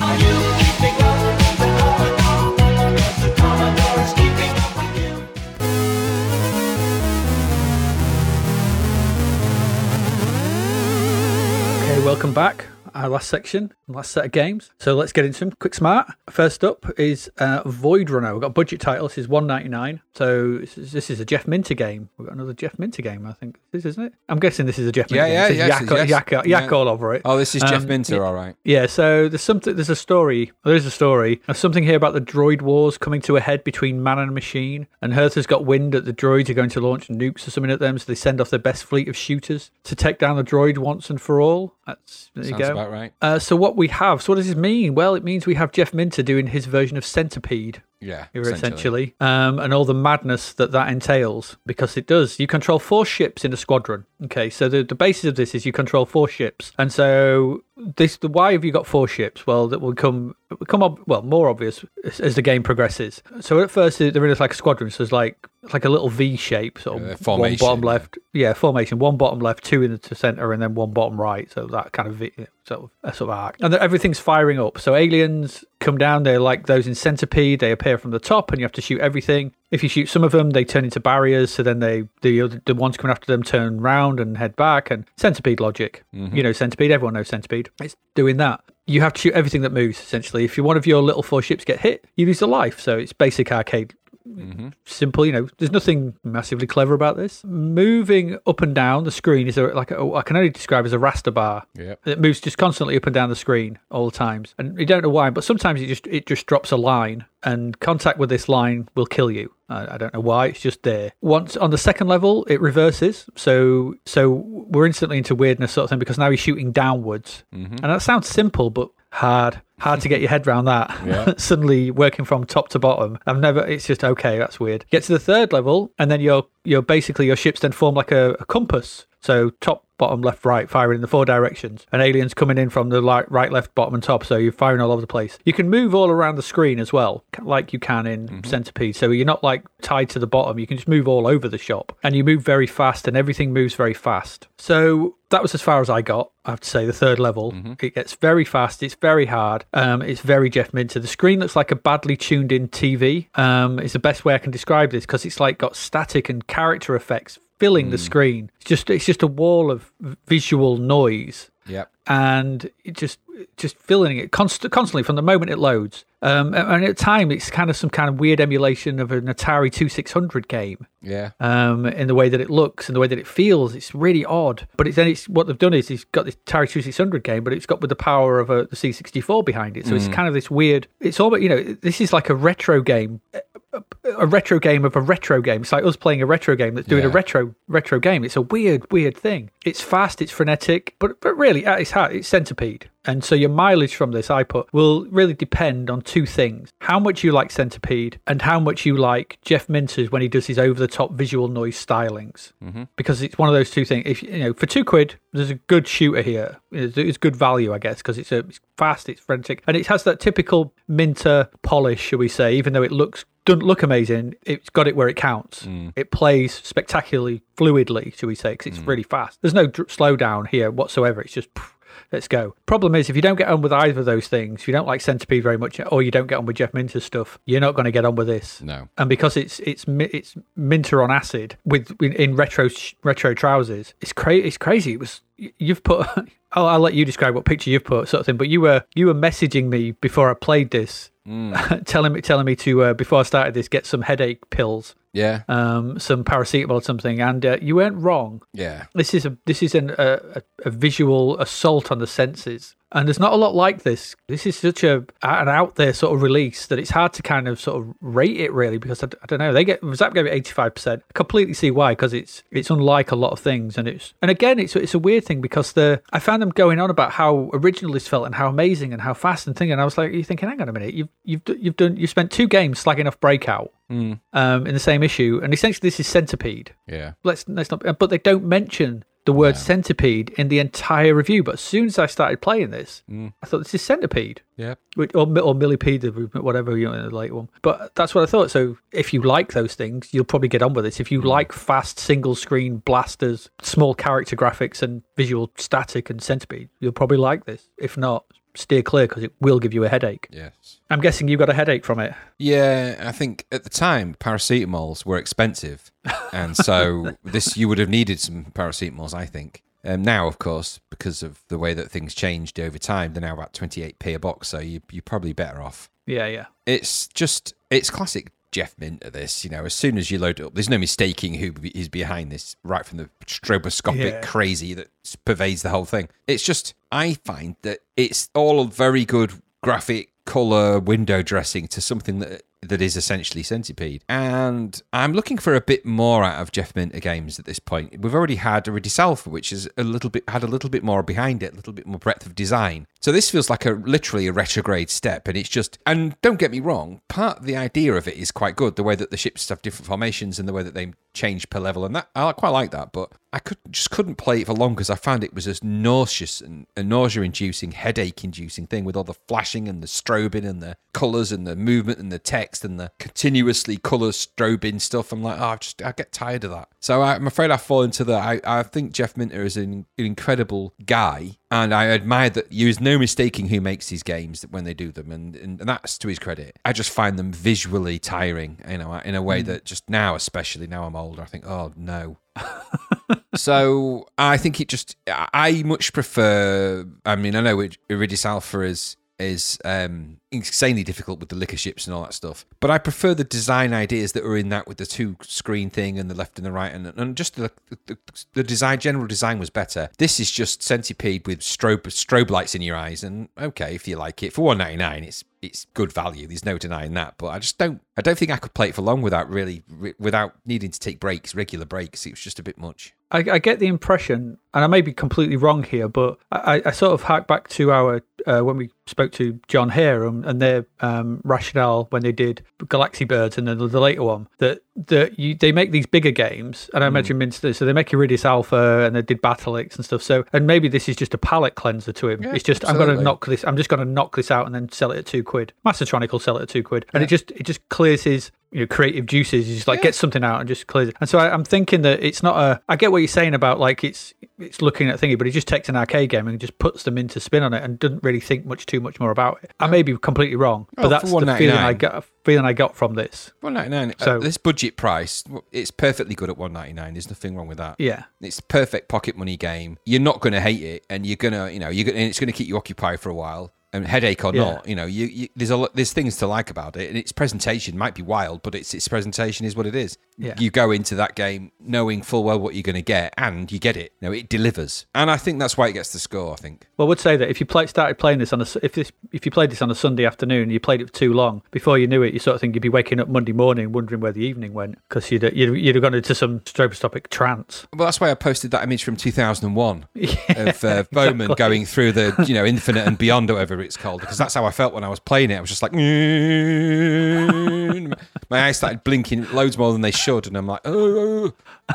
Okay, welcome back. Our last section, last set of games. So let's get into them. Quick smart. First up is uh, Void Runner. We've got a budget title. This is one ninety nine. So this is, this is a Jeff Minter game. We've got another Jeff Minter game. I think this isn't it. I'm guessing this is a Jeff Yeah, Minter. yeah. It says yes, yak, yes. yak, yak Yeah. all over it. Oh, this is Jeff Um, Minter, all right. Yeah, so there's something. There's a story. There is a story. There's something here about the droid wars coming to a head between man and machine. And Hertha's got wind that the droids are going to launch nukes or something at them, so they send off their best fleet of shooters to take down the droid once and for all. That's there you Sounds go. about right. Uh, so what we have. So what does this mean? Well, it means we have Jeff Minter doing his version of Centipede. Yeah, essentially. essentially, um, and all the madness that that entails, because it does. You control four ships in a squadron. Okay, so the, the basis of this is you control four ships, and so this the why have you got four ships? Well, that will come become ob- well more obvious as, as the game progresses. So at first they're in like a squadron, so it's like it's like a little V shape, sort of Yeah, one bottom left, yeah, formation, one bottom left, two in the center, and then one bottom right. So that kind of v, sort of a sort of arc, and everything's firing up. So aliens come down. They're like those in Centipede. They appear from the top, and you have to shoot everything. If you shoot some of them, they turn into barriers. So then they the other- the ones coming after them turn round and head back. And Centipede logic, mm-hmm. you know, Centipede. Everyone knows Centipede. It's doing that. You have to shoot everything that moves. Essentially, if you one of your little four ships get hit, you lose a life. So it's basic arcade Mm-hmm. simple. You know, there's nothing massively clever about this. Moving up and down the screen is a, like a, I can only describe as a raster bar. Yeah. It moves just constantly up and down the screen all the times, and you don't know why. But sometimes it just it just drops a line, and contact with this line will kill you. I, I don't know why. It's just there. Once on the second level, it reverses. So so we're instantly into weirdness sort of thing because now he's shooting downwards, mm-hmm. and that sounds simple, but hard. Hard to get your head around that. Yeah. Suddenly working from top to bottom. I've never. It's just okay. That's weird. Get to the third level, and then you're you're basically your ships then form like a, a compass. So top, bottom, left, right, firing in the four directions, and aliens coming in from the right, left, bottom, and top. So you're firing all over the place. You can move all around the screen as well, like you can in Centipede. So you're not like tied to the bottom. You can just move all over the shop, and you move very fast, and everything moves very fast. So that was as far as I got. I have to say, the third level. It gets very fast. It's very hard. Um, it's very Jeff Minter. The screen looks like a badly tuned in TV. Um, is the best way I can describe this because it's like got static and character effects filling the screen. It's just it's just a wall of visual noise Yep. and it just just filling it const- constantly from the moment it loads. Um, and at time, it's kind of some kind of weird emulation of an Atari 2600 game Yeah. um, in the way that it looks and the way that it feels. It's really odd. But it's, then it's what they've done is it's got this Atari 2600 game, but it's got with the power of a, the C64 behind it. So it's kind of this weird. It's all, you know, this is like a retro game. A, a retro game of a retro game. It's like us playing a retro game that's doing a retro retro game. It's a weird, weird thing. It's fast, it's frenetic, but but really at its heart, it's centipede. And so your mileage from this I put will really depend on two things: how much you like centipede and how much you like Jeff Minter's when he does his over-the-top visual noise stylings. Mm-hmm. Because it's one of those two things. If you know, for two quid, there's a good shooter here. It's, it's good value, I guess, because it's a it's fast, it's frenetic, and it has that typical Minter polish, shall we say? Even though it looks doesn't look amazing. It's got it where it counts. It plays spectacularly fluidly, shall we say, because it's really fast. There's no dr- slowdown here whatsoever. It's just pff, let's go. Problem is, if you don't get on with either of those things, you don't like Centipede very much, or you don't get on with Jeff Minter's stuff, you're not going to get on with this. No. And because it's it's it's Minter on acid with in, in retro retro trousers, it's crazy. It's crazy. It was you've put. I'll, I'll let you describe what picture you've put, sort of thing. But you were you were messaging me before I played this, telling me telling me to uh, before I started this get some headache pills, Yeah. um, some paracetamol or something, and uh, you weren't wrong. Yeah. This is a this is an, a, a a visual assault on the senses, and there's not a lot like this. This is such a an out there sort of release that it's hard to kind of sort of rate it really because I don't know. They get Zzap gave it 85. percent completely see why because it's it's unlike a lot of things, and it's and again it's it's a weird thing because the I found them going on about how original this felt and how amazing and how fast and thing, and I was like, you thinking, hang on a minute, you've you've you've done you spent two games slagging off Breakout. Um, in the same issue, and essentially this is Centipede Yeah. let's let's not but they don't mention the word centipede in the entire review. But as soon as I started playing this, mm. I thought this is centipede. Yeah. Which- Or, or millipede, whatever, you know, the late one. But that's what I thought. So if you like those things, you'll probably get on with this. If you mm. like fast single screen blasters, small character graphics, and visual static and centipede, you'll probably like this. If not, steer clear because it will give you a headache. Yes. I'm guessing you got a headache from it. Yeah, I think at the time paracetamols were expensive, and so this you would have needed some paracetamols. I think. Um, now, of course, because of the way that things changed over time, they're now about twenty eight p a box. So you, you're probably better off. Yeah, yeah. It's just it's classic Jeff Mint at this. You know, as soon as you load it up, there's no mistaking who is behind this. Right from the stroboscopic Yeah. crazy that pervades the whole thing. It's just I find that it's all very good graphic color window dressing to something that that is essentially Centipede. And I'm looking for a bit more out of Jeff Minter games at this point. We've already had Iridis Alpha, which is a little bit had a little bit more behind it, a little bit more breadth of design. So this feels like a literally a retrograde step, and it's just and don't get me wrong, part of the idea of it is quite good. The way that the ships have different formations and the way that they change per level, and that I quite like that. But I could just couldn't play it for long because I found it was a nauseous and a nausea-inducing, headache-inducing thing with all the flashing and the strobing and the colours and the movement and the text and the continuously colour strobing stuff. I'm like, oh, I just I get tired of that. So I'm afraid I fall into that. I, I think Jeff Minter is an, an incredible guy. And I admire that there's no mistaking who makes these games when they do them, and, and, and that's to his credit. I just find them visually tiring, you know, in a way hmm. that just now, especially now I'm older, I think, oh no, so I think it just I much prefer. I mean, I know Iridis Alpha is is um, insanely difficult with the licker ships and all that stuff, but I prefer the design ideas that are in that with the two screen thing and the left and the right, and, and just the, the the design general design was better. This is just Centipede with strobe strobe lights in your eyes, and okay, if you like it for one ninety nine, it's it's good value. There's no denying that, but I just don't. I don't think I could play it for long without really without needing to take breaks, regular breaks. It was just a bit much. I, I get the impression, and I may be completely wrong here, but I, I sort of hark back to our uh, when we spoke to Jon Hare and, and their um, rationale when they did Galaxibirds and then the later one that that you they make these bigger games, and I imagine Minter, so they make Iridis Alpha and they did Batalyx and stuff. So and maybe this is just a palate cleanser to him. Yeah, it's just I'm going to knock this. I'm just going to knock this out and then sell it at two quid. Mastertronic will sell it at two quid, and it just it just clears his you know creative juices. He just like gets something out and just clears it. And so I, I'm thinking that it's not a. I get what you're saying about like it's it's looking at thingy, but he just takes an arcade game and just puts them into spin on it and doesn't really think much too much more about it. I may be completely wrong, but Oh, that's the feeling I got. Feeling I got from this. One ninety nine. So- uh, So this budget price, it's perfectly good at one ninety nine. There's nothing wrong with that. Yeah. It's perfect pocket money game. You're not going to hate it, and you're gonna, you know, you're gonna, and it's going to keep you occupied for a while. And headache or Yeah. not, you know, you, you there's a lot, there's things to like about it, and its presentation might be wild, but its its presentation is what it is. Yeah. You go into that game knowing full well what you're going to get, and you get it. You know, it delivers, and I think that's why it gets the score. I think. Well, I would say that if you play, started playing this on a if this if you played this on a Sunday afternoon, and you played it for too long before you knew it, you sort of think you'd be waking up Monday morning wondering where the evening went because you'd, you'd you'd have gone into some stroboscopic trance. Well, that's why I posted that image from 2001 of uh, Bowman going through the, you know, infinite and beyond, or whatever it's called, because that's how I felt when I was playing it. I was just like, my eyes started blinking loads more than they should, and I'm like, oh.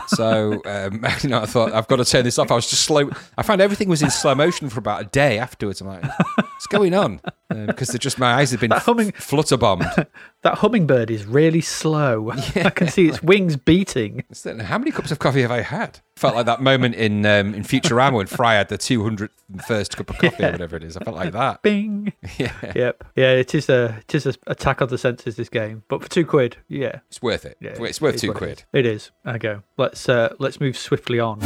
So, um, you know, I thought I've got to turn this off. I was just slow. I found everything was in slow motion for about a day afterwards. I'm like, what's going on? Because they're just my eyes have been humming- flutter bombed. That hummingbird is really slow. I can see its wings beating. How many cups of coffee have I had? Felt like that moment in um, in Futurama when Fry had the 201st cup of coffee or whatever it is. I felt like that. Bing. Yeah, Yep. Yeah, it is a it is a attack on the senses. This game, but for two quid, yeah, it's worth it. yeah, it's worth it two quid. It is. I go. Let's uh, let's move swiftly on.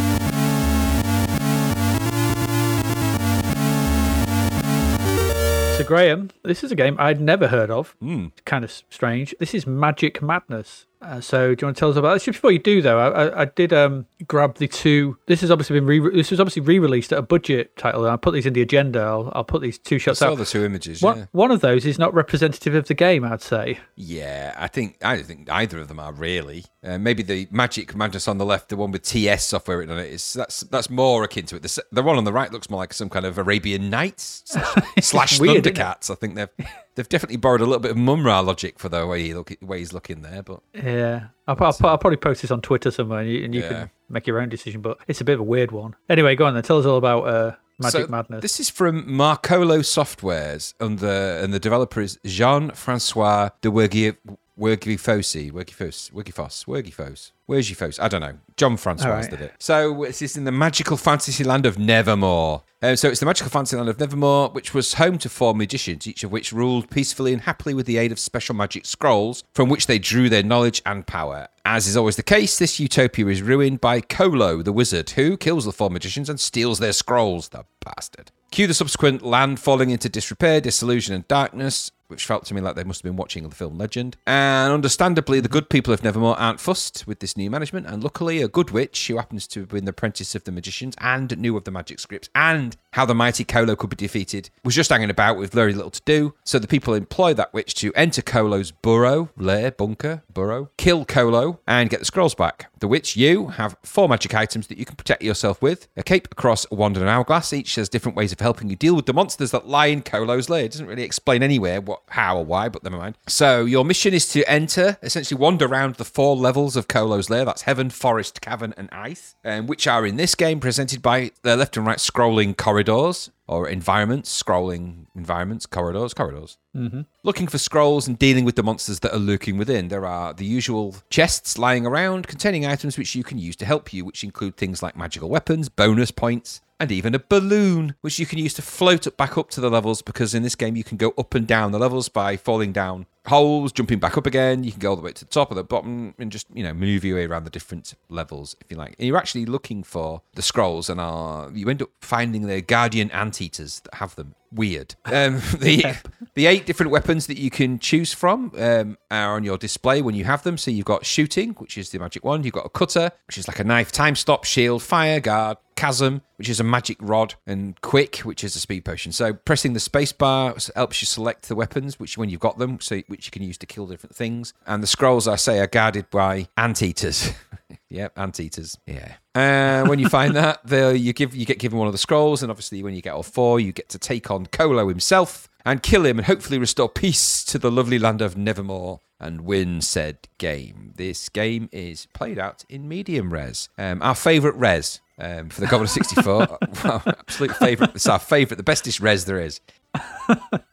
Graham, this is a game I'd never heard of. Hmm. Kind of strange. This is Magic Madness. Uh, so do you want to tell us about this? Before you do, though, I, I, I did um, grab the two. This has obviously been re- this was obviously re-released at a budget title. And I put these in the agenda. I'll, I'll put these two I shots saw out. the two images. One, Yeah. one of those is not representative of the game, I'd say. yeah, I think I don't think either of them are really. Uh, maybe the Magic Madness on the left, the one with TS software written on it, is that's that's more akin to it. The, the one on the right looks more like some kind of Arabian Nights slash, slash weird. Thundercats. I think they've They've definitely borrowed a little bit of Mumm-Ra logic for the way, he look, way he's looking there, but Yeah, I'll, I'll, I'll probably post this on Twitter somewhere, and you, and you Yeah. can make your own decision. But it's a bit of a weird one. Anyway, go on then. Tell us all about uh, Magic So, Madness. This is from Marcolo Softwares, and the and the developer is Jean Francois de Wergifosi. Wergifosi, Wergifos, Wergifos, Wergifos, Wergifos. I don't know. John Francois right. did it. So this is in the magical fantasy land of Nevermore. Uh, so it's the magical fantasy land of Nevermore, which was home to four magicians, each of which ruled peacefully and happily with the aid of special magic scrolls, from which they drew their knowledge and power. As is always the case, this utopia is ruined by Kolo, the wizard, who kills the four magicians and steals their scrolls. The bastard. Cue the subsequent land falling into disrepair, disillusion, and darkness, which felt to me like they must have been watching the film Legend. And understandably, the good people of Nevermore aren't fussed with this new management, and luckily, a good witch who happens to have been the apprentice of the magicians and knew of the magic scripts and how the mighty Kolo could be defeated was just hanging about with very little to do. So the people employ that witch to enter Kolo's burrow, lair, bunker, burrow, kill Kolo, and get the scrolls back. The witch, you, have four magic items that you can protect yourself with a cape, a cross, a wand, and an hourglass. Each has different ways of helping you deal with the monsters that lie in Kolo's lair. It doesn't really explain anywhere what, how, or why, but never mind. So your mission is to enter, essentially wander around the four levels of Kolo's lair. That's heaven, forest, cavern, and ice, um, which are in this game presented by the left and right scrolling corridors or environments, scrolling environments, corridors, corridors. Mm-hmm. Looking for scrolls and dealing with the monsters that are lurking within. There are the usual chests lying around containing items which you can use to help you, which include things like magical weapons, bonus points, and even a balloon, which you can use to float up back up to the levels. Because in this game, you can go up and down the levels by falling down holes, jumping back up again. You can go all the way to the top or the bottom and just, you know, maneuver your way around the different levels if you like. And you're actually looking for the scrolls and are you end up finding the guardian anteaters that have them. Weird. Um, the the eight different weapons that you can choose from um, are on your display when you have them. So you've got shooting, which is the magic wand. You've got a cutter, which is like a knife, time stop, shield, fire, guard, chasm, which is a magic rod, and quick, which is a speed potion. So pressing the space bar helps you select the weapons, which when you've got them, so which you can use to kill different things. And the scrolls, I say, are guarded by anteaters. Yep, anteaters. Yeah. Uh, when you find that, you give you get given one of the scrolls, and obviously when you get all four, you get to take on Kolo himself and kill him, and hopefully restore peace to the lovely land of Nevermore and win said game. This game is played out in medium res. Um, our favourite res um, for the Commodore 64. Well, absolute favourite. It's our favourite, the bestest res there is.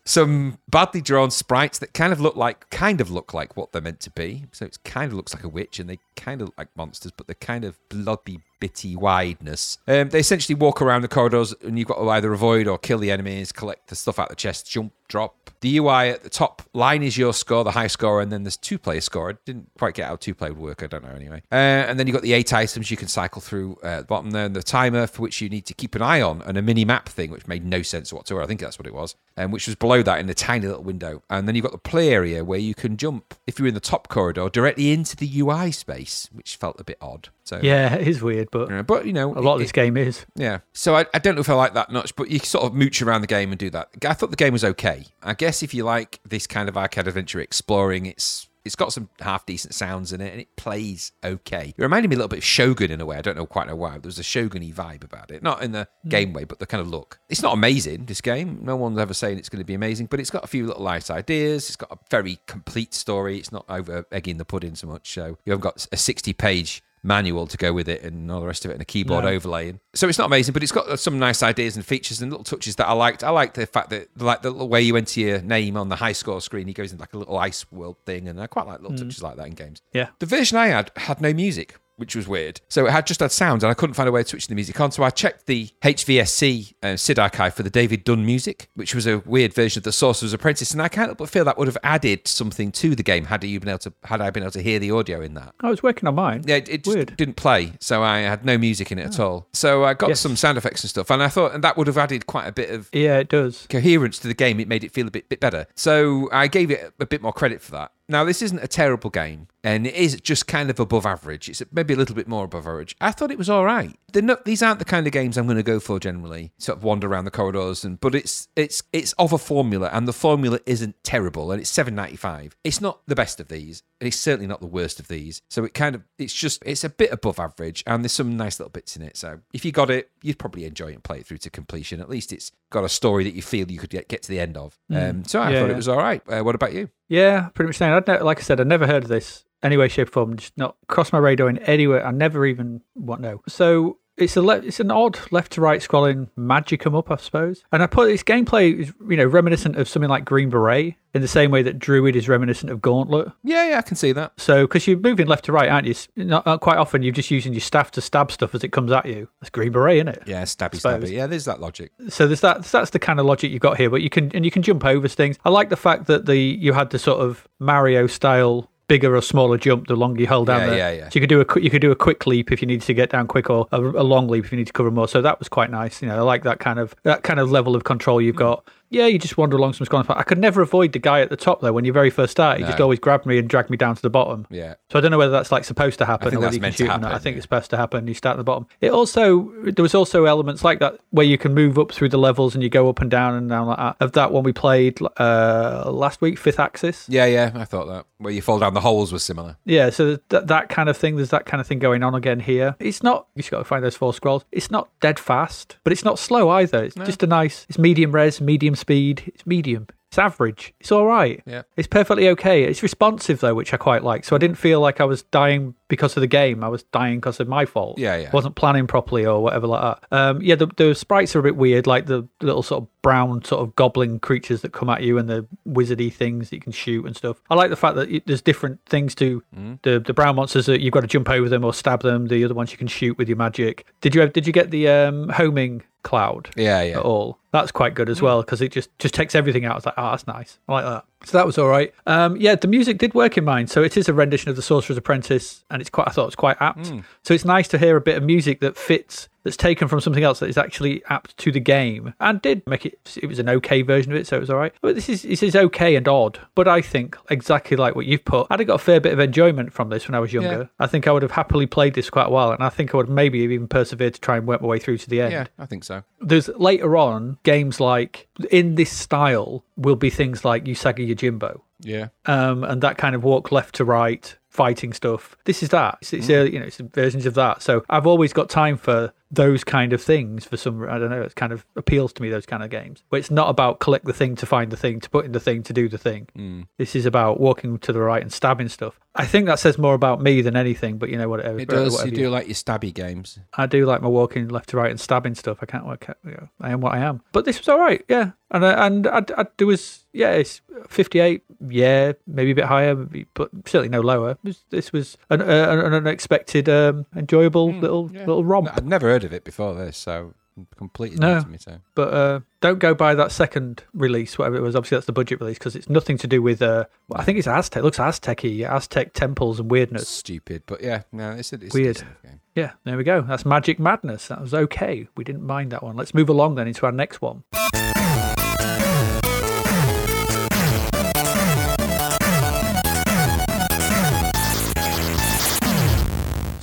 Some badly drawn sprites that kind of look like kind of look like what they're meant to be. So it kind of looks like a witch, and they kind of look like monsters, but they're kind of bloody bitty wideness. Um, they essentially walk around the corridors, and you've got to either avoid or kill the enemies, collect the stuff out the chest, jump, drop. The UI at the top line is your score, the high score, and then there's two player score. I didn't quite get how two player would work. I don't know anyway. Uh, and then you've got the eight items you can cycle through uh, at the bottom there, and the timer for which you need to keep an eye on, and a mini map thing which made no sense whatsoever. I think that's what it was, um, which was below that in a tiny little window. And then you've got the play area where you can jump if you're in the top corridor directly into the UI space, which felt a bit odd. So Yeah, it is weird, but uh, but you know, a lot of it- this game is. yeah. So I, I don't know if I like that much, but you sort of mooch around the game and do that. I thought the game was okay. I guess if you like this kind of arcade adventure exploring, it's it's got some half decent sounds in it and it plays okay. It reminded me a little bit of Shogun in a way. I don't know quite know why. There was a Shogun-y vibe about it. Not in the hmm. game way, but the kind of look. It's not amazing, this game. No one's ever saying it's going to be amazing, but it's got a few little nice ideas. It's got a very complete story. It's not over egging the pudding so much. So you haven't got a 60 page manual to go with it and all the rest of it and a keyboard No. overlaying. So it's not amazing, but it's got some nice ideas and features and little touches that I liked. I liked the fact that like the little way you enter your name on the high score screen, he goes in like a little ice world thing, and I quite like little mm. touches like that in games. Yeah. The version I had had no music, which was weird. So it had just had sounds, and I couldn't find a way to switch the music on. So I checked the HVSC uh, SID archive for the David Dunn music, which was a weird version of the Sorcerer's Apprentice, and I can't help but feel that would have added something to the game had you been able to had I been able to hear the audio in that. I was working on mine. Yeah, it, it just Weird. didn't play, so I had no music in it at all. So I got Yes. some sound effects and stuff, and I thought, and that would have added quite a bit of Yeah, it does. coherence to the game. It made it feel a bit bit better. So I gave it a bit more credit for that. Now this isn't a terrible game. And it is just kind of above average. It's maybe a little bit more above average. I thought it was all right. They're not, these aren't the kind of games I'm going to go for generally. Sort of wander around the corridors, and but it's it's it's of a formula, and the formula isn't terrible, and it's seven ninety five. It's not the best of these, and it's certainly not the worst of these. So it kind of it's just it's a bit above average, and there's some nice little bits in it. So if you got it, you'd probably enjoy it and play it through to completion. At least it's got a story that you feel you could get, get to the end of. Um, so I Yeah, thought yeah. it was all right. Uh, what about you? Yeah, pretty much saying. I'd ne- like I said, I'd never heard of this any way, shape, or form. Just not cross my radar in any way. I never even what know. So it's a le- it's an odd left to right scrolling magic 'em up, I suppose. And I put its gameplay is you know reminiscent of something like Green Beret in the same way that Druid is reminiscent of Gauntlet. Yeah, yeah, I can see that. So, because you're moving left to right, aren't you? Not, not quite often, you're just using your staff to stab stuff as it comes at you. That's Green Beret, isn't it? Yeah, stabby, stabby. Yeah, there's that logic. So there's that. That's the kind of logic you've got here. But you can and you can jump over things. I like the fact that the you had the sort of Mario style bigger or smaller jump the longer you hold down Yeah, there. yeah, yeah. So you could do a you could do a quick leap if you needed to get down quick, or a, a long leap if you need to cover more. So that was quite nice. You know, I like that kind of that kind of level of control Mm. you've got. Yeah, you just wander along some scrolling path. I could never avoid the guy at the top though. When you very first start, he just always grabbed me and dragged me down to the bottom. Yeah. So I don't know whether that's like supposed to happen I think or that's meant to or. I think yeah. it's supposed to happen. You start at the bottom. It also there was also elements like that where you can move up through the levels and you go up and down and down like that. Of that one we played uh, last week, Fifth Axis. Yeah, yeah, I thought that. Where you fall down the holes was similar. Yeah, so that that kind of thing. There's that kind of thing going on again here. It's not. You just got to find those four scrolls. It's not dead fast, but it's not slow either. It's just a nice. It's medium res, medium speed. It's medium. It's average. It's all right. Yeah. It's perfectly okay. It's responsive though, which I quite like. So I didn't feel like I was dying because of the game. I was dying because of my fault. Yeah, yeah. Wasn't planning properly or whatever like that. Um, yeah, the, the sprites are a bit weird, like the little sort of brown sort of goblin creatures that come at you and the wizardy things that you can shoot and stuff. I like the fact that it, there's different things to Mm. the the brown monsters that you've got to jump over them or stab them. The other ones you can shoot with your magic. Did you have, did you get the um, homing cloud? Yeah, yeah. at all. That's quite good as well because it just just takes everything out. It's like, oh, that's nice. I like that. So that was all right. Um, yeah, the music did work in mine. So it is a rendition of the Sorcerer's Apprentice, and it's quite. I thought it was quite apt. So it's nice to hear a bit of music that fits. That's taken from something else that is actually apt to the game, and did make it. It was an okay version of it, so it was all right. But this is this is okay and odd. But I think exactly like what you've put, I'd have got a fair bit of enjoyment from this when I was younger. Yeah. I think I would have happily played this quite a while, and I think I would maybe have even persevered to try and work my way through to the end Yeah, I think so. there's later on games like in this style will be things like Usagi Yojimbo, Yeah. um, and that kind of walk left to right fighting stuff. This is that. It's, it's early, you know, it's versions of that. So I've always got time for those kind of things for some. I don't know. It kind of appeals to me those kind of games where it's not about collect the thing to find the thing to put in the thing to do the thing. This is about walking to the right and stabbing stuff. I think that says more about me than anything. But you know whatever. It does. whatever You do like your stabby games. I do like my walking left to right and stabbing stuff. I can't work out. You know, I am what I am. But this was all right, yeah. And I, and I, I, there was yeah, it's fifty eight. Yeah, maybe a bit higher, but certainly no lower. This was an, uh, an unexpected, um, enjoyable little Yeah. little romp. I'd never heard of it before this, so completely No. new to me. So But uh, don't go by that second release, whatever it was. Obviously, that's the budget release because it's nothing to do with. Uh, well, I think it's Aztec. It looks Aztec-y, Aztec temples and weirdness. stupid, but yeah, no, it's a, it's Weird. A. Yeah, there we go. That's Magic Madness. That was okay. We didn't mind that one. Let's move along then into our next one.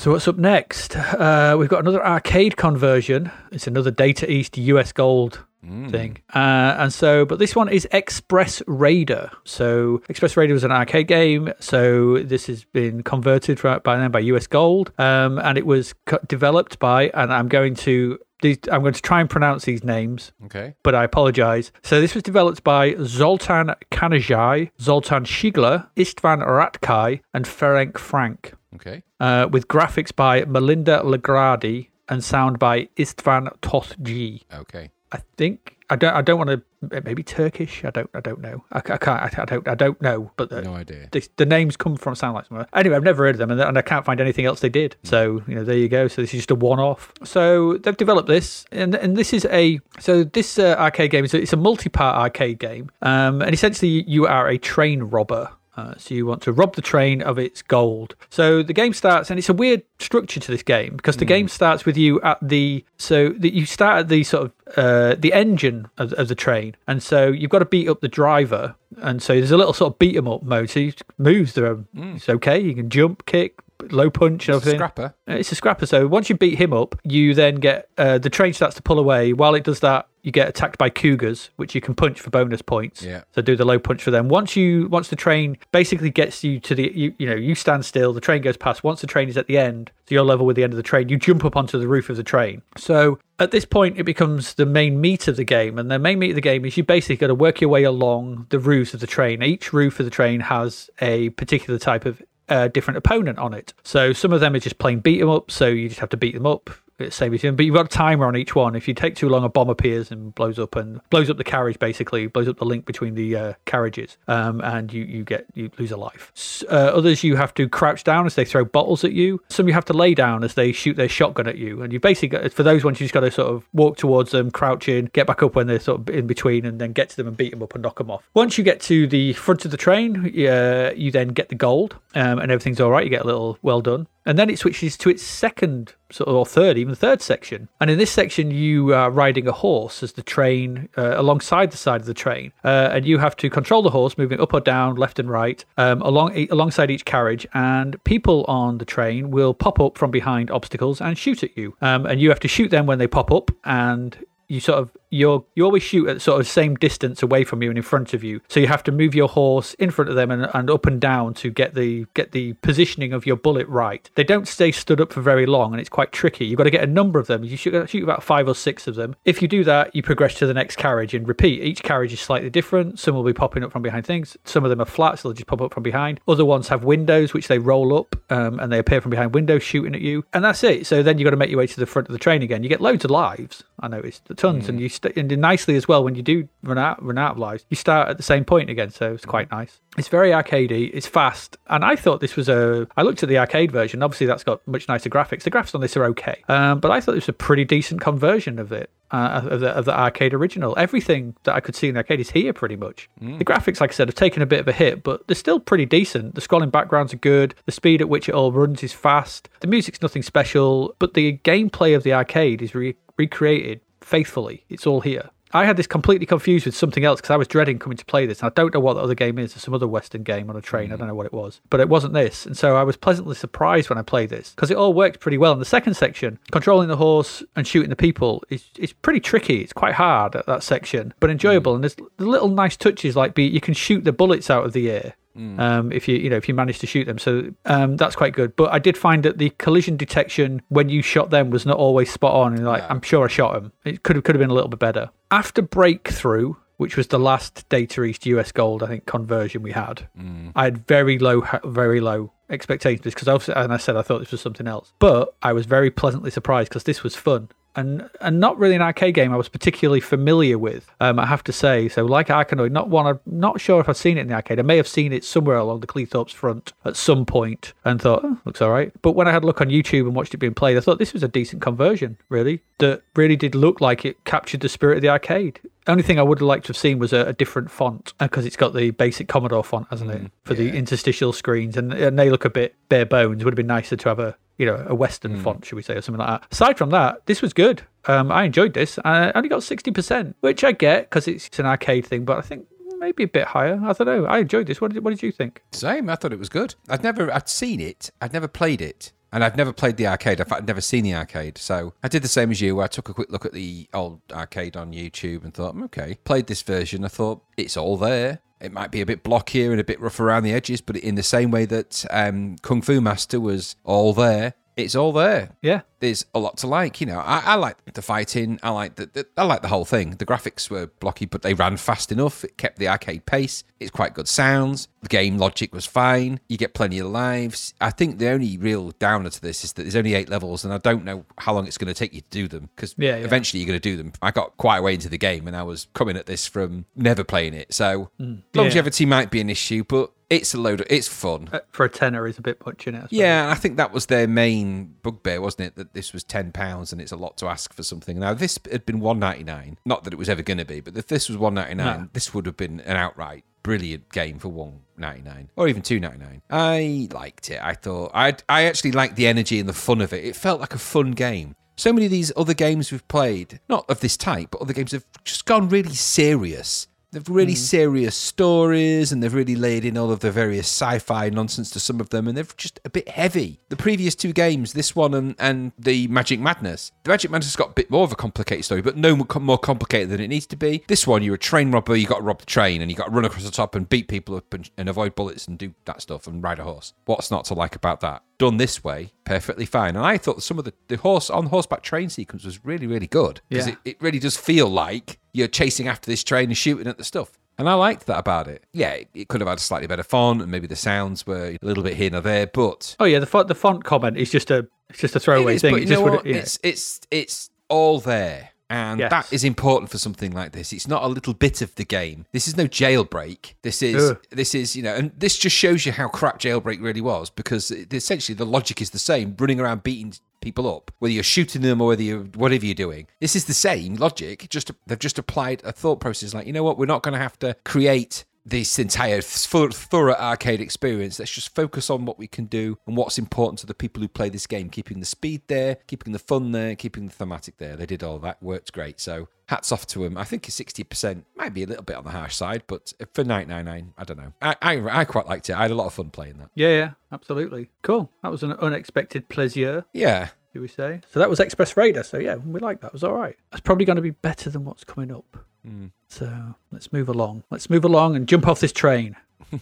So what's up next? Uh, we've got another arcade conversion. It's another Data East US Gold thing, uh, and so but this one is Express Raider. So Express Raider was an arcade game. So this has been converted for, by then by US Gold, um, and it was co- developed by. And I'm going to these, I'm going to try and pronounce these names Okay. but I apologize. So this was developed by Zoltan Kanajai, Zoltan Shigler, Istvan Ratkai, and Ferenc Frank, Okay. uh, with graphics by Melinda Legradi and sound by Istvan Tothji. Okay. I think I don't. I don't want to. Maybe Turkish. I don't. I don't know. I, I can't. I, I don't. I don't know. But the, No idea. the, the names come from sound like somewhere. Anyway, I've never heard of them, and, and I can't find anything else they did. So you know, there you go. So this is just a one-off. So they've developed this, and and this is a so this uh, arcade game is a, it's a multi-part arcade game, um, and essentially you are a train robber. Uh, so you want to rob the train of its gold. So the game starts, and it's a weird structure to this game because the game starts with you at the so that you start at the sort of uh, the engine of, of the train, and so you've got to beat up the driver, and so there's a little sort of beat 'em up mode. So you moves there, it's okay. You can jump, kick, low punch, and everything. Scrapper. It's a scrapper. So once you beat him up, you then get uh, the train starts to pull away. While it does that, you get attacked by cougars, which you can punch for bonus points. Yeah. So do the low punch for them. Once you once the train basically gets you to the you you know you stand still, the train goes past. Once the train is at the end, so you're level with the end of the train, you jump up onto the roof of the train. So at this point, it becomes the main meat of the game, and the main meat of the game is you basically got to work your way along the roofs of the train. Each roof of the train has a particular type of uh, different opponent on it. So some of them are just plain beat 'em up, so you just have to beat them up. It's same as him, but you've got a timer on each one. If you take too long, a bomb appears and blows up and blows up the carriage. Basically, blows up the link between the uh, carriages, um, and you you get you lose a life. S- Uh, others you have to crouch down as they throw bottles at you. Some you have to lay down as they shoot their shotgun at you. And you basically for those ones you just got to sort of walk towards them, crouch in, get back up when they're sort of in between, and then get to them and beat them up and knock them off. Once you get to the front of the train, uh, you then get the gold, um, and everything's all right. You get a little well done. And then it switches to its second, sort of, or third, even third section. And in this section, you are riding a horse as the train, uh, alongside the side of the train. Uh, and you have to control the horse, moving up or down, left and right, um, along alongside each carriage. And people on the train will pop up from behind obstacles and shoot at you. Um, and you have to shoot them when they pop up. And you sort of you're you always shoot at sort of same distance away from you and in front of you. So you have to move your horse in front of them and, and up and down to get the get the positioning of your bullet right. They don't stay stood up for very long and it's quite tricky. You've got to get a number of them. You shoot, shoot about five or six of them. If you do that you progress to the next carriage and repeat. Each carriage is slightly different. Some will be popping up from behind things. Some of them are flat so they'll just pop up from behind. Other ones have windows which they roll up um, and they appear from behind windows shooting at you. And that's it. So then you've got to make your way to the front of the train again. You get loads of lives i noticed. Tons. And you st- and nicely as well when you do run out run out of lives you start at the same point again so it's quite nice. It's very arcadey it's fast and i thought this was a i looked at the arcade version obviously that's got much nicer graphics. The graphics on this are okay um, but i thought this was a pretty decent conversion of it uh, of, the, of the arcade original. Everything that i could see in the arcade is here pretty much. The graphics like i said have taken a bit of a hit but they're still pretty decent. The scrolling backgrounds are good the speed at which it all runs is fast the music's nothing special but the gameplay of the arcade is re- recreated faithfully. It's all here. I had this completely confused with something else because I was dreading coming to play this. And I don't know what the other game is. It's some other Western game on a train. I mm. don't know what it was, but it wasn't this. And so I was pleasantly surprised when I played this because it all worked pretty well. In the second section, controlling the horse and shooting the people is is pretty tricky. It's quite hard at that section, but enjoyable. Mm. And there's the little nice touches like be you can shoot the bullets out of the air um, if you you know if you manage to shoot them. So um, that's quite good. But I did find that the collision detection when you shot them was not always spot on. And like I'm sure I shot them. It could have could have been a little bit better. After breakthrough. Which was the last Data East US Gold, I think, conversion we had. I had very low, very low expectations because, obviously, and I said I thought this was something else, but I was very pleasantly surprised because this was fun and and not really an arcade game I was particularly familiar with. Um, I have to say, so like Arkanoid, not one. I'm not sure if I've seen it in the arcade. I may have seen it somewhere along the Cleethorpes front at some point and thought, oh, looks all right. But when I had a look on YouTube and watched it being played, I thought this was a decent conversion, really. That really did look like it captured the spirit of the arcade. Only thing I would have liked to have seen was a, a different font because it's got the basic Commodore font, hasn't it, for the interstitial screens, and, and they look a bit bare bones. Would have been nicer to have a you know a Western font, should we say, or something like that. Aside from that, this was good. Um, I enjoyed this. I only got sixty percent, which I get because it's an arcade thing, but I think maybe a bit higher. I don't know. I enjoyed this. What did, what did you think? Same. I thought it was good. I'd never, I'd seen it. I'd never played it. And I've never played the arcade. In fact, I've never seen the arcade. So I did the same as you. I took a quick look at the old arcade on YouTube and thought, "Hmm, okay, played this version. I thought it's all there. It might be a bit blockier and a bit rough around the edges, but in the same way that um, Kung Fu Master was all there, it's all there. Yeah, There's a lot to like, you know. I, I like the fighting. I like the, the I like the whole thing. The graphics were blocky, but they ran fast enough. It kept the arcade pace. It's quite good sounds. The game logic was fine. You get plenty of lives. I think the only real downer to this is that there's only eight levels, and I don't know how long it's going to take you to do them because Yeah, yeah. eventually you're going to do them. I got quite a way into the game, and I was coming at this from never playing it, so mm. longevity might be an issue, but it's a load. Of, it's fun. Uh, for a tenner is a bit much in it. I. Yeah, I think that was their main bugbear, wasn't it? That this was ten pounds and it's a lot to ask for something. Now this had been one ninety nine. Not that it was ever going to be, but if this was one ninety nine, No. this would have been an outright brilliant game for one ninety nine or even two ninety nine. I liked it. I thought I I actually liked the energy and the fun of it. It felt like a fun game. So many of these other games we've played, not of this type, but other games have just gone really serious. They've really hmm. serious stories and they've really laid in all of the various sci fi nonsense to some of them and they're just a bit heavy. The previous two games, this one and, and the Magic Madness, the Magic Madness has got a bit more of a complicated story, but no more more complicated than it needs to be. This one, you're a train robber, you got to rob the train and you got to run across the top and beat people up and, and avoid bullets and do that stuff and ride a horse. What's not to like about that? Done this way, perfectly fine. And I thought some of the, the horse on horseback train sequence was really, really good because Yeah. it, it really does feel like you're chasing after this train and shooting at the stuff. And I liked that about it. Yeah, it, it could have had a slightly better font and maybe the sounds were a little bit here and there, but Oh yeah, the font the font comment is just a it's just a throwaway is, thing. but you know what what? it- yeah. It's it's it's all there. And Yes. that is important for something like this. It's not a little bit of the game. This is no jailbreak. This is Ugh. this is you know, and this just shows you how crap jailbreak really was because it, essentially the logic is the same: running around beating people up, whether you're shooting them or whether you're whatever you're doing. This is the same logic. Just they've just applied a thought process like you know what, we're not going to have to create this entire thorough, thorough arcade experience. Let's just focus on what we can do and what's important to the people who play this game, keeping the speed there, keeping the fun there, keeping the thematic there. They did all that, worked great. So hats off to them. I think a 60% might be a little bit on the harsh side, but for 999, I don't know. I, I, I quite liked it. I had a lot of fun playing that. yeah, yeah, absolutely. Cool. That was an unexpected pleasure, Yeah. Do we say? So that was Express Raider. So yeah, we like that. It was all right. That's probably going to be better than what's coming up. Hmm. So let's move along. Let's move along and jump off this train.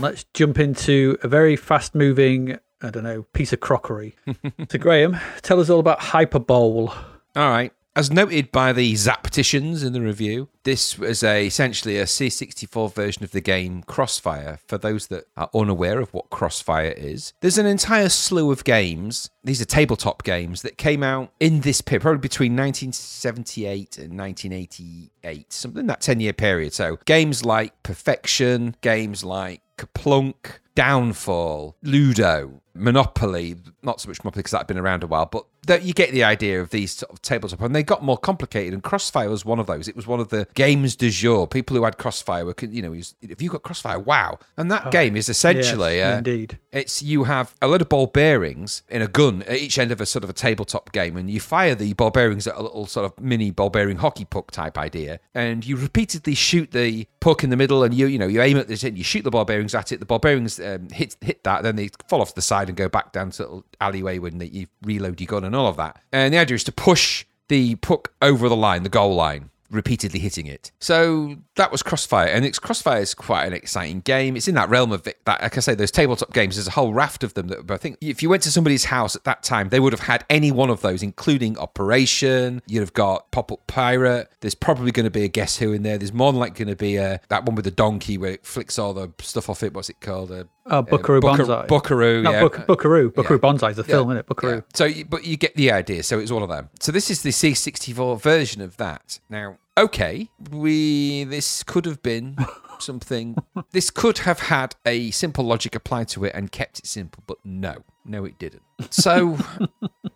Let's jump into a very fast moving, I don't know, piece of crockery. so, Graham, tell us all about Hyperbowl. All right. As noted by the Zapticians in the review, this was a, essentially a C64 version of the game Crossfire. For those that are unaware of what Crossfire is, there's an entire slew of games. These are tabletop games that came out in this period, probably between 1978 and 1988, something in that 10 year period. So games like Perfection, games like KerPlunk, Downfall, Ludo, Monopoly, not so much Monopoly because that had been around a while, but that you get the idea of these sort of tabletop, and they got more complicated. And Crossfire was one of those. It was one of the games du jour. People who had Crossfire were, you know, if you got Crossfire, wow! And that game is essentially, Yes, uh, indeed. it's you have a load of ball bearings in a gun at each end of a sort of a tabletop game, and you fire the ball bearings at a little sort of mini ball bearing hockey puck type idea, and you repeatedly shoot the puck in the middle, and you you know you aim at this and you shoot the ball bearings at it. The ball bearings um, hit hit that, then they fall off the side and go back down to little alleyway when you reload your gun and all of that. And the idea is to push the puck over the line, the goal line repeatedly hitting it. So that was Crossfire, and it's Crossfire is quite an exciting game. It's in that realm of that, like I say, those tabletop games. There's a whole raft of them. That I think if you went to somebody's house at that time, they would have had any one of those, including Operation. You'd have got Pop Up Pirate. There's probably going to be a Guess Who in there. There's more than likely going to be a, that one with the donkey where it flicks all the stuff off it. What's it called? A, Oh, uh, Buckaroo Bucka- Banzai. Buckaroo, Not yeah. Buck- Buckaroo. Buckaroo Banzai is a film, isn't it? Buckaroo. Yeah. So, you- but you get the idea. So it's one of them. So this is the C64 version of that. Now, okay, we this could have been something. this could have had a simple logic applied to it and kept it simple, but no, no, it didn't. So.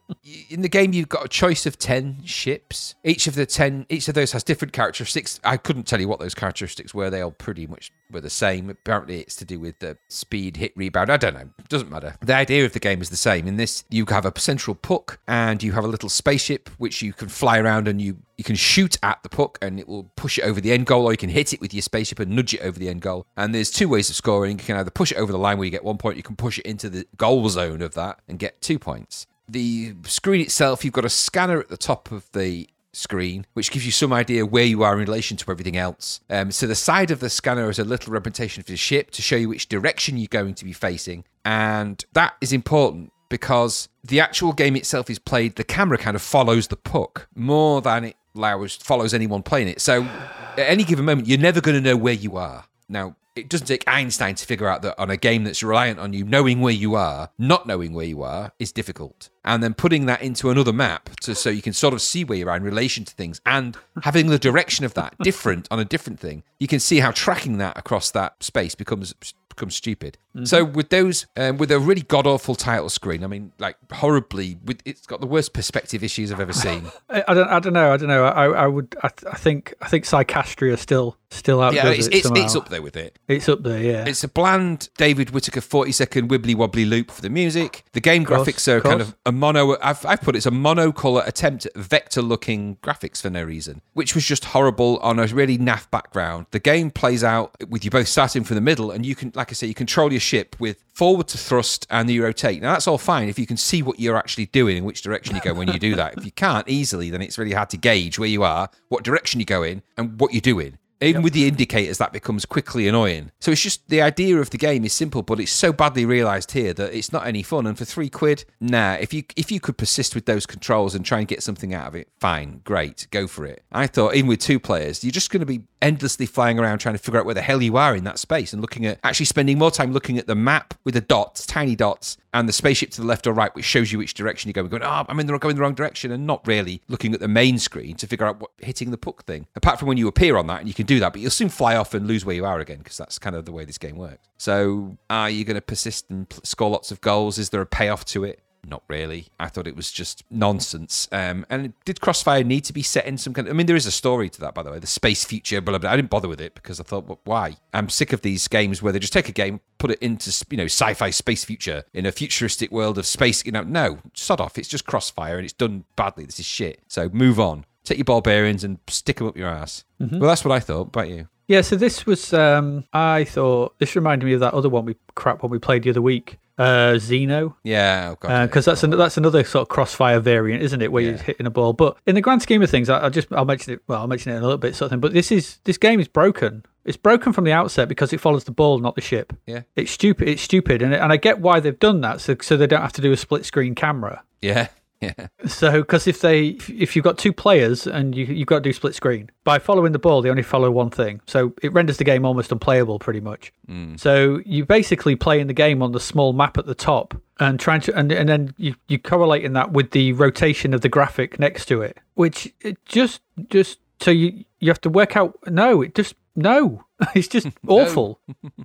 In the game, you've got a choice of 10 ships. Each of the 10, each of those has different characteristics. I couldn't tell you what those characteristics were. They all pretty much were the same. Apparently, it's to do with the speed, hit, rebound. I don't know. Doesn't matter. The idea of the game is the same. In this, you have a central puck and you have a little spaceship which you can fly around and you, you can shoot at the puck and it will push it over the end goal, or you can hit it with your spaceship and nudge it over the end goal. And there's two ways of scoring. You can either push it over the line where you get one point, you can push it into the goal zone of that and get two points. The screen itself, you've got a scanner at the top of the screen, which gives you some idea where you are in relation to everything else. Um, so the side of the scanner is a little representation of the ship to show you which direction you're going to be facing, and that is important because the actual game itself is played. The camera kind of follows the puck more than it allows follows anyone playing it. So at any given moment, you're never going to know where you are. Now, it doesn't take Einstein to figure out that on a game that's reliant on you knowing where you are, not knowing where you are is difficult. And then putting that into another map to, so you can sort of see where you are in relation to things and having the direction of that different on a different thing, you can see how tracking that across that space becomes becomes stupid. So with those, um, with a really god awful title screen, I mean, like horribly, with it's got the worst perspective issues I've ever seen. I, don't. I don't know. I don't know. I, I would. I, I think. I think Psychastria still still outdoes yeah, it's it it's, it's up there with it. It's up there. Yeah. It's a bland David Whittaker 40 second wibbly wobbly loop for the music. The game Course, graphics are kind of a mono, I've, I've put it as a monocolor attempt at vector looking graphics for no reason, which was just horrible on a really naff background. The game plays out with you both starting from the middle, and you can, like I say, you control your ship with forward to thrust and you rotate. Now, that's all fine if you can see what you're actually doing and which direction you go when you do that. if you can't easily, then it's really hard to gauge where you are, what direction you go in, and what you're doing. Even with the indicators, that becomes quickly annoying. So it's just the idea of the game is simple, but it's so badly realised here that it's not any fun. And for three quid, nah. If you if you could persist with those controls and try and get something out of it, fine, great, go for it. I thought even with two players, you're just going to be endlessly flying around trying to figure out where the hell you are in that space and looking at actually spending more time looking at the map with the dots, tiny dots, and the spaceship to the left or right, which shows you which direction you're going. Going, oh, I'm in the going the wrong direction, and not really looking at the main screen to figure out what hitting the puck thing. Apart from when you appear on that, and you can do that, but you'll soon fly off and lose where you are again because that's kind of the way this game works. So, are you going to persist and score lots of goals? Is there a payoff to it? Not really. I thought it was just nonsense. Um, and did Crossfire need to be set in some kind of? I mean, there is a story to that, by the way. The space future, blah blah. blah. I didn't bother with it because I thought, well, why? I'm sick of these games where they just take a game, put it into you know sci-fi space future in a futuristic world of space. You know, no, sod off. It's just Crossfire and it's done badly. This is shit. So move on. Take your ball bearings and stick them up your ass. Well, that's what I thought. About you? Yeah, so this was um I thought this reminded me of that other one we crap one we played the other week. Uh Xeno. Yeah, oh God, Because that's an, that's another sort of crossfire variant, isn't it? Where you're hitting a ball. But in the grand scheme of things, I, I'll just I'll mention it. Well, I'll mention it in a little bit, sort of thing. But this is this game is broken. It's broken from the outset because it follows the ball, not the ship. Yeah. It's stupid. It's stupid, and and I get why they've done that, so so they don't have to do a split screen camera. yeah, yeah. So, because if they, if you've got two players and you you've got to do split screen by following the ball, they only follow one thing. So it renders the game almost unplayable, pretty much. Mm. So you basically playing the game on the small map at the top and trying to, and and then you you correlating that with the rotation of the graphic next to it, which it just just so you you have to work out. No, it just no. It's just awful.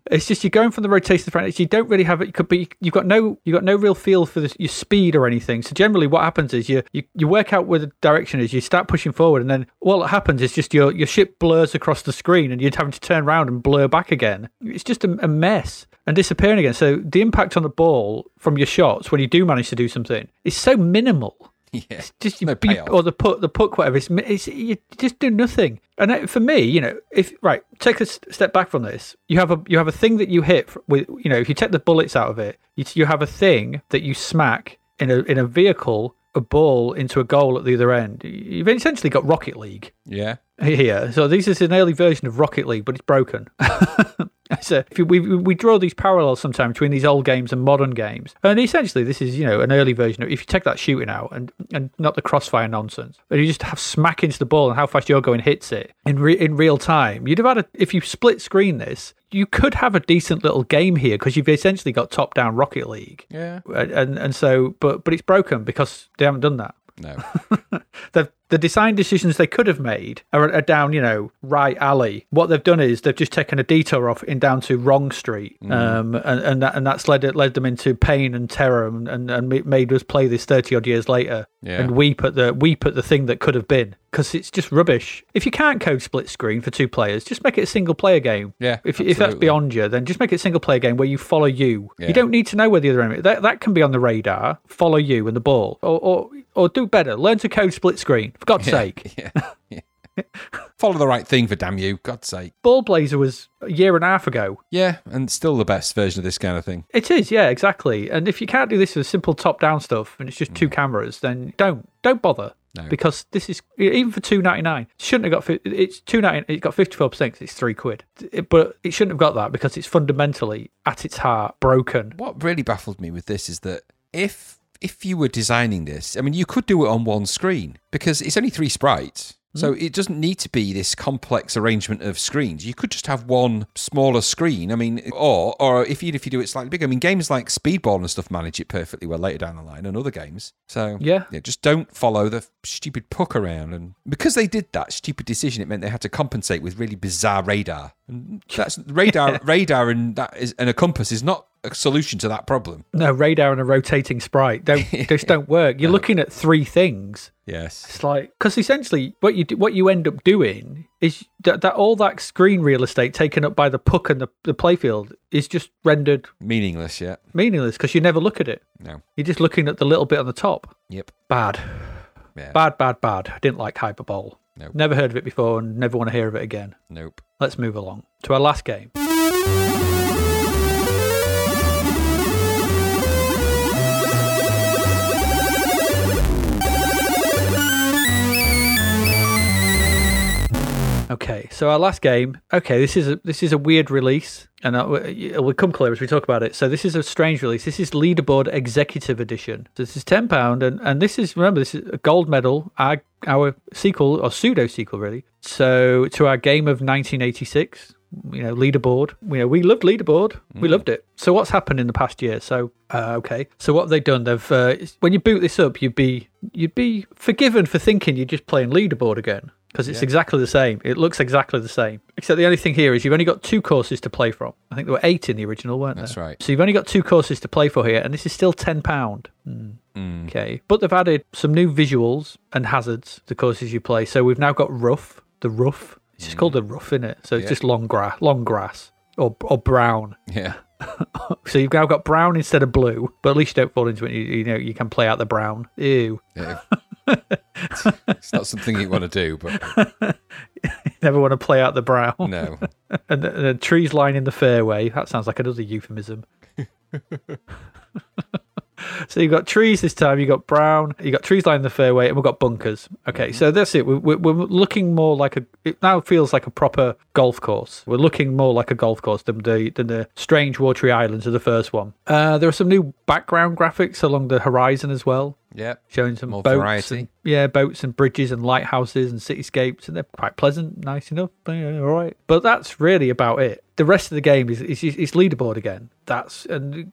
It's just you're going from the rotation to the front. You don't really have it. You could be. You've got no. You've got no real feel for the, your speed or anything. So generally, what happens is you, you you work out where the direction is. You start pushing forward, and then what happens is just your your ship blurs across the screen, and you're having to turn around and blur back again. It's just a, a mess and disappearing again. So the impact on the ball from your shots when you do manage to do something is so minimal. Yeah. Just you, No payoff. or the put the puck, whatever. It's, it's you just do nothing. And for me, you know, if right, take a step back from this. You have a you have a thing that you hit with. You know, if you take the bullets out of it, you, you have a thing that you smack in a in a vehicle, a ball into a goal at the other end. You've essentially got Rocket League Yeah. here. So this is an early version of Rocket League, but it's broken. so if you, we we draw these parallels sometimes between these old games and modern games, and essentially this is you know an early version of if you take that shooting out and and not the crossfire nonsense, but you just have smack into the ball and how fast you're going hits it in re- in real time. You'd have had a if you split screen this. You could have a decent little game here because you've essentially got top down Rocket League, Yeah. and, and and so but but it's broken because they haven't done that No. the the design decisions they could have made are, are down, you know, right alley. What they've done is they've just taken a detour off in down to wrong street, um, and and, that, and that's led it led them into pain and terror, and, and, and made us play this thirty odd years later Yeah. and weep at the weep at the thing that could have been because it's just rubbish. If you can't code split screen for two players, just make it a single player game. Yeah, If if that's beyond you, then just make it a single player game where you follow you. Yeah. You don't need to know where the other enemy. That that can be on the radar. Follow you and the ball, or or or do better. Learn to code split screen. For God's sake. Yeah. Follow the right thing for damn you, God's sake. Ballblazer was a year and a half ago. Yeah, and still the best version of this kind of thing. It is, yeah, exactly. And if you can't do this with simple top-down stuff and it's just two mm. cameras, then don't don't bother. No. Because this is even for two ninety nine, shouldn't have got fi- it's two ninety. It's got fifty four percent. because It's three quid, It- but it shouldn't have got that because it's fundamentally at its heart broken. What really baffled me with this is that if if you were designing this, I mean, you could do it on one screen because it's only three sprites. So mm-hmm. it doesn't need to be this complex arrangement of screens. You could just have one smaller screen. I mean, or or if you if you do it slightly bigger. I mean, games like Speedball and stuff manage it perfectly well later down the line, and other games. So Yeah. just don't follow the stupid puck around. And because they did that stupid decision, it meant they had to compensate with really bizarre radar. And that's radar, radar, and that is and a compass is not a solution to that problem. No radar and a rotating sprite don't just don't work. You're looking at three things. Yes. It's like because essentially what you do, what you end up doing is that, that all that screen real estate taken up by the puck and the, the playfield is just rendered Meaningless. Yeah. meaningless because you never look at it. No. You're just looking at the little bit on the top. Yep. Bad, Yeah. bad, bad, bad. I didn't like Hyperbole. Nope. Never heard of it before and never want to hear of it again. Nope. Let's move along to our last game. Okay, so our last game. Okay, this is a this is a weird release, and uh, it will come clear as we talk about it. So this is a strange release. This is Leaderboard Executive Edition. So this is ten pound, and and this is remember this is a gold medal. Our our sequel or pseudo sequel really. So to our game of 1986. You know, leaderboard. You know, we loved leaderboard. We loved it. So what's happened in the past year? So uh, okay. So what have they done? They've uh, when you boot this up, you'd be you'd be forgiven for thinking you're just playing leaderboard again because it's exactly the same. It looks exactly the same. Except the only thing here is you've only got two courses to play from. I think there were eight in the original, weren't That's there? That's right. So you've only got two courses to play for here, and this is still ten pound. Mm. Okay, but they've added some new visuals and hazards to the courses you play. So we've now got rough, the rough. It's just mm. called the rough, in it. So it's Yeah. just long grass, long grass, or or brown. Yeah. So you've now got brown instead of blue, but at least you don't fall into it. You, you know, you can play out the brown. Ew. yeah. It's not something you want to do, but you Never want to play out the brow. no. And the, trees lining the fairway. That sounds like another euphemism. so you've got trees this time. You've got brown. You've got trees lining the fairway, and we've got bunkers. Okay, so that's it. We're, we're, we're looking more like a. It now feels like a proper golf course. We're looking more like a golf course than the than the strange watery islands of the first one. Uh, there are some new background graphics along the horizon as well Yeah. showing some More boats variety. and yeah boats and bridges and lighthouses and cityscapes and they're quite pleasant nice enough yeah, all right but that's really about it the rest of the game is is, is leaderboard again that's and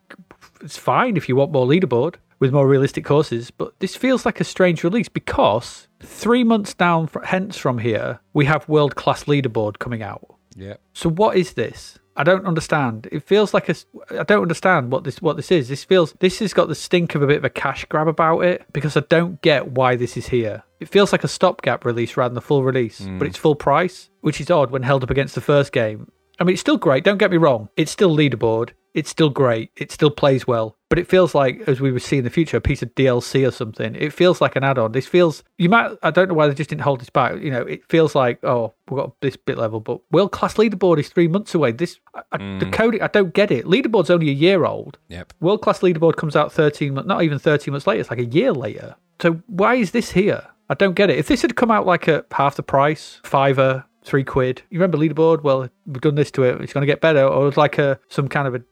it's fine if you want more leaderboard with more realistic courses but this feels like a strange release because three months down hence from here we have world class leaderboard coming out Yeah. so what is this? I don't understand. It feels like a. I don't understand what this what this is. This feels this has got the stink of a bit of a cash grab about it because I don't get why this is here. It feels like a stopgap release rather than a full release, but mm. it's full price, which is odd when held up against the first game. I mean, it's still great. Don't get me wrong. It's still leaderboard. It's still great. It still plays well. But it feels like, as we would see in the future, a piece of DLC or something. It feels like an add-on. This feels. You might. I don't know why they just didn't hold this back. You know, it feels like oh, we've got this bit level, but world-class leaderboard is three months away. This I, I, the mm. coding. I don't get it. Leaderboard's only a year old. Yep. World class leaderboard comes out 13 months, not even 13 months later. It's like a year later. So why is this here? I don't get it. If this had come out like at half the price, fiver, three quid, you remember leaderboard? Well, we've done this to it. It's going to get better. Or it's like a some kind of a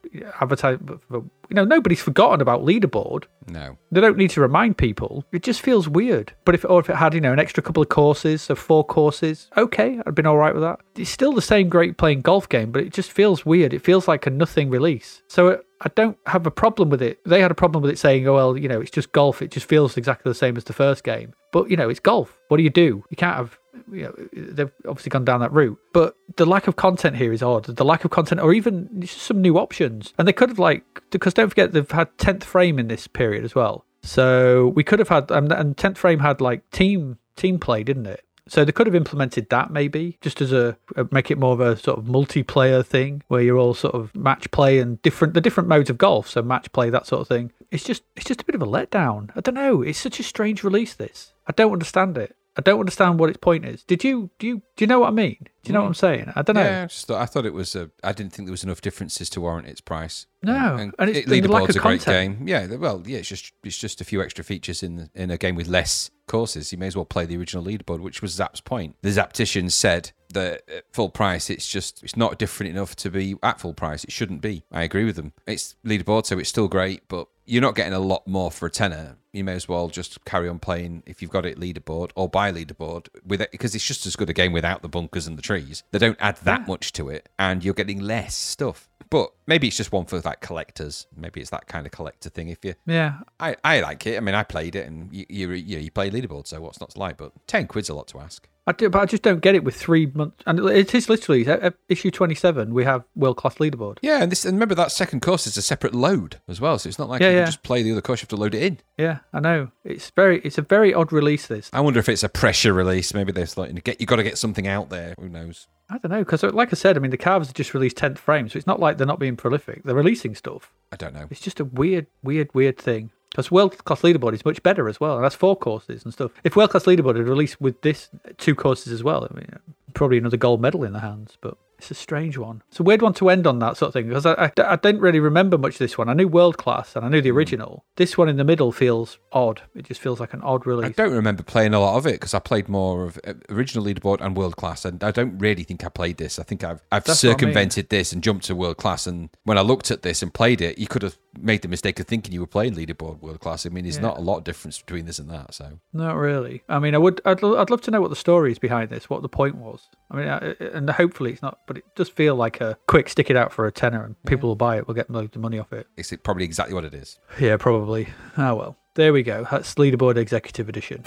advertisement. You know, nobody's forgotten about leaderboard. No. They don't need to remind people. It just feels weird. But if or if it had, you know, an extra couple of courses, so four courses, okay, I'd been all right with that. It's still the same great playing golf game, but it just feels weird. It feels like a nothing release. So it, I don't have a problem with it. They had a problem with it saying, "Oh well, you know, it's just golf. It just feels exactly the same as the first game." But you know, it's golf. What do you do? You can't have. You know, they've obviously gone down that route, but the lack of content here is odd. The lack of content, or even some new options, and they could have like because don't forget they've had tenth frame in this period as well. So we could have had, and, and tenth frame had like team team play, didn't it? So they could have implemented that maybe just as a, a make it more of a sort of multiplayer thing where you're all sort of match play and different the different modes of golf. So match play that sort of thing. It's just it's just a bit of a letdown. I don't know. It's such a strange release. This I don't understand it. I don't understand what its point is. Did you do you do you know what I mean? Do you know what hmm. I'm saying? I don't know. Yeah, I just thought, I thought it was. A, I didn't think there was enough differences to warrant its price. No, and, and it's- it, the lack leaderboard's of a great content. game. Yeah, well, yeah, it's just it's just a few extra features in the, in a game with less courses, you may as well play the original leaderboard, which was Zap's point. The Zaptician said that at full price, it's just it's not different enough to be at full price. It shouldn't be. I agree with them. It's leaderboard, so it's still great, but you're not getting a lot more for a tenner. You may as well just carry on playing if you've got it leaderboard or buy leaderboard with it because it's just as good a game without the bunkers and the trees. They don't add that hmm. much to it, and you're getting less stuff. But maybe it's just one for like collectors. Maybe it's that kind of collector thing. If you, Yeah. I, I like it. I mean, I played it, and you you you, you play leaderboard, so what's not to like? But ten quid's a lot to ask. I do, but I just don't get it with three months. And it is literally uh, uh, issue 27. We have world class leaderboard. Yeah, and this and remember that second course is a separate load as well, so it's not like Yeah, you yeah. can just play the other course. You have to load it in. Yeah, I know. It's very, it's a very odd release. This. I wonder if it's a pressure release. Maybe they're like, get you got to get something out there. Who knows? I don't know because, uh, like I said, I mean the Carvers have just released 10th frame, so it's not like they're not being prolific. They're releasing stuff. I don't know. It's just a weird, weird, weird thing. Because world class leaderboard is much better as well, and that's four courses and stuff. If world class leaderboard had released with this two courses as well, I mean, probably another gold medal in the hands. But it's a strange one. It's a weird one to end on that sort of thing because I, I, I didn't really remember much of this one. I knew world class and I knew the original. This one in the middle feels odd. It just feels like an odd release. I don't remember playing a lot of it because I played more of uh, original leaderboard and world class, and I don't really think I played this. I think I've I've That's what I mean. circumvented this and jumped to world class. And when I looked at this and played it, you could have made the mistake of thinking you were playing leaderboard world class. I mean, there's Yeah. not a lot of difference between this and that. So Not really. I mean, I would. I'd, I'd love to know what the story is behind this. What the point was. I mean, I, and hopefully it's not. But it does feel like a quick stick it out for a tenner, and people will buy it. We'll get loads of money off it. it's probably exactly what it is. Yeah, probably. Ah, well. There we go. That's Leaderboard Executive Edition.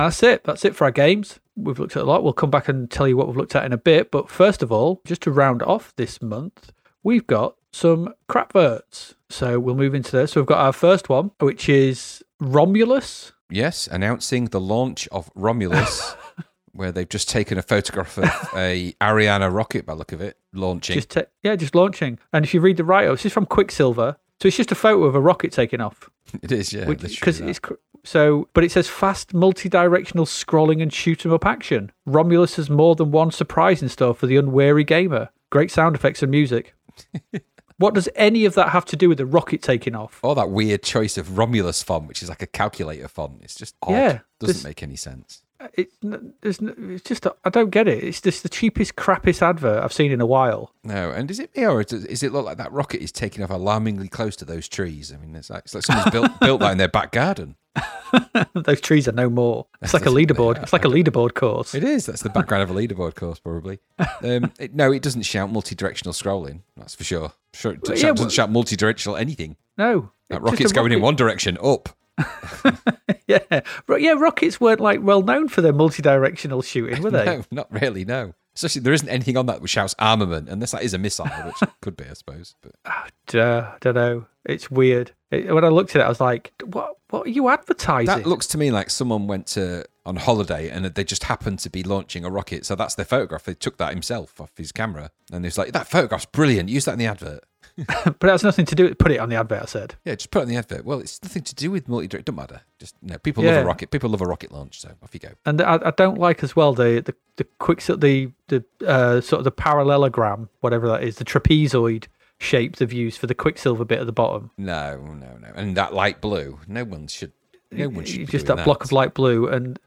That's it. That's it for our games. We've looked at a lot. We'll come back and tell you what we've looked at in a bit. But first of all, just to round off this month, we've got some crapverts. So we'll move into this. So we've got our first one, which is Romulus. Yes, announcing the launch of Romulus, where they've just taken a photograph of a Ariana rocket by the look of it launching. Just ta- yeah, just launching. And if you read the write-up, this is from Quicksilva. So it's just a photo of a rocket taking off. it is, yeah, Because it's so, but it says fast, multi-directional scrolling and shoot 'em up action. Romulus has more than one surprise in store for the unwary gamer. Great sound effects and music. what does any of that have to do with the rocket taking off? Or that weird choice of Romulus font, which is like a calculator font. It's just odd. Yeah, Doesn't this- make any sense. It's, n- there's n- it's just I don't get it. It's just the cheapest, crappiest advert I've seen in a while. No, and is it me or does, is it look like that rocket is taking off alarmingly close to those trees? I mean, it's like, it's like someone's built built that in their back garden. Those trees are no more. It's like a leaderboard. It's like a leaderboard course. It is. That's the background of a leaderboard course, probably. Um, it, no, it doesn't shout multi-directional scrolling. That's for sure. Sure, it Well, doesn't, yeah, doesn't well- shout multi-directional anything. No, That rocket's going in one direction, up. Yeah, yeah. Rockets weren't like well known for their multi-directional shooting, were they? No, not really. No. Especially there isn't anything on that which shouts armament, unless that is a missile, which could be, I suppose. But ah, Duh, don't know. It's weird. It, when I looked at it, I was like, "What? What are you advertising?" that looks to me like someone went to on holiday and they just happened to be launching a rocket. So that's their photograph. They took that himself off his camera, and it's like that photograph's brilliant. Use that in the advert. but it has nothing to do. with Put it on the advert. I said. Yeah, just put it in the advert. Well, it's nothing to do with multi. Direct. Don't matter. Just no. People love a rocket. People love a rocket launch. So off you go. And I, I don't like as well the the the quick the the uh, sort of the parallelogram, whatever that is, the trapezoid shape they've used for the Quicksilva bit at the bottom. No, no, no. And that light blue. No one should. No one should. just doing that block of light blue. And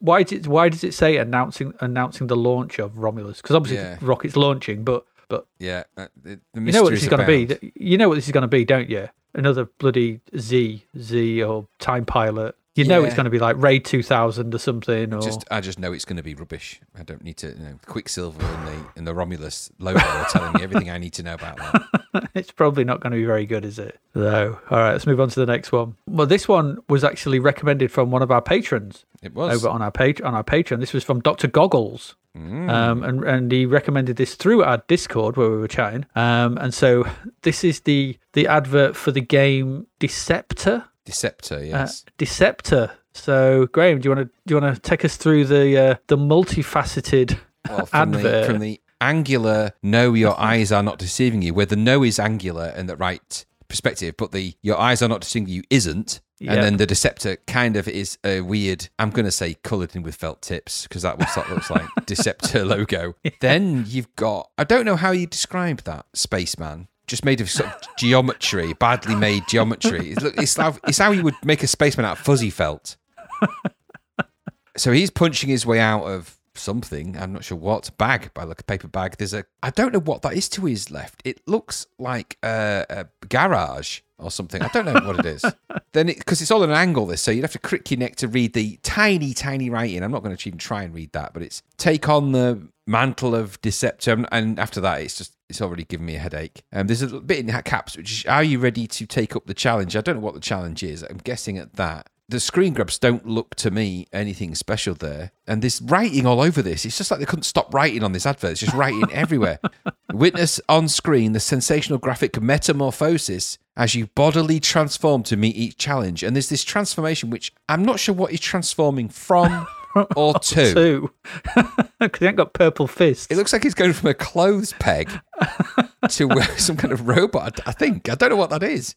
why did it, why does it say announcing announcing the launch of Romulus? Because obviously Yeah. the rocket's launching, but but Yeah, uh, the, the you know what this is going to be. You know what this is going to be, don't you? Another bloody Z Z or Time Pilot. You know it's going to be like Raid 2000 or something. Or Just, I just know it's going to be rubbish. I don't need to. You know, Quicksilva and the and the Romulus logo are telling me everything I need to know about that. it's probably not going to be very good, is it? No. All right, let's move on to the next one. Well, this one was actually recommended from one of our patrons It was. over on our page on our Patreon. This was from Doctor Goggles. Um, and and he recommended this through our Discord where we were chatting. Um, and so this is the the advert for the game Deceptor. Deceptor, Uh, yes. Deceptor. So Graham, do you want to do you want to take us through the uh, the multifaceted well, from the, advert? from the angular, no, your eyes are not deceiving you, where the no is angular and the right perspective, but the your eyes are not deceiving you isn't. Yeah. And then the Deceptor kind of is a weird, I'm going to say coloured in with felt tips because that was what looks like Deceptor logo. Then you've got, I don't know how you describe that spaceman. Just made of sort of geometry, badly made geometry. It's, it's, how, it's how you would make a spaceman out of fuzzy felt. So he's punching his way out of something. I'm not sure what bag, by like a paper bag. There's a I don't know what that is to his left. It looks like a, a garage or something. I don't know what it is. then because it's all at an angle, this so you'd have to crick your neck to read the tiny, tiny writing. I'm not going to even try and read that, but it's take on the mantle of deception, and after that, it's just it's already given me a headache. Um, there's a bit in caps, which is, are you ready to take up the challenge? I don't know what the challenge is. I'm guessing at that the screen grabs don't look to me anything special there. And this writing all over this. It's just like they couldn't stop writing on this advert. It's just writing everywhere. Witness on screen the sensational graphic metamorphosis as you bodily transform to meet each challenge. And there's this transformation, which I'm not sure what he's transforming from or to. Two. Because he ain't got purple fists. It looks like he's going from a clothes peg to uh, some kind of robot. I think. I don't know what that is.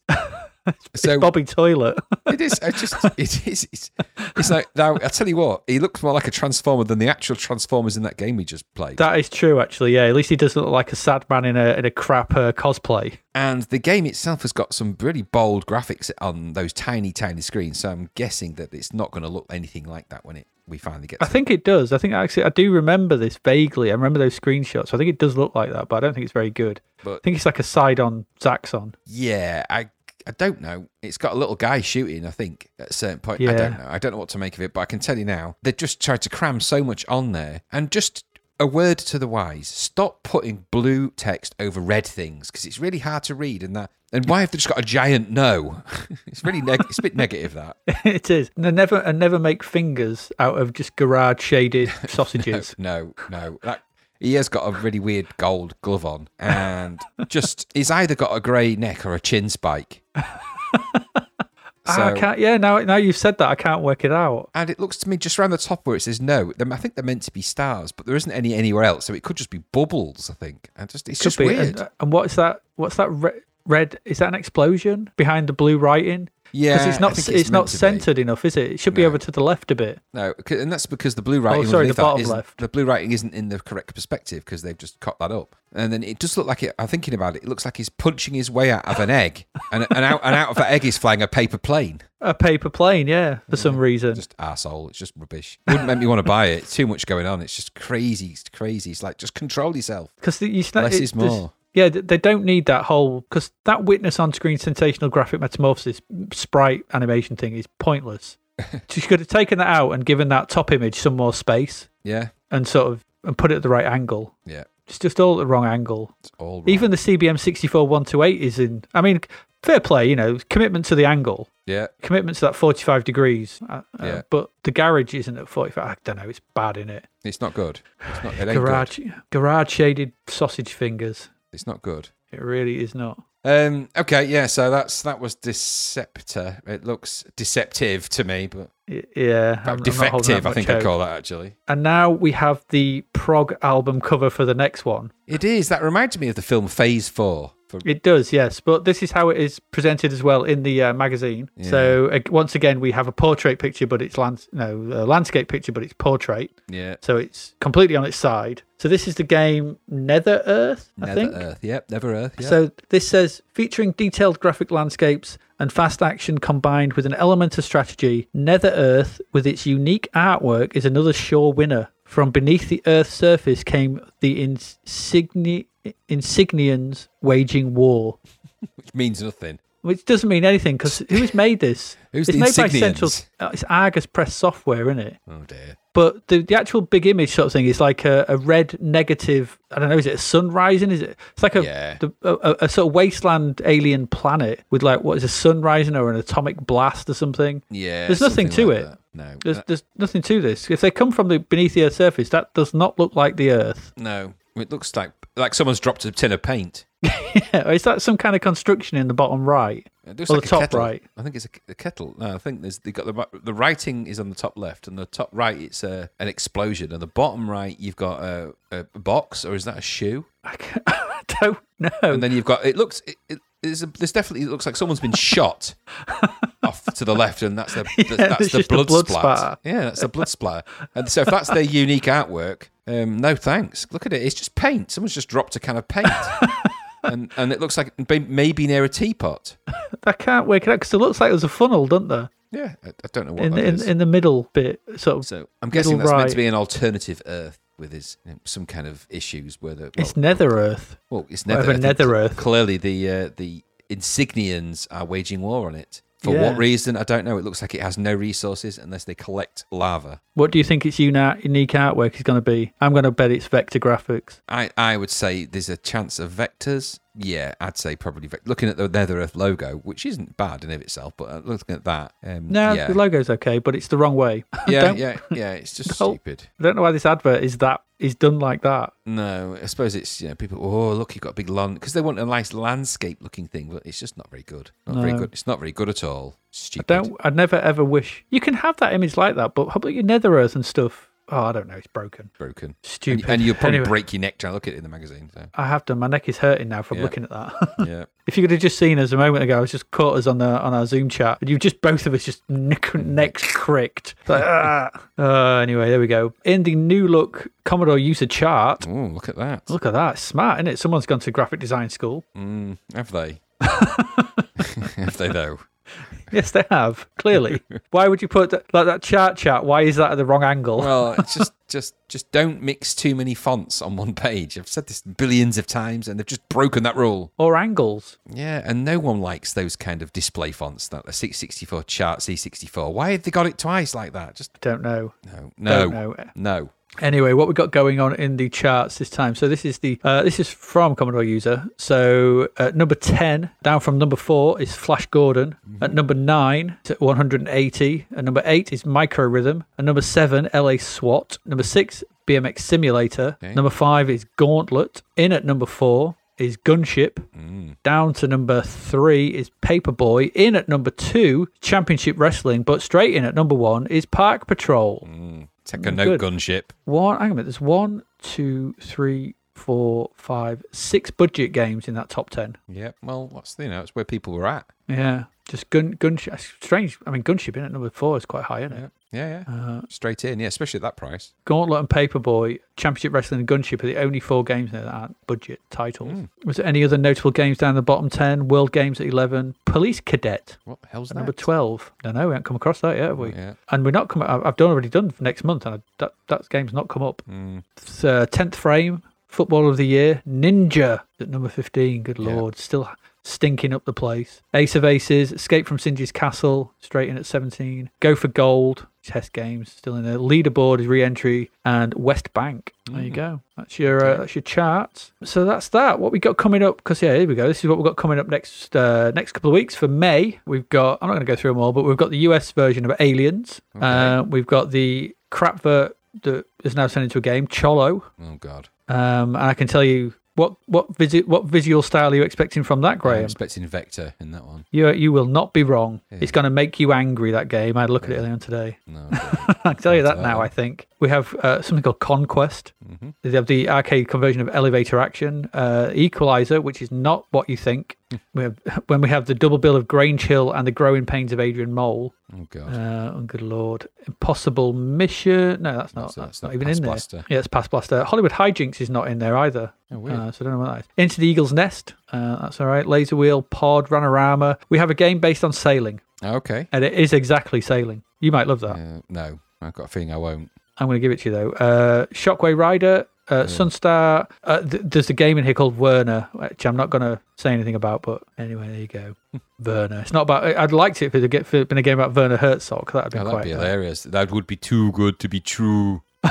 So Bobby Toilet. it is. I just. It is. It's, it's like now. I tell you what. He looks more like a transformer than the actual Transformers in that game we just played. That is true, actually. Yeah. At least he doesn't look like a sad man in a in a crap uh, cosplay. And the game itself has got some really bold graphics on those tiny, tiny screens. So I'm guessing that it's not going to look anything like that when it we finally get. I think it. it does. I think actually I do remember this vaguely. I remember those screenshots. So I think it does look like that, but I don't think it's very good. But I think it's like a side on Zaxxon. Yeah, I I don't know. It's got a little guy shooting, I think, at a certain point. Yeah. I don't know. I don't know what to make of it, but I can tell you now, they just tried to cram so much on there. And just a word to the wise stop putting blue text over red things because it's really hard to read and that and why have they just got a giant no it's really neg- it's a bit negative that it is and never and never make fingers out of just garage shaded sausages no no, no. That, he has got a really weird gold glove on and just he's either got a grey neck or a chin spike ah, So, I can't. Yeah, now now you've said that, I can't work it out. And it looks to me just around the top where it says no. I think they're meant to be stars, but there isn't any anywhere else. So it could just be bubbles. I think. And just it's could just be. weird. And, and what's that? What's that red, red? Is that an explosion behind the blue writing? Yeah, because it's not it's, it's not centered enough, is it? It should be over to the left a bit. No, and that's because the blue oh, writing. Oh, sorry, the bottom left. The blue writing isn't in the correct perspective because they've just cut that up. And then it does look like it. I'm thinking about it. It looks like he's punching his way out of an egg, and, and out and out of that egg is flying a paper plane. A paper plane, yeah, for yeah, some mm, reason. Just asshole. It's just rubbish. Wouldn't make me want to buy it. Too much going on. It's just crazy. It's crazy. It's like just control yourself. Because you less it, is more. Yeah, they don't need that whole because that witness on screen sensational graphic metamorphosis sprite animation thing is pointless. she could have taken that out and given that top image some more space. Yeah, and sort of and put it at the right angle. Yeah, it's just all at the wrong angle. It's all even the CBM sixty four one two eight is in. I mean, fair play, you know, commitment to the angle. Yeah. Commitment to that 45 degrees. Uh, uh yeah. But the garage isn't at 45. I don't know. It's bad in it. It's not good. It's not. It garage, good. garage shaded sausage fingers. It's not good. It really is not. Um, okay, yeah. So that's that was Deceptor. It looks deceptive to me, but yeah, I'm, defective. I'm I think I call that actually. And now we have the prog album cover for the next one. It is. That reminds me of the film Phase Four. For... It does, yes. But this is how it is presented as well in the uh, magazine. Yeah. So uh, once again, we have a portrait picture, but it's land no landscape picture, but it's portrait. Yeah. So it's completely on its side. So this is the game Nether Earth, I Nether think. Earth, yep, Nether Earth. Yep. So this says featuring detailed graphic landscapes and fast action combined with an element of strategy. Nether Earth, with its unique artwork, is another sure winner. From beneath the Earth's surface came the insigni- Insignians waging war. Which means nothing. Which doesn't mean anything because who's made this? who's it's the made Insignians? by Central. Uh, it's Argus Press Software, isn't it? Oh dear. But the, the actual big image sort of thing is like a, a red negative. I don't know. Is it a sun rising? Is it? It's like a, yeah. the, a, a sort of wasteland alien planet with like what is a sun rising or an atomic blast or something. Yeah. There's nothing to like it. That. No. There's there's nothing to this. If they come from the beneath the Earth's surface, that does not look like the Earth. No. It looks like like someone's dropped a tin of paint. yeah, is that some kind of construction in the bottom right? Or like the top kettle. right? I think it's a, a, kettle. No, I think there's they got the the writing is on the top left, and the top right it's a an explosion, and the bottom right you've got a, a box, or is that a shoe? I, I don't know. And then you've got it looks it, it there's, a, there's definitely it looks like someone's been shot off to the left, and that's the, the Yeah, that's the blood, blood splat. spatter. Yeah, that's the blood splatter. And so if that's their unique artwork, um, no thanks. Look at it; it's just paint. Someone's just dropped a can of paint, and and it looks like may- maybe near a teapot. I can't work it out because it looks like there's a funnel, doesn't there? Yeah, I, I don't know what In, that in, is. in the middle bit, sort of. so I'm guessing that's meant to be an alternative Earth with his you know, some kind of issues where the well, it's Nether Earth. well, it's nether, I Nether Earth. Clearly, the uh, the Insignians are waging war on it. For Yeah. what reason? I don't know. It looks like it has no resources unless they collect lava. What do you think its unique artwork is going to be? I'm going to bet it's vector graphics. I, I would say there's a chance of vectors. Yeah, I'd say probably looking at the Nether Earth logo, which isn't bad in of itself, but uh, looking at that, um, No, yeah, the logo's okay, but it's the wrong way. yeah, yeah, yeah, it's just stupid. I don't know why this advert is that is done like that. No, I suppose it's you know people. Oh, look, you've got a big lawn because they want a nice landscape-looking thing, but it's just not very good. Not very good. It's not very good at all. I Stupid. don't. I'd never ever wish you can have that image like that, but how about your Nether Earth and stuff? Oh, I don't know. It's broken. broken. Stupid. And, and you'll probably Anyway. break your neck trying to look at it in the magazine. So I have done. My neck is hurting now from Yeah. looking at that. yeah. if you could have just seen us a moment ago, I was just caught us on the on our Zoom chat, and you just both of us just neck, necks cricked. Like, ah. Uh, anyway, there we go. In the new look Commodore user chart. Oh, look at that. Look at that, smart, isn't it? Someone's gone to graphic design school. Mm, have they? have they though? Yes, they have. Clearly. why would you put that, like that chart chart? Why is that at the wrong angle? Well, it's just just just don't mix too many fonts on one page. I've said this billions of times, and they've just broken that rule. or angles? Yeah, and no one likes those kind of display fonts. That the 664 chart C64. Why have they got it twice like that? Just Don't know. no, no, Don't know. no. Anyway, what we got going on in the charts this time? So this is the uh, this is from Commodore User. So at number ten, down from number four is Flash Gordon. At number nine, it's at 180. At number eight is Micro Rhythm. At number seven, LA SWAT. Number six, BMX Simulator. Okay. Number five is Gauntlet. In at number four is Gunship. Mm. Down to number three is Paperboy. In at number two, Championship Wrestling. But straight in at number one is Park Patrol. Mm, Mm, note, good. gunship. One, hang on a minute. There's one, two, three, four, five, six budget games in that top ten. Yeah, well, what's you know, it's where people were at. Yeah, just gun, gunship. Strange. I mean, gunship in at number four is quite high, isn't it? Yeah, yeah, Uh, straight in. Yeah, especially at that price. Gauntlet and Paperboy, Championship Wrestling, and Gunship are the only four games there that aren't budget titles. Was there any other notable games down the bottom ten? World Games at eleven. Police Cadet What the hell's that? number twelve. No, no, we haven't come across that yet, have we? Yeah. And we're not coming. I've done already done for next month, and I, that that game's not come up. Mm. Uh, tenth frame, football of the year, Ninja at number fifteen. Good Yeah. lord, still stinking up the place. Ace of Aces, Escape from Singe's Castle, straight in at seventeen. Go for Gold, Chess Games, still in there. Leaderboard is re-entry, and West Bank. There you go. That's your uh, that's your charts. So that's that. What we got coming up? Because yeah, here we go. This is what we've got coming up next uh, next couple of weeks for May. We've got. I'm not going to go through them all, but we've got the US version of Aliens. Uh, we've got the crapvert that is now turned into a game, Cholo. Oh God. Um, and I can tell you what what visi- what visual style are you expecting from that, I'm Graham? expecting Vector in that one. You you will not be wrong. Yeah. It's going to make you angry. That game. I had a look at it earlier on today. No. I can tell you that now. all. I think we have uh, something called Conquest. Mhm. They have the arcade conversion of Elevator Action, uh, Equalizer, which is not what you think. We have, when we have the double bill of Grange Hill and the Growing Pains of Adrian Mole. Oh God. Uh, oh, good lord! Impossible Mission. No, that's not. That's- That's, that's not not even in there. Blaster. Yeah, it's Past Blaster. Hollywood Hijinks is not in there either. Oh. Uh, so I don't know what that is. Into the Eagle's Nest. Uh, that's all right. Laser Wheel, Pod, Ranarama. We have a game based on sailing, okay. and it is exactly sailing. You might love that. Uh, no, I've got a feeling I won't. I'm going to give it to you though. Uh, Shockwave Rider, uh, Sunstar. Uh, th- there's a game in here called Werner, which I'm not going to say anything about. But anyway, there you go. Werner. It's not about. I'd liked it if it had been a game about Werner Herzog. That'd been Oh, that'd quite. be hilarious. That would be too good to be true.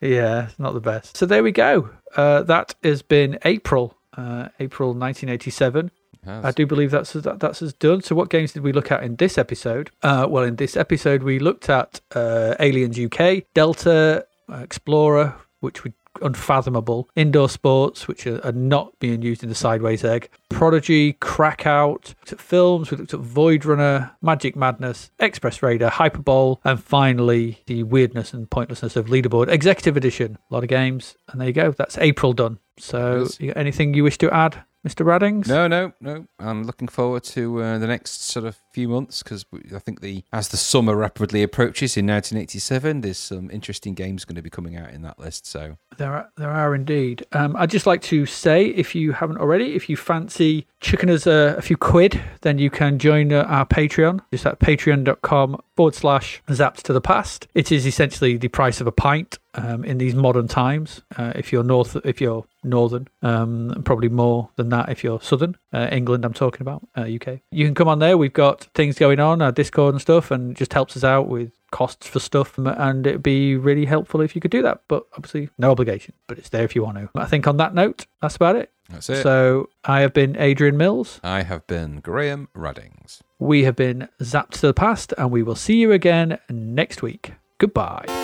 yeah, it's not the best. So there we go. Uh, that has been April, uh, April 1987. I do believe that's that, that's us done. So, what games did we look at in this episode? Uh, well, in this episode, we looked at uh, Aliens UK, Delta, Uh, Explorer, which would unfathomable, indoor sports, which are, are not being used in the sideways egg, Prodigy, Krakout, looked at films, we looked at Void Runner, Magic Madness, Express Raider, HyperBowl, and finally the weirdness and pointlessness of Leaderboard Executive Edition. A lot of games, and there you go. That's April done. So, you got anything you wish to add? Mr. Raddings? No, no, no. I'm looking forward to uh, the next sort of few months because I think the as the summer rapidly approaches in 1987, there's some interesting games going to be coming out in that list. So There are, there are indeed. Um, I'd just like to say, if you haven't already, if you fancy chucking us a, a few quid, then you can join uh, our Patreon. Just at patreon.com forward slash zapped to the past. It is essentially the price of a pint um, in these modern times. Uh, if you're north, if you're northern, um, probably more than that if you're southern. Uh, England, I'm talking about, uh, UK. You can come on there. We've got things going on, our Discord and stuff, and just helps us out with costs for stuff and it'd be really helpful if you could do that but obviously no obligation but it's there if you want to i think on that note that's about it that's it. so i have been adrian mills I have been Graham Raddings. we have been zapped to the past and we will see you again next week goodbye